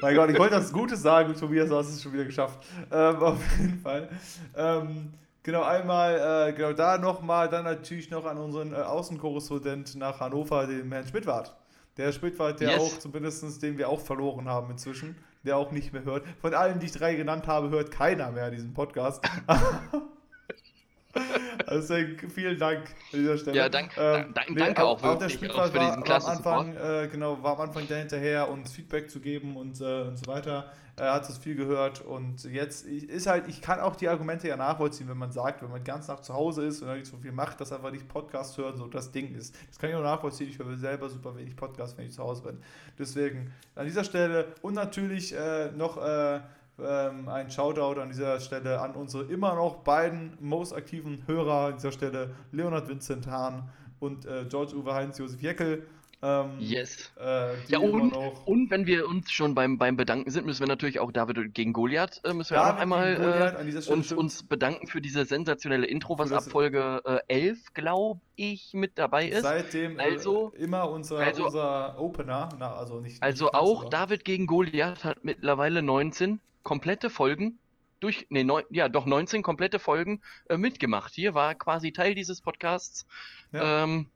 B: Mein Gott, ich wollte das Gutes sagen, Tobias, du hast es schon wieder geschafft. Ähm, auf jeden Fall. Ähm, genau, einmal, äh, genau da nochmal, dann natürlich noch an unseren äh, Außenkorrespondent nach Hannover, den Herrn Schmidtwart. Der Schmidtwart, der
A: Yes.
B: auch zumindest, den wir auch verloren haben inzwischen, der auch nicht mehr hört. Von allen, die ich drei genannt habe, hört keiner mehr diesen Podcast. Also vielen Dank an dieser Stelle.
A: Ja, dank- dank- danke auch
B: auch der
A: wirklich, für
B: war,
A: diesen
B: war
A: klasse
B: am Anfang, äh, genau, war am Anfang da hinterher, uns Feedback zu geben und, äh, und so weiter. Er hat das viel gehört und jetzt ist halt, ich kann auch die Argumente ja nachvollziehen, wenn man sagt, wenn man ganz nach zu Hause ist und dann nicht so viel macht, dass einfach nicht Podcast hören so das Ding ist. Das kann ich auch nachvollziehen, ich höre selber super wenig Podcast, wenn ich zu Hause bin. Deswegen an dieser Stelle und natürlich äh, noch äh, ähm, ein Shoutout an dieser Stelle an unsere immer noch beiden most aktiven Hörer an dieser Stelle, Leonard Vincent Hahn und äh, George Uwe Heinz Josef Jeckel. Ähm,
A: Yes.
B: äh,
A: Ja, und, und wenn wir uns schon beim, beim Bedanken sind, müssen wir natürlich auch David gegen Goliath, äh, müssen wir auch noch einmal äh, uns, uns bedanken für diese sensationelle Intro, was ab Folge äh, 11, glaube ich, mit dabei ist.
B: seitdem äh,
A: Also-
B: immer unser,
A: also-
B: unser Opener, na, also nicht
A: Also
B: nicht
A: auch David gegen Goliath hat mittlerweile 19 komplette Folgen durch, nee, neun, ja, doch 19 komplette Folgen äh, mitgemacht. Hier war quasi Teil dieses Podcasts.
B: Ja.
A: Ähm,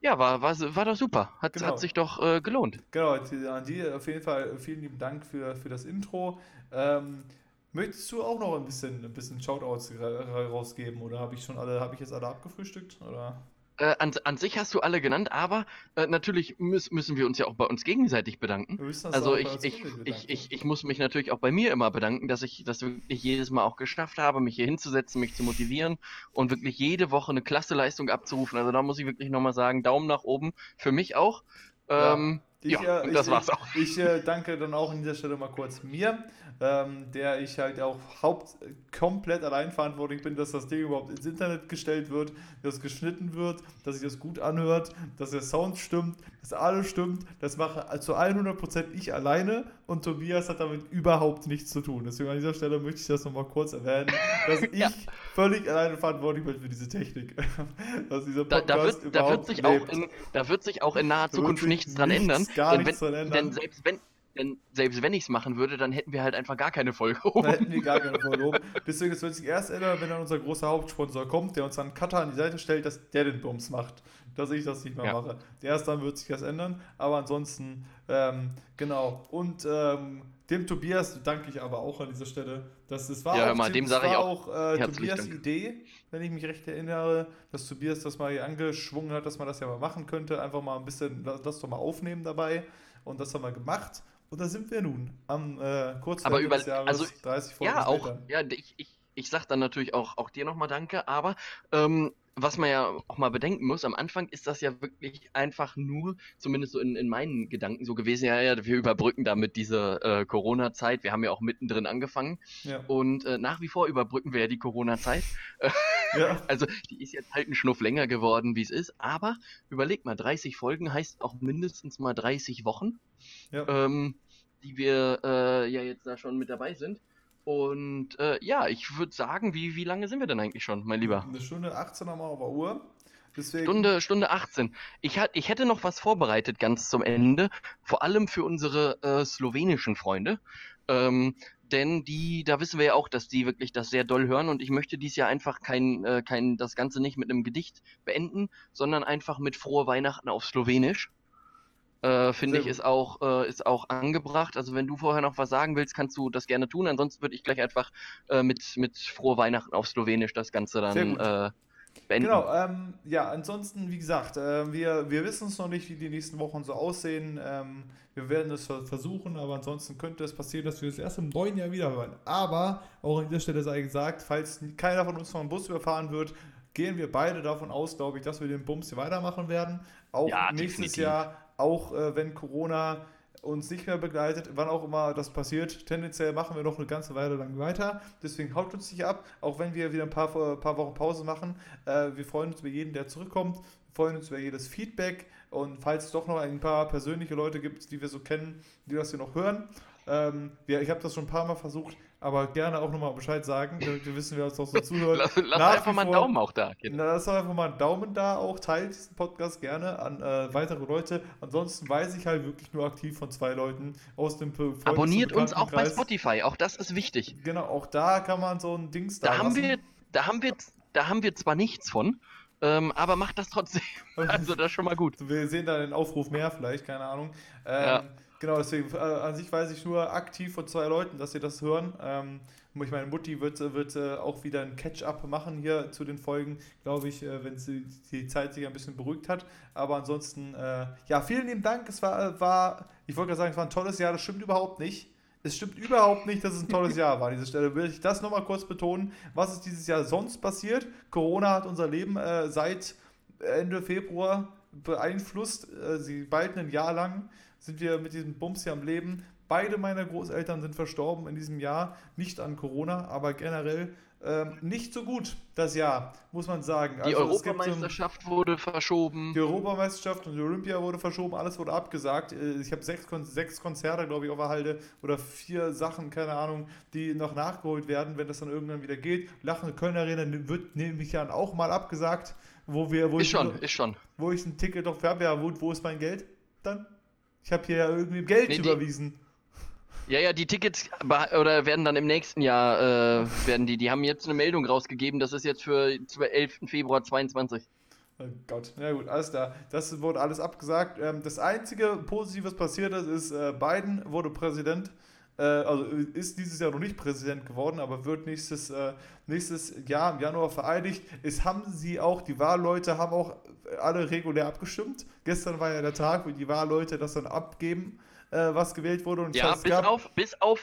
A: ja, war, war, war doch super. Hat,
B: Genau.
A: hat sich doch äh, gelohnt.
B: Genau, die- an die auf jeden Fall vielen lieben Dank für, für das Intro. Ähm, möchtest du auch noch ein bisschen, ein bisschen Shoutouts ra- rausgeben oder habe ich schon alle, habe ich jetzt alle abgefrühstückt? Oder?
A: Äh, an, an sich hast du alle genannt, aber äh, natürlich müß, müssen wir uns ja auch bei uns gegenseitig bedanken. Also ich, ich, ich, ich, ich muss mich natürlich auch bei mir immer bedanken, dass ich das wirklich jedes Mal auch geschafft habe, mich hier hinzusetzen, mich zu motivieren und wirklich jede Woche eine klasse Leistung abzurufen. Also da muss ich wirklich nochmal sagen, Daumen nach oben für mich auch.
B: Ja. Ich,
A: ja,
B: äh,
A: und das
B: ich,
A: war's
B: ich,
A: auch.
B: Ich äh, danke dann auch an dieser Stelle mal kurz mir, ähm, der ich halt auch haupt komplett allein verantwortlich bin, dass das Ding überhaupt ins Internet gestellt wird, dass es geschnitten wird, dass sich das gut anhört, dass der Sound stimmt, dass alles stimmt. Das mache zu 100% ich alleine und Tobias hat damit überhaupt nichts zu tun. Deswegen an dieser Stelle möchte ich das nochmal kurz erwähnen, dass ich
A: Ja.
B: völlig alleine verantwortlich bin für diese Technik. dass dieser
A: Da, da,
B: Podcast
A: wird, da, wird sich auch in, da wird sich auch in naher
B: Da
A: Zukunft nichts dran
B: nichts,
A: ändern.
B: gar
A: denn,
B: nichts
A: wenn,
B: dran ändern.
A: denn selbst wenn, denn selbst wenn ich es machen würde, dann hätten wir halt einfach gar keine Folge.
B: Da hätten wir gar keine Folge oben. Deswegen, es wird sich erst ändern, wenn dann unser großer Hauptsponsor kommt, der uns dann einen Cutter an die Seite stellt, dass der den Bums macht. Dass ich das nicht mehr
A: Ja.
B: mache. Erst dann wird sich das ändern. Aber ansonsten, ähm, genau. Und ähm, dem Tobias danke ich aber auch an dieser Stelle. Dass das war
A: Ja,
B: auch,
A: mal, dem
B: das
A: sage ich auch
B: äh, Tobias
A: Dank.
B: Idee, wenn ich mich recht erinnere, dass Tobias das mal hier angeschwungen hat, dass man das ja mal machen könnte. Einfach mal ein bisschen, das, das doch mal aufnehmen dabei. Und das haben wir gemacht. Und da sind wir nun am äh, kurz
A: Aber über-
B: des Jahres,
A: also,
B: 30 Folgen
A: Ja, auch.
B: später.
A: Ja, ich, ich, ich sag dann natürlich auch, auch dir nochmal Danke, aber ähm, was man ja auch mal bedenken muss, am Anfang ist das ja wirklich einfach nur, zumindest so in, in meinen Gedanken so gewesen, ja, ja, wir überbrücken damit diese äh, Corona-Zeit. Wir haben ja auch mittendrin angefangen
B: Ja.
A: und äh, nach wie vor überbrücken wir ja die Corona-Zeit.
B: ja.
A: Also die ist jetzt halt ein Schnuff länger geworden, wie es ist, aber überleg mal, 30 Folgen heißt auch mindestens mal 30 Wochen
B: Ja.
A: ähm, die wir äh, ja jetzt da schon mit dabei sind. Und äh, ja, ich würde sagen, wie, wie lange sind wir denn eigentlich schon, mein Lieber?
B: Eine Stunde 18 haben wir auf der Uhr. Deswegen,
A: Stunde, Stunde 18. Ich, hat, ich hätte noch was vorbereitet ganz zum Ende, vor allem für unsere äh, slowenischen Freunde. Ähm, denn die, da wissen wir ja auch, dass die wirklich das sehr doll hören und ich möchte dies Jahr einfach kein, äh, kein, das Ganze nicht mit einem Gedicht beenden, sondern einfach mit frohe Weihnachten auf Slowenisch. Äh, Finde ich, ist auch, äh, ist auch angebracht. Also wenn du vorher noch was sagen willst, kannst du das gerne tun. Ansonsten würde ich gleich einfach äh, mit, mit Frohe Weihnachten auf Slowenisch das Ganze dann äh, beenden.
B: Genau, ähm, ja, ansonsten, wie gesagt, äh, wir, wir wissen es noch nicht, wie die nächsten Wochen so aussehen. Ähm, wir werden es ver- versuchen, aber ansonsten könnte es passieren, dass wir es erst im neuen Jahr wieder hören. Aber auch an dieser Stelle sei gesagt, falls keiner von uns vom Bus überfahren wird, gehen wir beide davon aus, glaube ich, dass wir den Bums hier weitermachen werden. Auch
A: Ja,
B: nächstes
A: definitiv.
B: Jahr, auch äh, wenn Corona uns nicht mehr begleitet, wann auch immer das passiert. Tendenziell machen wir noch eine ganze Weile lang weiter. Deswegen haut uns nicht ab, auch wenn wir wieder ein paar, äh, paar Wochen Pause machen. Äh, wir freuen uns über jeden, der zurückkommt. Wir freuen uns über jedes Feedback. Und falls es doch noch ein paar persönliche Leute gibt, die wir so kennen, die das hier noch hören. Ähm, wir, ich habe das schon ein paar Mal versucht, aber gerne auch nochmal Bescheid sagen, damit wir wissen, wer uns noch so zuhört.
A: Lass, lass einfach mal einen Daumen auch da. Genau.
B: Doch einfach mal einen Daumen da, auch teilt diesen Podcast gerne an äh, weitere Leute. Ansonsten weiß ich halt wirklich nur aktiv von zwei Leuten aus dem und
A: Abonniert uns auch bei. Spotify, auch das ist wichtig.
B: Genau, auch da kann man so ein Dings
A: Da haben
B: lassen.
A: wir, da haben wir, da haben wir zwar nichts von, ähm, aber macht das trotzdem. Also das ist schon mal gut.
B: Wir sehen da den Aufruf mehr, vielleicht, keine Ahnung. Ähm,
A: Ja.
B: Genau, deswegen, äh, an sich weiß ich nur aktiv von zwei Leuten, dass sie das hören. Ähm, ich meine, Mutti wird, wird äh, auch wieder ein Catch-up machen hier zu den Folgen, glaube ich, äh, wenn sie die Zeit sich ein bisschen beruhigt hat. Aber ansonsten, äh, ja, vielen lieben Dank. Es war, war ich wollte gerade sagen, es war ein tolles Jahr. Das stimmt überhaupt nicht. Es stimmt überhaupt nicht, dass es ein tolles Jahr war an dieser Stelle. Will ich das nochmal kurz betonen. Was ist dieses Jahr sonst passiert? Corona hat unser Leben äh, seit Ende Februar beeinflusst. Äh, sie bald ein Jahr lang sind wir mit diesem Bums hier am Leben. Beide meiner Großeltern sind verstorben in diesem Jahr. Nicht an Corona, aber generell ähm, nicht so gut das Jahr, muss man sagen.
A: Die
B: Also ähm,
A: Europameisterschaft wurde verschoben.
B: die Europameisterschaft und die Olympia wurde verschoben, alles wurde abgesagt. Äh, Ich habe sechs, Kon sechs Konzerte, glaube ich, auf der Halde oder vier Sachen, keine Ahnung, die noch nachgeholt werden, wenn das dann irgendwann wieder geht. Lachende Köln Arena wird nämlich ja auch mal abgesagt, wo wir, wo
A: Ist
B: ich,
A: schon, ist schon.
B: wo ich ein Ticket doch habe. Ja, wo, wo ist mein Geld dann? Ich habe hier ja irgendwie Geld
A: Nee, die-
B: überwiesen.
A: Ja, ja, die Tickets oder werden dann im nächsten Jahr äh, werden die. Die haben jetzt eine Meldung rausgegeben, das ist jetzt für 11. Februar 22.
B: Oh Gott, na gut, alles klar. Das wurde alles abgesagt. Ähm, das einzige Positive, was passiert ist, ist, äh, Biden wurde Präsident. Äh, also ist dieses Jahr noch nicht Präsident geworden, aber wird nächstes, äh, nächstes Jahr im Januar vereidigt. Es haben sie auch, die Wahlleute haben auch alle regulär abgestimmt. Gestern war ja der Tag, wo die Wahlleute das dann abgeben, äh, was gewählt wurde. Und
A: Ja, bis auf, bis auf,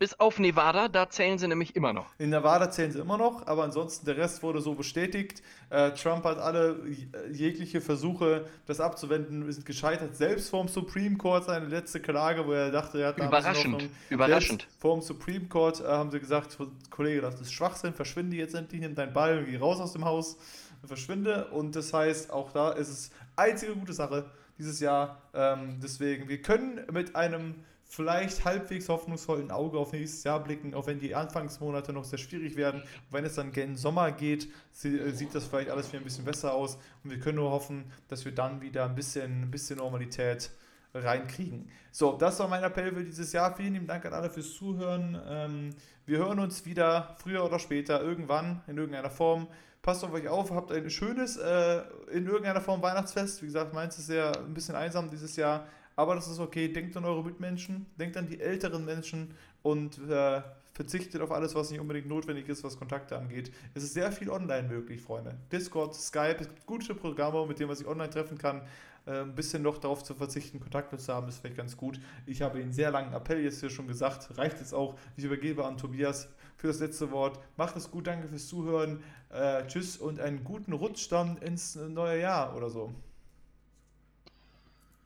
A: bis auf Nevada, da zählen sie nämlich immer noch.
B: In Nevada zählen sie immer noch, aber ansonsten der Rest wurde so bestätigt. Äh, Trump hat alle äh, jegliche Versuche, das abzuwenden, sind gescheitert. Selbst vom Supreme Court seine letzte Klage, wo er dachte, er hat
A: Überraschend, überraschend.
B: Vom Supreme Court äh, haben sie gesagt, Kollege, das ist Schwachsinn, verschwinde jetzt endlich, nimm deinen Ball, geh raus aus dem Haus, verschwinde. Und das heißt, auch da ist es einzige gute Sache dieses Jahr. Ähm, deswegen, wir können mit einem vielleicht halbwegs hoffnungsvollen Auge auf nächstes Jahr blicken, auch wenn die Anfangsmonate noch sehr schwierig werden. Und wenn es dann gen Sommer geht, äh, sieht das vielleicht alles wieder ein bisschen besser aus. Und wir können nur hoffen, dass wir dann wieder ein bisschen, ein bisschen Normalität reinkriegen. So, das war mein Appell für dieses Jahr. Vielen lieben Dank an alle fürs Zuhören. Ähm, wir hören uns wieder früher oder später, irgendwann, in irgendeiner Form. Passt auf euch auf, habt ein schönes, äh, in irgendeiner Form Weihnachtsfest. Wie gesagt, meins ist ja ein bisschen einsam dieses Jahr, aber das ist okay. Denkt an eure Mitmenschen, denkt an die älteren Menschen und äh, verzichtet auf alles, was nicht unbedingt notwendig ist, was Kontakte angeht. Es ist sehr viel online möglich, Freunde. Discord, Skype, es gibt gute Programme, mit denen man sich online treffen kann. Äh, ein bisschen noch darauf zu verzichten, Kontakte zu haben, ist vielleicht ganz gut. Ich habe einen sehr langen Appell jetzt hier schon gesagt. Reicht jetzt auch. Ich übergebe an Tobias für das letzte Wort. Macht es gut, danke fürs Zuhören. Äh, tschüss und einen guten Rutsch dann ins neue Jahr oder so.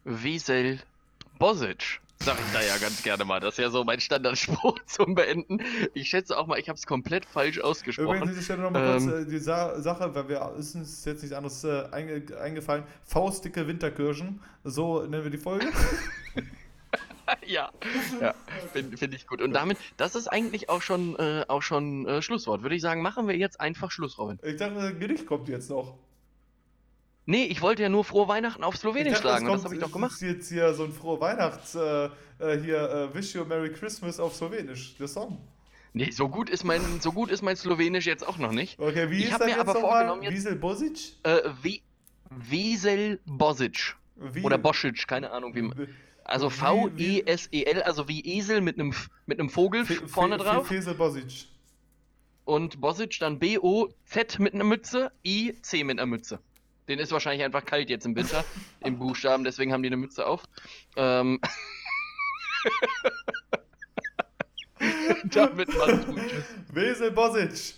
A: Wiesel Bosic. Sag ich da ja ganz gerne mal. Das ist ja so mein Standardspruch zum Beenden. Ich schätze auch mal, ich habe es komplett falsch
B: Übrigens
A: ausgesprochen.
B: an dieser Stelle nochmal
A: Ähm.
B: kurz äh, die Sa Sache, weil wir ist uns jetzt nichts anderes äh, einge eingefallen. Faustdicke Winterkirschen, so nennen wir die Folge.
A: ja, ja finde find ich gut. Und damit, das ist eigentlich auch schon, äh, auch schon äh, Schlusswort. Würde ich sagen, machen wir jetzt einfach Schluss, Robin.
B: Ich dachte, Gedicht kommt jetzt noch.
A: Nee, ich wollte ja nur frohe Weihnachten auf sagen
B: es
A: und das
B: kommt-
A: habe ich doch gemacht.
B: ist jetzt hier so ein frohe Weihnachts, äh, äh, hier, äh, Wish You a Merry Christmas auf Slowenisch, der Song.
A: Nee, so gut ist mein, so gut ist mein Slowenisch jetzt auch noch nicht.
B: Okay, wie
A: Ich
B: ist das
A: mir
B: jetzt
A: aber vorgenommen, jetzt-
B: Wiesel Bosic?
A: Äh, Wie Wiesel Bosic.
B: Wie,
A: Oder Bosic, keine Ahnung wie man. Also V-E-S-E-L, also wie Esel mit einem mit einem Vogel
B: Fe-
A: vorne
B: Fe-
A: drauf.
B: Bosic.
A: Und Bosic dann B-O-Z mit einer Mütze, I-C mit einer Mütze. Den ist wahrscheinlich einfach kalt jetzt im Winter, im Buchstaben, deswegen haben die eine Mütze auf. Ähm. Damit macht's gut.
B: Wesel Bosic.